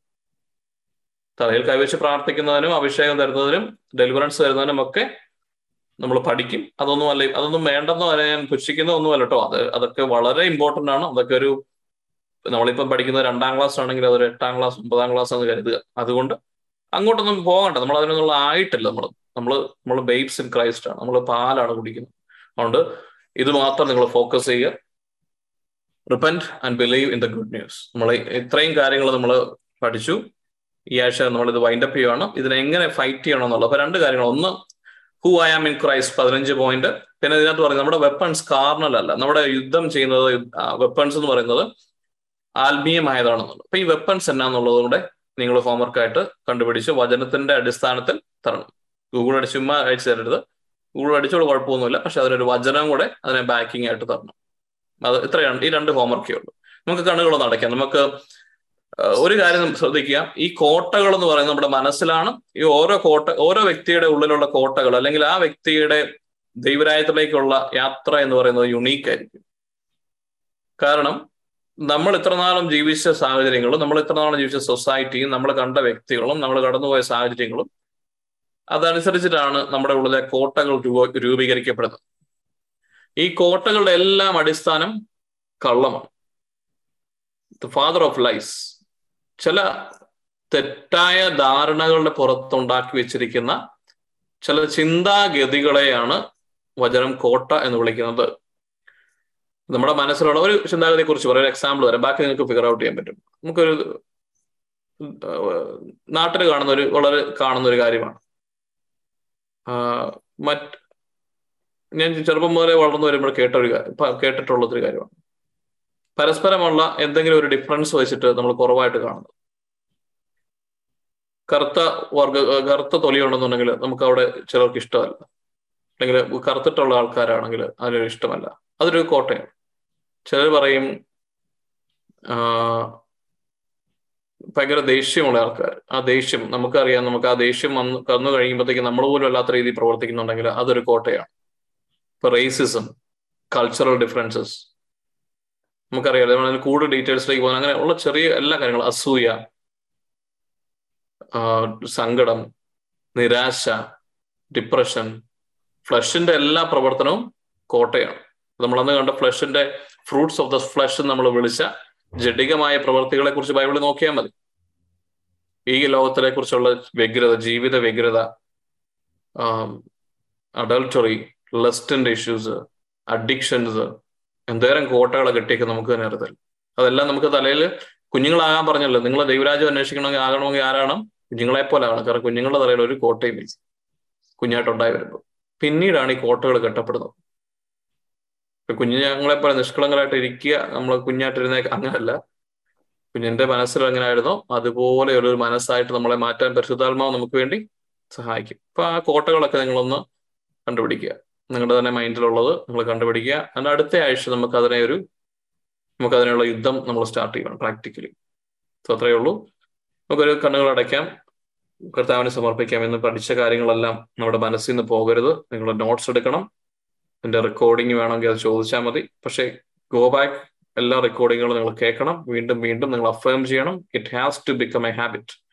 [SPEAKER 2] തലയിൽ കൈവച്ച് പ്രാർത്ഥിക്കുന്നതിനും അഭിഷേകം തരുന്നതിനും ഡെലിവറൻസ് തരുന്നതിനും ഒക്കെ നമ്മൾ പഠിക്കും. അതൊന്നും അല്ല അതൊന്നും വേണ്ടെന്നോ അല്ലെ ഞാൻ പുച്ഛിക്കുന്നോ ഒന്നും അല്ല കേട്ടോ അത് അതൊക്കെ വളരെ ഇമ്പോർട്ടന്റ് ആണ്. അതൊക്കെ ഒരു നമ്മളിപ്പം പഠിക്കുന്ന രണ്ടാം ക്ലാസ് ആണെങ്കിൽ അതൊരു എട്ടാം ക്ലാസ് ഒമ്പതാം ക്ലാസ് എന്ന് കരുതുക. അതുകൊണ്ട് അങ്ങോട്ടൊന്നും പോകണ്ട. നമ്മൾ അതിനൊന്നുള്ള ആയിട്ടില്ല നമ്മൾ. നമ്മൾ നമ്മൾ ബേബ്സ് ഇൻ ക്രൈസ്റ്റ് ആണ്. നമ്മൾ പാലാണ് കുടിക്കുന്നത്. അതുകൊണ്ട് ഇത് മാത്രം നിങ്ങൾ ഫോക്കസ് ചെയ്യുക. Repent and believe in the good news നമ്മൾ ഇത്രയും കാര്യങ്ങൾ നമ്മൾ പഠിച്ചു. ഈ ആഴ്ച നമ്മൾ ഇത് വൈൻഡപ്പ് ചെയ്യുകയാണ് ഇതിനെങ്ങനെ ഫൈറ്റ് ചെയ്യണം എന്നുള്ളത്. അപ്പൊ രണ്ട് കാര്യങ്ങൾ. ഒന്ന് who I am in Christ പതിനഞ്ച് പോയിന്റ് പിന്നെ ഇതിനകത്ത് പറയുന്നത് നമ്മുടെ വെപ്പൺസ് കാർണൽ അല്ല. നമ്മുടെ യുദ്ധം ചെയ്യുന്നത് വെപ്പൺസ് എന്ന് പറയുന്നത് ആത്മീയമായതാണെന്നുള്ളത്. അപ്പൊ ഈ വെപ്പൺസ് എന്നാന്നുള്ളത് കൂടെ നിങ്ങൾ ഹോംവർക്കായിട്ട് കണ്ടുപിടിച്ച് വചനത്തിന്റെ അടിസ്ഥാനത്തിൽ തരണം. ഗൂഗിൾ അടിച്ച് ചുമ്മാ അയച്ചു തരരുത് ഗൂഗിൾ അടിച്ചോട് കുഴപ്പമൊന്നുമില്ല. പക്ഷെ അതിനൊരു വചനം കൂടെ അതിനെ ബാക്കിംഗ് ആയിട്ട് തരണം. അത് ഇത്രയാണ്. ഈ രണ്ട് ഹോംവർക്കേ ഉള്ളൂ. നമുക്ക് കണ്ണുകളൊന്നും അടയ്ക്കാം. നമുക്ക് ഒരു കാര്യം ശ്രദ്ധിക്കുക. ഈ കോട്ടകൾ എന്ന് പറയുന്നത് നമ്മുടെ മനസ്സിലാണ് ഈ ഓരോ കോട്ട ഓരോ വ്യക്തിയുടെ ഉള്ളിലുള്ള കോട്ടകൾ അല്ലെങ്കിൽ ആ വ്യക്തിയുടെ ദൈവരായത്തിലേക്കുള്ള യാത്ര എന്ന് പറയുന്നത് യുണീക്ക് ആയിരിക്കും. കാരണം നമ്മൾ ഇത്രനാളും ജീവിച്ച സാഹചര്യങ്ങളും നമ്മൾ ഇത്രനാളും ജീവിച്ച സൊസൈറ്റിയും നമ്മൾ കണ്ട വ്യക്തികളും നമ്മൾ കടന്നുപോയ സാഹചര്യങ്ങളും അതനുസരിച്ചിട്ടാണ് നമ്മുടെ ഉള്ളിലെ കോട്ടകൾ രൂപ രൂപീകരിക്കപ്പെടുന്നത്. ഈ കോട്ടകളുടെ എല്ലാം അടിസ്ഥാനം കള്ളമാണ്. ദ ഫാദർ ഓഫ് ലൈസ് ചില തെറ്റായ ധാരണകളുടെ പുറത്തുണ്ടാക്കി വെച്ചിരിക്കുന്ന ചില ചിന്താഗതികളെയാണ് വചനം കോട്ട എന്ന് വിളിക്കുന്നത്. നമ്മുടെ മനസ്സിലുള്ള ഒരു ചിന്താഗതിയെ കുറിച്ച് പറയാം ഒരു എക്സാമ്പിൾ തരാം. ബാക്കി നിങ്ങൾക്ക് ഫിഗർ ഔട്ട് ചെയ്യാൻ പറ്റും. നമുക്കൊരു നാട്ടിൽ കാണുന്ന ഒരു വളരെ കാണുന്ന ഒരു കാര്യമാണ് മറ്റ് ഞാൻ ചെറുപ്പം മുതലേ വളർന്നു വരുമ്പോൾ കേട്ട ഒരു കേട്ടിട്ടുള്ള ഒരു കാര്യമാണ്. പരസ്പരമുള്ള എന്തെങ്കിലും ഒരു ഡിഫറൻസ് വെച്ചിട്ട് നമ്മൾ കുറവായിട്ട് കാണുന്നത്. കറുത്ത വർഗ കറുത്ത തൊലിയുണ്ടെന്നുണ്ടെങ്കിൽ നമുക്ക് അവിടെ ചിലർക്ക് ഇഷ്ടമല്ല. അല്ലെങ്കിൽ കറുത്തിട്ടുള്ള ആൾക്കാരാണെങ്കിൽ അതിനൊരു ഇഷ്ടമല്ല. അതൊരു കോട്ടയാണ്. ചിലർ പറയും ഭയങ്കര ദേഷ്യമുള്ള ആൾക്കാർ. ആ ദേഷ്യം നമുക്കറിയാം നമുക്ക് ആ ദേഷ്യം വന്ന് കന്നു കഴിയുമ്പോഴത്തേക്ക് നമ്മൾ പോലും അല്ലാത്ത രീതിയിൽ പ്രവർത്തിക്കുന്നുണ്ടെങ്കിൽ അതൊരു കോട്ടയാണ്. ഇപ്പൊ റേസിസം കൾച്ചറൽ ഡിഫറൻസസ് നമുക്കറിയാം അതിന് കൂടുതൽ ഡീറ്റെയിൽസിലേക്ക് പോകാൻ അങ്ങനെ ഉള്ള ചെറിയ എല്ലാ കാര്യങ്ങളും അസൂയ സങ്കടം നിരാശ ഡിപ്രഷൻ ഫ്ലഷിന്റെ എല്ലാ പ്രവർത്തനവും കോട്ടയാണ്. നമ്മളന്ന് കണ്ട ഫ്ലഷിന്റെ ഫ്രൂട്ട്സ് ഓഫ് ദ ഫ്ലഷ് നമ്മൾ വിളിച്ച ജഡികമായ പ്രവൃത്തികളെ കുറിച്ച് ബൈബിളിൽ നോക്കിയാൽ മതി. ഈ ലോകത്തിലെ കുറിച്ചുള്ള വ്യഗ്രത ജീവിത വ്യഗ്രത അഡൾട്ടറി ലസ്റ്റിന്റെ ഇഷ്യൂസ് അഡിക്ഷൻസ് എന്തേരം കോട്ടകളെ കെട്ടിയൊക്കെ നമുക്ക് തന്നെ അറിയാം. അതെല്ലാം നമുക്ക് തലയിൽ കുഞ്ഞുങ്ങളാകാൻ പറഞ്ഞല്ലോ. നിങ്ങൾ ദൈവരാജ്യം അന്വേഷിക്കണമെങ്കിൽ ആകണമെങ്കിൽ ആരാണ്? കുഞ്ഞുങ്ങളെ പോലെ ആണ് കാരണം കുഞ്ഞുങ്ങളുടെ തലയിൽ ഒരു കോട്ടയും ഇല്ല കുഞ്ഞായിട്ടുണ്ടായി വരുമ്പോൾ പിന്നീടാണ് ഈ കോട്ടകൾ കെട്ടപ്പെടുന്നത്. കുഞ്ഞുങ്ങളെ പോലെ നിഷ്കളങ്കരായിട്ട് ഇരിക്കുക നമ്മൾ കുഞ്ഞായിട്ടിരുന്നേ അങ്ങനല്ല. കുഞ്ഞിന്റെ മനസ്സിൽ എങ്ങനെയായിരുന്നോ അതുപോലെ ഒരു മനസ്സായിട്ട് നമ്മളെ മാറ്റാൻ പരിശുദ്ധാത്മാവ് നമുക്ക് വേണ്ടി സഹായിക്കും. അപ്പൊ ആ കോട്ടകളൊക്കെ നിങ്ങളൊന്ന് കണ്ടുപിടിക്കുക. നിങ്ങളുടെ തന്നെ മൈൻഡിലുള്ളത് നിങ്ങൾ കണ്ടുപിടിക്കുക. അതിന്റെ അടുത്ത ആഴ്ച നമുക്ക് അതിനെ ഒരു നമുക്ക് അതിനുള്ള യുദ്ധം നമ്മൾ സ്റ്റാർട്ട് ചെയ്യണം പ്രാക്ടിക്കലി. സോ അത്രയേ ഉള്ളൂ. നമുക്കൊരു കണ്ണുകൾ അടയ്ക്കാം. കർത്താവിനെ സമർപ്പിക്കാം. എന്ന് പഠിച്ച കാര്യങ്ങളെല്ലാം നമ്മുടെ മനസ്സിൽ നിന്ന് പോകരുത്. നിങ്ങൾ നോട്ട്സ് എടുക്കണം. എന്റെ റെക്കോർഡിംഗ് വേണമെങ്കിൽ അത് ചോദിച്ചാൽ മതി. പക്ഷേ ഗോ ബാക്ക് എല്ലാ റെക്കോർഡിങ്ങുകളും നിങ്ങൾ കേൾക്കണം. വീണ്ടും വീണ്ടും നിങ്ങൾ അഫേം ചെയ്യണം. It has to become a habit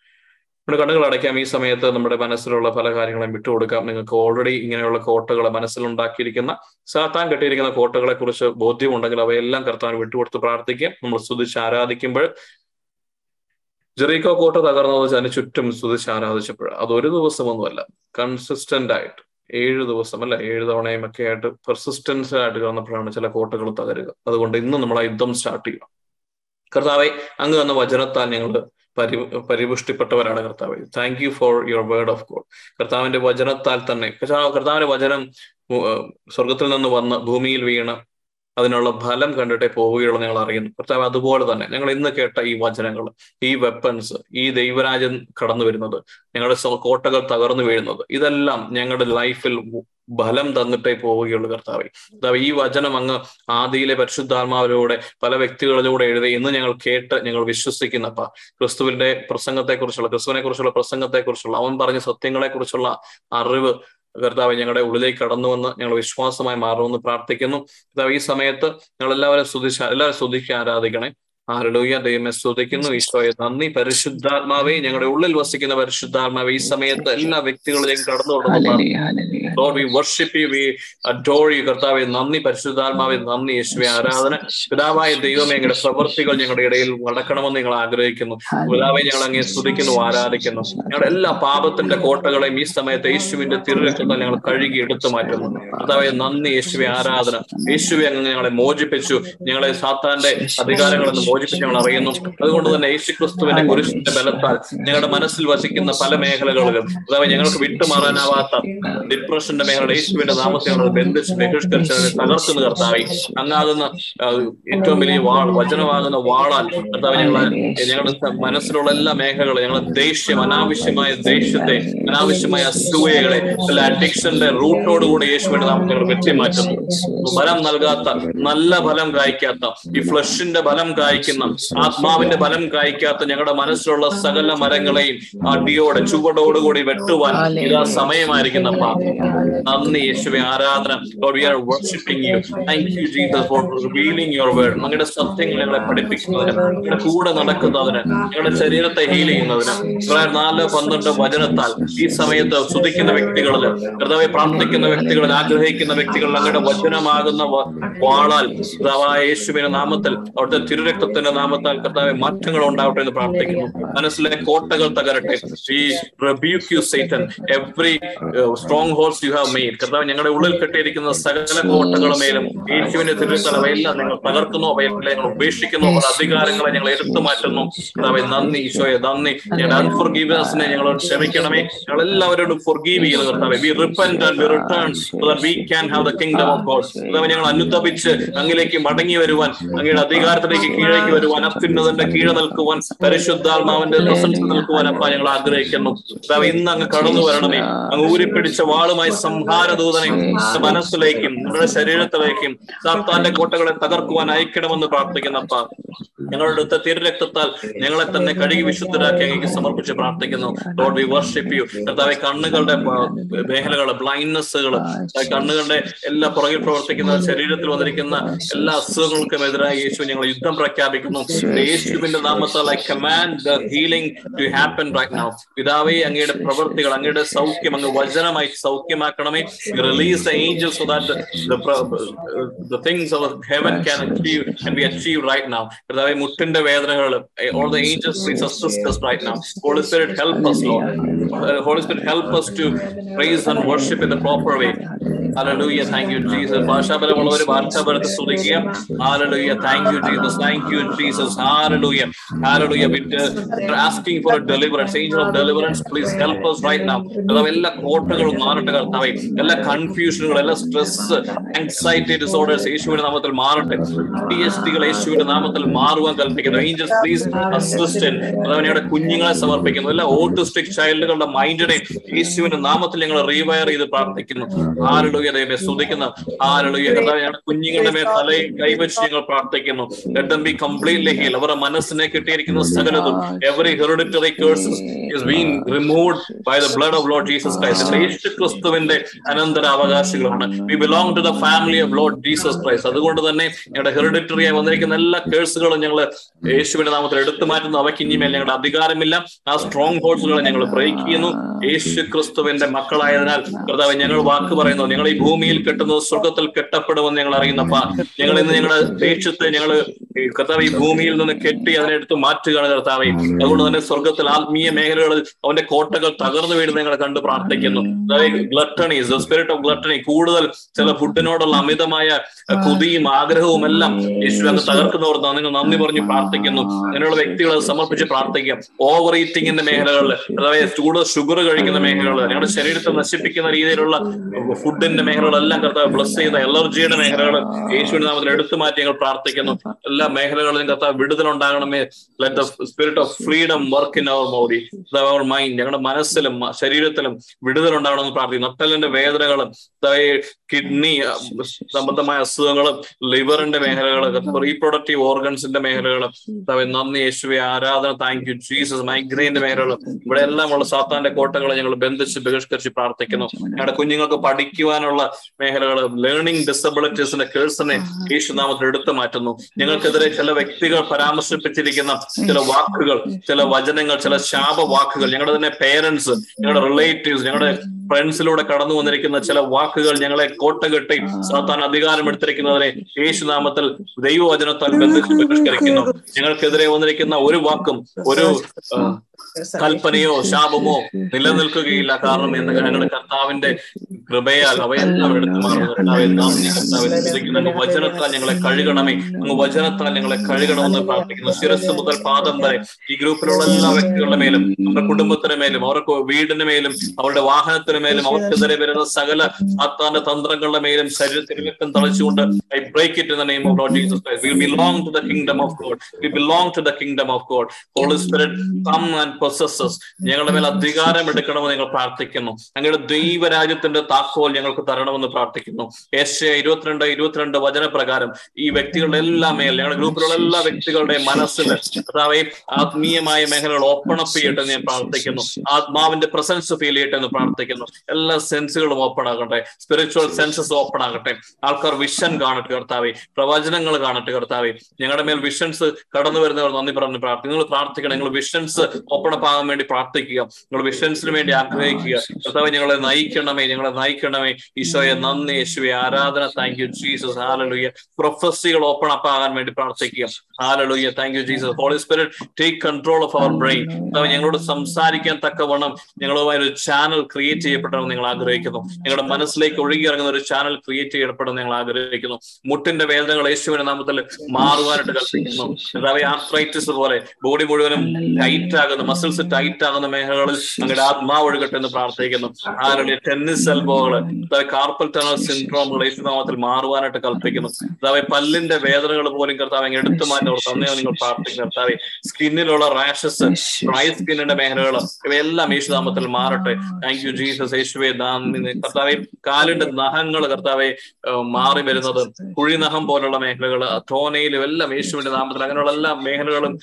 [SPEAKER 2] നമ്മുടെ കണ്ണുകൾ അടയ്ക്കാം. ഈ സമയത്ത് നമ്മുടെ മനസ്സിലുള്ള പല കാര്യങ്ങളും വിട്ടുകൊടുക്കാം നിങ്ങൾക്ക് ഓൾറെഡി ഇങ്ങനെയുള്ള കോട്ടകളെ മനസ്സിലുണ്ടാക്കിയിരിക്കുന്ന സാത്താൻ കെട്ടിയിരിക്കുന്ന കോട്ടകളെ കുറിച്ച് ബോധ്യമുണ്ടെങ്കിൽ അവയെല്ലാം കർത്താൻ വിട്ടുകൊടുത്ത് പ്രാർത്ഥിക്കുക നമ്മൾ സ്തുതിച്ച് ആരാധിക്കുമ്പോൾ ജെറീക്കോ കോട്ട തകർന്നത് അതിന് ചുറ്റും സ്തുതിച്ച് ആരാധിച്ചപ്പോൾ അത് ഒരു ദിവസമൊന്നുമല്ല. കൺസിസ്റ്റന്റ് ആയിട്ട്. ഏഴ് ദിവസം അല്ല ഏഴ് തവണയും ഒക്കെ ആയിട്ട് പെർസിസ്റ്റൻസ് ആയിട്ട് കിടന്നപ്പോഴാണ് ചില കോട്ടകൾ തകരുക. അതുകൊണ്ട് ഇന്ന് നമ്മൾ ആ യുദ്ധം സ്റ്റാർട്ട് ചെയ്യണം കർത്താവെ അങ്ങ് വന്ന വചനത്താൽ ഞങ്ങൾ പരി പരിപുഷ്ടിപ്പെട്ടവരാണ് കർത്താവ്. Thank you for your word of God കർത്താവിന്റെ വചനത്താൽ തന്നെ കർത്താവിന്റെ വചനം സ്വർഗത്തിൽ നിന്ന് വന്ന് ഭൂമിയിൽ വീണ് അതിനുള്ള ഫലം കണ്ടിട്ടേ പോവുകയുള്ളൂ ഞങ്ങൾ അറിയുന്നു കർത്താവ് അതുപോലെ തന്നെ ഞങ്ങൾ ഇന്ന് കേട്ട ഈ വചനങ്ങൾ ഈ വെപ്പൻസ് ഈ ദൈവരാജ്യം കടന്നു വരുന്നത് ഞങ്ങളുടെ കോട്ടകൾ തകർന്നു വീഴുന്നത് ഇതെല്ലാം ഞങ്ങളുടെ ലൈഫിൽ ഫലം തന്നിട്ടേ പോവുകയുള്ളൂ കർത്താവ്. കർത്താവ് ഈ വചനം അങ്ങ് ആദിയിലെ പരിശുദ്ധാത്മാവിലൂടെ പല വ്യക്തികളിലൂടെ എഴുതി ഇന്ന് ഞങ്ങൾ കേട്ട് ഞങ്ങൾ വിശ്വസിക്കുന്നപ്പ ക്രിസ്തുവിന്റെ പ്രസംഗത്തെക്കുറിച്ചുള്ള ക്രിസ്തുവിനെ കുറിച്ചുള്ള പ്രസംഗത്തെക്കുറിച്ചുള്ള അവൻ പറഞ്ഞ സത്യങ്ങളെക്കുറിച്ചുള്ള അറിവ് കർത്താവ് ഞങ്ങളുടെ ഉള്ളിലേക്ക് കടന്നുവെന്ന് ഞങ്ങൾ വിശ്വാസമായി മാറുമെന്ന് പ്രാർത്ഥിക്കുന്നു. കർത്താവ് ഈ സമയത്ത് ഞങ്ങൾ എല്ലാവരും സ്തുതിച്ച് എല്ലാവരും സ്തുതിച്ച് ആരാധിക്കണേ. ആരലൂയ ദൈവമെ സ്തുതിക്കുന്നു. ഈശോയെ നന്ദി. പരിശുദ്ധാത്മാവെ ഞങ്ങളുടെ ഉള്ളിൽ വസിക്കുന്ന പരിശുദ്ധാത്മാവെ ഈ സമയത്ത് എല്ലാ വ്യക്തികളിലേക്കും കടന്നു we worship you we adore you കർത്താവെ നന്ദി. പരിശുദ്ധാത്മാവെ നന്ദി. യേശുവെ ആരാധന. പിതാവായ ദൈവമേ ഞങ്ങളുടെ പ്രവൃത്തികൾ ഞങ്ങളുടെ ഇടയിൽ നടക്കണമെന്ന് ഞങ്ങൾ ആഗ്രഹിക്കുന്നു. പിതാവെ ഞങ്ങൾ അങ്ങേ സ്തുതിക്കുന്നു ആരാധിക്കുന്നു. ഞങ്ങളുടെ എല്ലാ പാപത്തിന്റെ കോട്ടകളെയും ഈ സമയത്ത് യേശുവിന്റെ തിരുരക്തം ഞങ്ങൾ കഴുകി എടുത്തു മാറ്റുന്നു. കർത്താവെ നന്ദി. യേശുവെ ആരാധന. യേശുവെ അങ്ങ് ഞങ്ങളെ മോചിപ്പിച്ചു. ഞങ്ങളെ സാത്താന്റെ അധികാരങ്ങളിൽ നിന്ന് ഞങ്ങൾ അറിയുന്നു. അതുകൊണ്ട് തന്നെ യേശു ക്രിസ്തുവിന്റെ കുരിശിന്റെ ബലത്താൽ ഞങ്ങളുടെ മനസ്സിൽ വസിക്കുന്ന പല മേഖലകളിലും അതായത് ഞങ്ങൾക്ക് വിട്ടുമാറാനാവാത്ത ഡിപ്രഷന്റെ മേഖല യേശുവിന്റെ നാമത്തെ ഞങ്ങൾ ബന്ധിച്ച് ബഹിഷ്കരിച്ച് തകർക്കുന്ന കർത്താവെ അങ്ങാകുന്ന ഏറ്റവും വലിയ വാൾ വചനമാകുന്ന വാളാൽ കർത്താവ് ഞങ്ങളെ ഞങ്ങളുടെ മനസ്സിലുള്ള എല്ലാ മേഖലകളും ഞങ്ങളുടെ ദേഷ്യം അനാവശ്യമായ ദേഷ്യത്തെ അനാവശ്യമായ അസൂയകളെ അല്ല അഡിക്ഷന്റെ റൂട്ടോടുകൂടി യേശുവിന്റെ നാമത്തെ ഞങ്ങൾ വെട്ടിമാറ്റുന്നു. ഫലം നൽകാത്ത നല്ല ഫലം കായ്ക്കാത്ത ഈ ഫ്ലഷിന്റെ ഫലം കായ്ക്കുന്ന. ആത്മാവിന്റെ ഫലം കായ്ക്കാത്ത ഞങ്ങളുടെ മനസ്സിലുള്ള സകല മരങ്ങളെയും അടിയോടെ ചുവടോടുകൂടി വെട്ടുവാൻ ഇതാ സമയമായിരിക്കുന്നപ്പ നന്ദി യേശുവെ ആരാധന. Are worshiping you. Thank Jesus for revealing your word word. അങ്ങയുടെ സത്യങ്ങൾ ഞങ്ങളെ പഠിപ്പിക്കുന്നതിന് ഞങ്ങളുടെ കൂടെ നടക്കുന്നതിന് ഞങ്ങളുടെ ശരീരത്തെ ഹീൽ ചെയ്യുന്നതിന് നാല് പന്ത്രണ്ട് വചനത്താൽ ഈ സമയത്ത് സ്തുതിക്കുന്ന വ്യക്തികളിൽ കർത്താവെ പ്രാർത്ഥിക്കുന്ന വ്യക്തികളിൽ ആഗ്രഹിക്കുന്ന വ്യക്തികളിൽ അങ്ങയുടെ വചനമാകുന്ന വാളാൽ യേശുവിന്റെ നാമത്തിൽ അവിടുത്തെ തിരുരക്തത്തിന്റെ നാമത്താൽ കർത്താവെ മാറ്റങ്ങൾ ഉണ്ടാവട്ടെ എന്ന് പ്രാർത്ഥിക്കുന്നു. മനസ്സിലെ കോട്ടകൾ തകരട്ടെ. ഈ you Satan. Every uh, strongholds you have made. കർത്താവ് ഞങ്ങളുടെ ഉള്ളിൽ കെട്ടിയിരിക്കുന്ന സകല കോട്ടകളും മേലും യേശുവിന്റെ തിരുത്തല അവയെല്ലാം നിങ്ങൾ തകർക്കുന്നു അവയെല്ലാം ഞങ്ങൾ ഉപേക്ഷിക്കുന്നു. അവരുടെ അധികാരങ്ങളെ ഞങ്ങൾ എടുത്തു മാറ്റുന്നു. കർത്താവെ നന്ദി ഈശോയെ നന്ദി. ഞങ്ങളുടെ അൺഫോർഗീവ്നെസ്സിനെ ഞങ്ങൾ ക്ഷമിക്കണമേ. ഞങ്ങൾ എല്ലാവരോടും ഫോർഗീവ് ചെയ്യുന്നു കർത്താവെ. We repent and we return so that we can have the kingdom of God കർത്താവ് ഞങ്ങൾ അനുദപിച്ച് അങ്ങിലേക്ക് മടങ്ങി വരുവാൻ അങ്ങയുടെ അധികാരത്തിലേക്ക് കീഴേക്ക് വരുവാൻ അത്യുന്നതന്റെ കീഴെ നിൽക്കുവാൻ പരിശുദ്ധാത്മാവിന്റെ പ്രസൻസ് നിൽക്കുവാൻ അപ്പ ഞങ്ങൾ ആഗ്രഹിക്കുന്നു. ഇന്ന് അങ്ങ് കടന്നു വരണമേ. അങ്ങ് ഊരിപ്പിടിച്ച വാളുമായി സംഹാരദൂതനെ മനസ്സിലേക്കും നമ്മുടെ ശരീരത്തിലേക്കും സാത്താന്റെ കോട്ടകളെ തകർക്കുവാൻ അയക്കണമെന്ന് പ്രാർത്ഥിക്കുന്നപ്പ ഞങ്ങളുടെ അടുത്ത തിരുരക്തത്താൽ ഞങ്ങളെ തന്നെ കഴുകി വിശുദ്ധരാക്കി അങ്ങേക്ക് സമർപ്പിച്ച് പ്രാർത്ഥിക്കുന്നു. ലോഡ് വി വർഷിപ്പ് യു കർത്താവെ കണ്ണുകളുടെ മേഖലകൾ ബ്ലൈൻഡ്നെസ്സുകൾ കണ്ണുകളുടെ എല്ലാ പുറകിൽ പ്രവർത്തിക്കുന്ന ശരീരത്തിൽ വന്നിരിക്കുന്ന എല്ലാ അസുഖങ്ങൾക്കും എതിരായി യേശു ഞങ്ങൾ യുദ്ധം പ്രഖ്യാപിക്കുന്നു യേശുവിന്റെ നാമത്താൽ I command the healing to happen right now പിതാവേ അങ്ങയുടെ പ്രവൃത്തികൾ അങ്ങയുടെ സൗഖ്യം അങ്ങ് വചനമായി സൗഖ്യമാക്കണമേ release the angels so that the things of heaven can achieve can be achieved right now കർത്താവെ മുട്ടിന്റെ വേദനകൾ all the angels please assist us right now holy spirit help us lord Uh, holy spirit help us to praise and worship in the proper way Hallelujah. Thank you, Jesus. ഭാഷാപരമുള്ളവർ ഭാഷാപരത്തെ സ്തുതിക്കുക Hallelujah. Thank you, Jesus. Thank you, Jesus. Hallelujah. Hallelujah. We're asking for a deliverance. Angel of deliverance, please help us right now. എല്ലാ കോട്ടകളും മാറട്ടെ കർത്താവെ എല്ലാ കൺഫ്യൂഷനുകളും എല്ലാ stress anxiety disorders യേശുവിന്റെ നാമത്തിൽ മാറട്ടെ P S ടികൾ യേശുവിന്റെ നാമത്തിൽ മാറുവാൻ കൽപ്പിക്കുന്നു ഏഞ്ചൽസ് പ്ലീസ് അസിസ്റ്റന്റ് കർത്താവിനെ കുഞ്ഞുങ്ങളെ സമർപ്പിക്കുന്നു എല്ലാ ഓട്ടിസ്റ്റിക് ചൈൽഡുകളുടെ മൈൻഡിനെ യേശുവിന്റെ നാമത്തിൽ ഞങ്ങൾ റീവയർ ചെയ്ത് പ്രാർത്ഥിക്കുന്നു ആരുടെ ദൈവമേ സ്തുതിക്കുന്ന ആരുടെ കർത്താവ് ഞങ്ങളുടെ കുഞ്ഞുങ്ങളുടെ മേൽ തലയിൽ കൈവച്ച് ഞങ്ങൾ പ്രാർത്ഥിക്കുന്നു ലെറ്റ് ബി കംപ്ലീറ്റ്ലി ഹീൽ അവരുടെ മനസ്സിനെ കിട്ടിയിരിക്കുന്ന സകലതും every hereditary curses is been removed by the blood of Lord Jesus Christ യേശു ക്രിസ്തുവിന്റെ അനന്തര അവകാശികളാണ് we belong to the family of Lord Jesus Christ അതുകൊണ്ട് തന്നെ ഞങ്ങളുടെ ഹെറിഡിറ്ററി ആയി വന്നിരിക്കുന്ന എല്ലാ കേഴ്സുകളും ഞങ്ങൾ യേശുവിന്റെ നാമത്തിൽ എടുത്തു മാറ്റുന്നു. അവയ്ക്ക് ഇനിമേൽ ഞങ്ങളുടെ അധികാരമില്ല. ആ സ്ട്രോങ് ഹോൾസുകളെ ഞങ്ങൾ ബ്രേക്ക് ചെയ്യുന്നു. യേശു ക്രിസ്തുവിന്റെ മക്കളായതിനാൽ കർത്താവ് ഞങ്ങൾ വാക്ക് പറയുന്നു. ഞങ്ങൾ ഈ ഭൂമിയിൽ കെട്ടുന്നത് സ്വർഗത്തിൽ കെട്ടപ്പെടുമെന്ന് ഞങ്ങൾ അറിയുന്നപ്പ ഞങ്ങൾ ഇന്ന് ഞങ്ങളുടെ ദേഷ്യത്തെ ഞങ്ങൾ കർത്താവ് ഈ ഭൂമിയിൽ നിന്ന് കെട്ടി അതിനെ അതിനെടുത്ത് മാറ്റുകയാണ് കർത്താവ്. അതുകൊണ്ട് തന്നെ സ്വർഗത്തിൽ ആത്മീയ മേഖലകളിൽ അവന്റെ കോട്ടകൾ തകർന്നു വീഴുന്ന ഞങ്ങൾ കണ്ട് പ്രാർത്ഥിക്കുന്നു. ഗ്ലട്ടണി സ്പിരിറ്റ് ഓഫ് ഗ്ലട്ടണി കൂടുതൽ ചില ഫുഡിനോടുള്ള അമിതമായ കൊതിയും ആഗ്രഹവും എല്ലാം യേശു അങ്ങ് തകർക്കുന്നവർ നിങ്ങൾ നന്ദി പറഞ്ഞ് പ്രാർത്ഥിക്കുന്നു. അങ്ങനെയുള്ള വ്യക്തികളെ സമർപ്പിച്ച് പ്രാർത്ഥിക്കാം. ഓവർ ഈറ്റിംഗിന്റെ മേഖലകളിൽ അതായത് കൂടുതൽ ഷുഗർ കഴിക്കുന്ന മേഖലകൾ ഞങ്ങളുടെ ശരീരത്തെ നശിപ്പിക്കുന്ന രീതിയിലുള്ള ഫുഡിന്റെ മേഖലകളെല്ലാം കർത്താവ് ബ്ലസ് ചെയ്യുന്ന എലർജിയുടെ മേഖലകൾ യേശുവിന്റെ നാമത്തിൽ എടുത്തു മാറ്റി ഞങ്ങൾ പ്രാർത്ഥിക്കുന്നു. എല്ലാ മേഖലകളിലും കർത്താവ് വിടുതലുണ്ടാകണമേ. Let the spirit of freedom work in our body our mind ഞങ്ങളുടെ മനസ്സിലും ശരീരത്തിലും വിടുതൽ ഉണ്ടാകണമെന്ന് പ്രാർത്ഥിക്കുന്നു. നട്ടലിന്റെ വേദനകളും കിഡ്നി സംബന്ധമായ അസുഖങ്ങളും ലിവറിന്റെ മേഖലകൾ റീപ്രൊഡക്റ്റീവ് ഓർഗൻസിന്റെ മേഖലകൾ നന്ദി യേശുവെ ആരാധന താങ്ക് യു ജീസസ് മൈഗ്രെയിന്റെ മേഖലകൾ ഇവിടെ എല്ലാം ഉള്ള സാത്താന്റെ കോട്ടകളെ ഞങ്ങൾ ബന്ധിച്ച് ബഹിഷ്കരിച്ച് പ്രാർത്ഥിക്കുന്നു. ഞങ്ങളുടെ കുഞ്ഞുങ്ങൾക്ക് പഠിക്കുവാനുള്ള മേഖലകൾ ലേണിംഗ് ഡിസബിലിറ്റീസിന്റെ കേഴ്സിനെ യേശുനാമത്തിൽ എടുത്തു മാറ്റുന്നു. ഞങ്ങൾക്കെതിരെ ചില വ്യക്തികൾ പരാമർശിപ്പിച്ചിരിക്കുന്ന ചില വാക്കുകൾ ചില വചനങ്ങൾ ചില ശാപ വാക്കുകൾ ഞങ്ങളുടെ തന്നെ പേരൻസ് ഞങ്ങളുടെ റിലേറ്റീവ്സ് ഞങ്ങളുടെ ഫ്രണ്ട്സിലൂടെ കടന്നു വന്നിരിക്കുന്ന ചില വാക്കുകൾ ഞങ്ങളെ കോട്ടകെട്ടി സാത്താൻ അധികാരം എടുത്തിരിക്കുന്നതിനെ യേശുനാമത്തിൽ ദൈവവചനത്താൽ ബന്ധിച്ച് ബഹിഷ്കരിക്കുന്നു ഞങ്ങൾക്കെതിരെ വന്നിരിക്കുന്ന ഒരു വാക്കും ഒരു കൽപ്പനയോ ശാപമോ നിലനിൽക്കുകയില്ല. കാരണം എന്ന് ഞങ്ങളുടെ കർത്താവിന്റെ കൃപയാൽ അവയെല്ലാം എടുത്തു മാറുന്നു. അങ്ങ് വചനത്താൽ ഞങ്ങളെ കഴുകണമേ. അങ്ങ് വചനത്താൽ ഞങ്ങളെ കഴുകണമെന്ന് പ്രാർത്ഥിക്കുന്നു. ശിരസ് മുതൽ പാദം വരെ ഈ ഗ്രൂപ്പിലുള്ള എല്ലാ വ്യക്തികളുടെ മേലും നമ്മുടെ കുടുംബത്തിന് മേലും അവർക്ക് വീടിന് മേലും അവരുടെ വാഹനത്തിന് മേലും അവർക്കെതിരെ വരുന്ന സകല സാത്താന്റെ തന്ത്രങ്ങളുടെ മേലും ശരീരത്തിൽ രക്തം തളിച്ചുകൊണ്ട് I break it in the name of Lord Jesus Christ we belong to the kingdom of God we belong to the kingdom of God Holy Spirit come and possess ഞങ്ങളുടെ മേൽ അധികാരം എടുക്കണമെന്ന് ഞങ്ങൾ പ്രാർത്ഥിക്കുന്നു. ഞങ്ങളുടെ ദൈവരാജ്യത്തിന്റെ താക്കോൽ ഞങ്ങൾക്ക് തരണമെന്ന് പ്രാർത്ഥിക്കുന്നു. ഏഷ്യ ഇരുപത്തിരണ്ട് ഇരുപത്തിരണ്ട് വചനപ്രകാരം ഈ വ്യക്തികളുടെ എല്ലാ മേൽ ഞങ്ങളുടെ ഗ്രൂപ്പിലുള്ള എല്ലാ വ്യക്തികളുടെ മനസ്സിൽ കർത്താവെ ആത്മീയമായ മേഖലകൾ ഓപ്പൺ അപ്പ് ചെയ്യട്ടെ എന്ന് ഞാൻ പ്രാർത്ഥിക്കുന്നു. ആത്മാവിന്റെ പ്രസൻസ് ഫീൽ ചെയ്യട്ടെ എന്ന് പ്രാർത്ഥിക്കുന്നു. എല്ലാ സെൻസുകളും ഓപ്പൺ ആകട്ടെ. സ്പിരിച്വൽ സെൻസസ് ഓപ്പൺ ആകട്ടെ. ആൾക്കാർ വിഷൻ കാണട്ടെ കർത്താവെ. പ്രവചനങ്ങൾ കാണട്ടെ കർത്താവെ. ഞങ്ങളുടെ മേൽ വിഷൻസ് കടന്നു വരുന്നവർ നന്ദി പറഞ്ഞ് പ്രാർത്ഥിക്കും നിങ്ങൾ പ്രാർത്ഥിക്കണം. നിങ്ങൾ വിഷൻസ് ഓപ്പൺ അപ്പ് ആകാൻ വേണ്ടി പ്രാർത്ഥിക്കുക. നിങ്ങൾ വിഷൻസിന് വേണ്ടി ആഗ്രഹിക്കുക. കർത്താവ് ഞങ്ങളെ നയിക്കണമേ ഞങ്ങളെ നയിക്കണമേ. ഈശോയെ നന്ദി യേശുവെ. ആരാധന താങ്ക് യു ജീസസ് ഹാലലുയ്യ പ്രൊഫസികൾ ഓപ്പൺ അപ്പ് ആകാൻ വേണ്ടി പ്രാർത്ഥിക്കുക. Hallelujah thank you Jesus Holy Spirit take control of our brain കർത്താവ് ഞങ്ങളോട് സംസാരിക്കാൻ തക്കവണ്ണം ഞങ്ങളുമായി ഒരു ചാനൽ ക്രിയേറ്റ് ചെയ്യപ്പെടണം നിങ്ങൾ ആഗ്രഹിക്കുന്നു. ഞങ്ങളുടെ മനസ്സിലേക്ക് ഒഴുകി ഇറങ്ങുന്ന ഒരു ചാനൽ ക്രിയേറ്റ് ചെയ്യപ്പെടണം ഞങ്ങൾ ആഗ്രഹിക്കുന്നു. മുട്ടിന്റെ വേദനകൾ യേശുവിന്റെ നാമത്തിൽ മാറുവാനായിട്ട് കൽപ്പിക്കുന്നു. കർത്താവ് ആർത്രൈറ്റിസ് പോലെ ബോഡി മുഴുവനും ടൈറ്റ് ആകുന്ന. മസിൽസ് ടൈറ്റ് ആകുന്ന മേഖലകളിൽ അങ്ങയുടെ ആത്മാവ് ഒഴുകട്ടെ എന്ന് പ്രാർത്ഥിക്കുന്നു. ആരുടെ ടെന്നിസ് എൽബോകൾ കാർപ്പൽ ടണൽ സിൻഡ്രോമുകൾ യേശുനാമത്തിൽ മാറുവാനായിട്ട് കൽപ്പിക്കുന്നു. അതായത് പല്ലിന്റെ വേദനകൾ പോലും കർത്താവ് അങ്ങ് എടുത്തു മാറ്റി തന്നെ നിങ്ങൾ പ്രാർത്ഥിക്കുന്നു കർത്താവെ സ്കിന്നിലുള്ള റാഷസ് ഡ്രൈ സ്കിന്നിന്റെ മേഖലകൾ ഇവയെല്ലാം യേശുനാമത്തിൽ മാറട്ടെ. താങ്ക് യു ജീസസ് യേശുവെ നന്ദി. കർത്താവെ കാലിന്റെ നഖങ്ങൾ കർത്താവെ മാറി വരുന്നത്. കുഴിനഖം പോലുള്ള മേഖലകൾ തോനയിലും എല്ലാം യേശുവിന്റെ നാമത്തിൽ അങ്ങനെയുള്ള എല്ലാ മേഖലകളും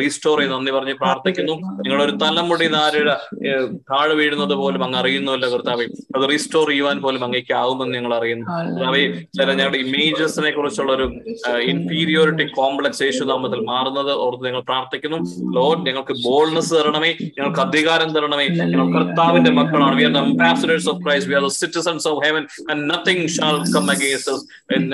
[SPEAKER 2] റീസ്റ്റോർ ചെയ്ത് നന്ദി പറഞ്ഞ് പ്രാർത്ഥിക്കുന്നു. നിങ്ങളൊരു തലമുടി നാരുഴ താഴെ വീഴുന്നത് പോലും അങ്ങ് അറിയുന്നുവല്ലോ കർത്താവെ. അത് റീസ്റ്റോർ ചെയ്യുവാൻ പോലും അങ്ങേക്ക് ആവുമെന്ന് ഞങ്ങൾ അറിയുന്നു കർത്താവെ ചില ഞങ്ങളുടെ ഇമേജസിനെ കുറിച്ചുള്ള ഒരു ഇൻഫീരിയോറിറ്റി കോംപ്ലക്സ് യേശുനാമത്തിൽ മാറുന്നത് ഓർത്ത് ഞങ്ങൾ പ്രാർത്ഥിക്കുന്നു. ലോഡ് ഞങ്ങൾക്ക് ബോൾഡ്നെസ് തരണമേ ഞങ്ങൾക്ക് അധികാരം തരണമേ. ഞങ്ങൾ കർത്താവിന്റെ മക്കളാണ്. We are ambassadors of Christ we are the citizens of heaven and nothing shall come against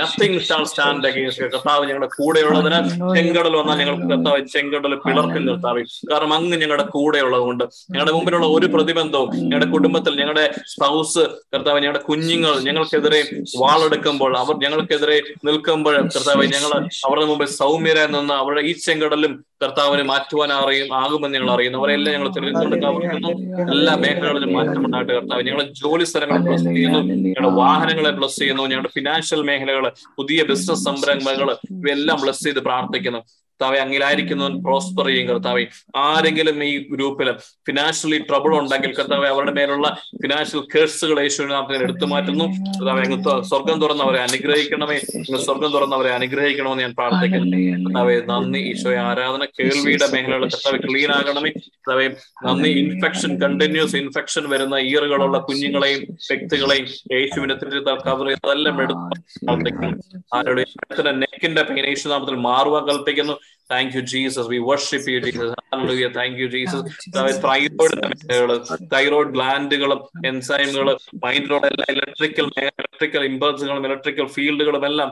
[SPEAKER 2] nothing shall stand against കർത്താവ് ഞങ്ങളുടെ കൂടെയുള്ളതിന് ചെങ്കടൽ വന്നാൽ ഞങ്ങൾക്ക് കർത്താവ് ചെങ്കടൽ പിളർക്കും കർത്താവ്. കാരണം അങ്ങ് ഞങ്ങളുടെ കൂടെ ഉള്ളതുകൊണ്ട് ഞങ്ങളുടെ മുമ്പിലുള്ള ഒരു പ്രതിബന്ധവും ഞങ്ങളുടെ കുടുംബത്തിൽ ഞങ്ങളുടെ സ്പൗസ് കർത്താവ് ഞങ്ങളുടെ കുഞ്ഞുങ്ങൾ ഞങ്ങൾക്കെതിരെ വാളെടുക്കുമ്പോൾ അവർ ഞങ്ങൾക്കെതിരെ നിൽക്കുമ്പോൾ കർത്താവ് ഞങ്ങൾ അവരുടെ മുമ്പിൽ സൗമ്യരായി നിന്ന് അവരുടെ ഈ ചെങ്കടലും കർത്താവിനെ മാറ്റുവാൻ അറിയും ആകുമെന്ന് ഞങ്ങൾ അറിയുന്നു. അവരെല്ലാം ഞങ്ങൾ തിരഞ്ഞെടുക്കുന്നു എല്ലാ മേഖലകളിലും മാറ്റമുണ്ടായിട്ട് കർത്താവ്. ഞങ്ങളുടെ ജോലി സ്ഥലങ്ങളെ ബ്ലസ് ചെയ്യുന്നു ഞങ്ങളുടെ വാഹനങ്ങളെ ബ്ലസ് ചെയ്യുന്നു ഞങ്ങളുടെ ഫിനാൻഷ്യൽ മേഖലകൾ പുതിയ ബിസിനസ് സംരംഭങ്ങൾ ഇവയെല്ലാം ബ്ലസ് ചെയ്ത് പ്രാർത്ഥിക്കുന്നു. കർത്താവെ അങ്ങിലായിരിക്കുന്നവൻ പ്രോസ്പർ ചെയ്യും കർത്താവെ. ആരെങ്കിലും ഈ ഗ്രൂപ്പിൽ ഫിനാൻഷ്യലി ട്രബിൾ ഉണ്ടെങ്കിൽ കർത്താവ് അവരുടെ മേലുള്ള ഫിനാൻഷ്യൽ കേഴ്സുകൾ യേശുവിനാമത്തിൽ എടുത്തു മാറ്റുന്നു കർത്താവ് അങ്ങ് സ്വർഗം തുറന്ന് അവരെ അനുഗ്രഹിക്കണമേ സ്വർഗം തുറന്നവരെ അനുഗ്രഹിക്കണമെന്ന് ഞാൻ പ്രാർത്ഥിക്കുന്നു കർത്താവെ നന്ദി ഈശോയെ ആരാധന കേൾവിയുടെ മേഖലകൾ കർത്താവ് ക്ലീൻ ആകണമേ കർത്താവെ നന്ദി ഇൻഫെക്ഷൻ കണ്ടിന്യൂസ് ഇൻഫെക്ഷൻ വരുന്ന ഇയറുകളുള്ള കുഞ്ഞുങ്ങളെയും വ്യക്തികളെയും യേശുവിനെ കവർ അതെല്ലാം എടുത്ത് പ്രാർത്ഥിക്കുന്നു ആരുടെ നെക്കിന്റെ പെയിൻ യേശുനാമത്തിൽ മാറുവാൻ കൽപ്പിക്കുന്നു thank you Jesus we worship you Jesus hallelujah thank you Jesus thyroid മേഖലകൾ തൈറോയിഡ് ഗ്ലാൻഡുകളും എൻസൈമുകളും മൈൻഡിലുള്ള എല്ലാ ഇലക്ട്രിക്കൽ ഇലക്ട്രിക്കൽ ഇമ്പൾസുകളും ഇലക്ട്രിക്കൽ ഫീൽഡുകളും എല്ലാം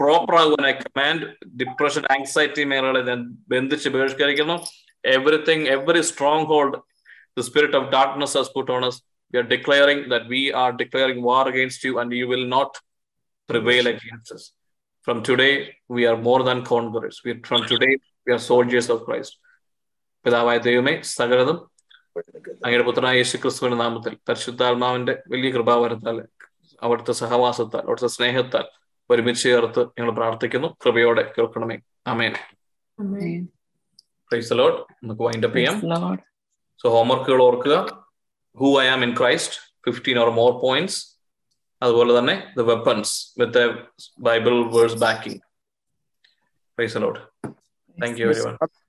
[SPEAKER 2] പ്രോപ്പർ ആകുവാനായി കമാൻഡ് ഡിപ്രഷൻ ആങ്സൈറ്റി മേഖലകളെ ഞാൻ ബന്ധിച്ച് ബഹിഷ്കരിക്കുന്നു. Everything every stronghold the spirit of darkness has put on us. We are declaring that we are declaring war against you and you will not prevail against us. From today, we are more than conquerors. We, from today, we are soldiers of Christ. പിതാവായ ദൈവമേ സകലതും അങ്ങയുടെ പുത്രനായ യേശു ക്രിസ്തുവിന്റെ നാമത്തിൽ പരിശുദ്ധാത്മാവിന്റെ വലിയ കൃപാവരത്താൽ അവിടുത്തെ സഹവാസത്താൽ അവിടുത്തെ സ്നേഹത്താൽ ഒരുമിച്ച് ചേർത്ത് ഞങ്ങൾ പ്രാർത്ഥിക്കുന്നു. കൃപയോടെ കേൾക്കണമേ. അമേൻ ലോഡ് നമുക്ക് വൈൻഡ് അപ്പ് ചെയ്യാം. സോ ഹോംവർക്കുകൾ ഓർക്കുക. Who I am in Christ fifteen or more points അതുപോലെ തന്നെ the weapons with Bible verse backing praise Lord thank you very much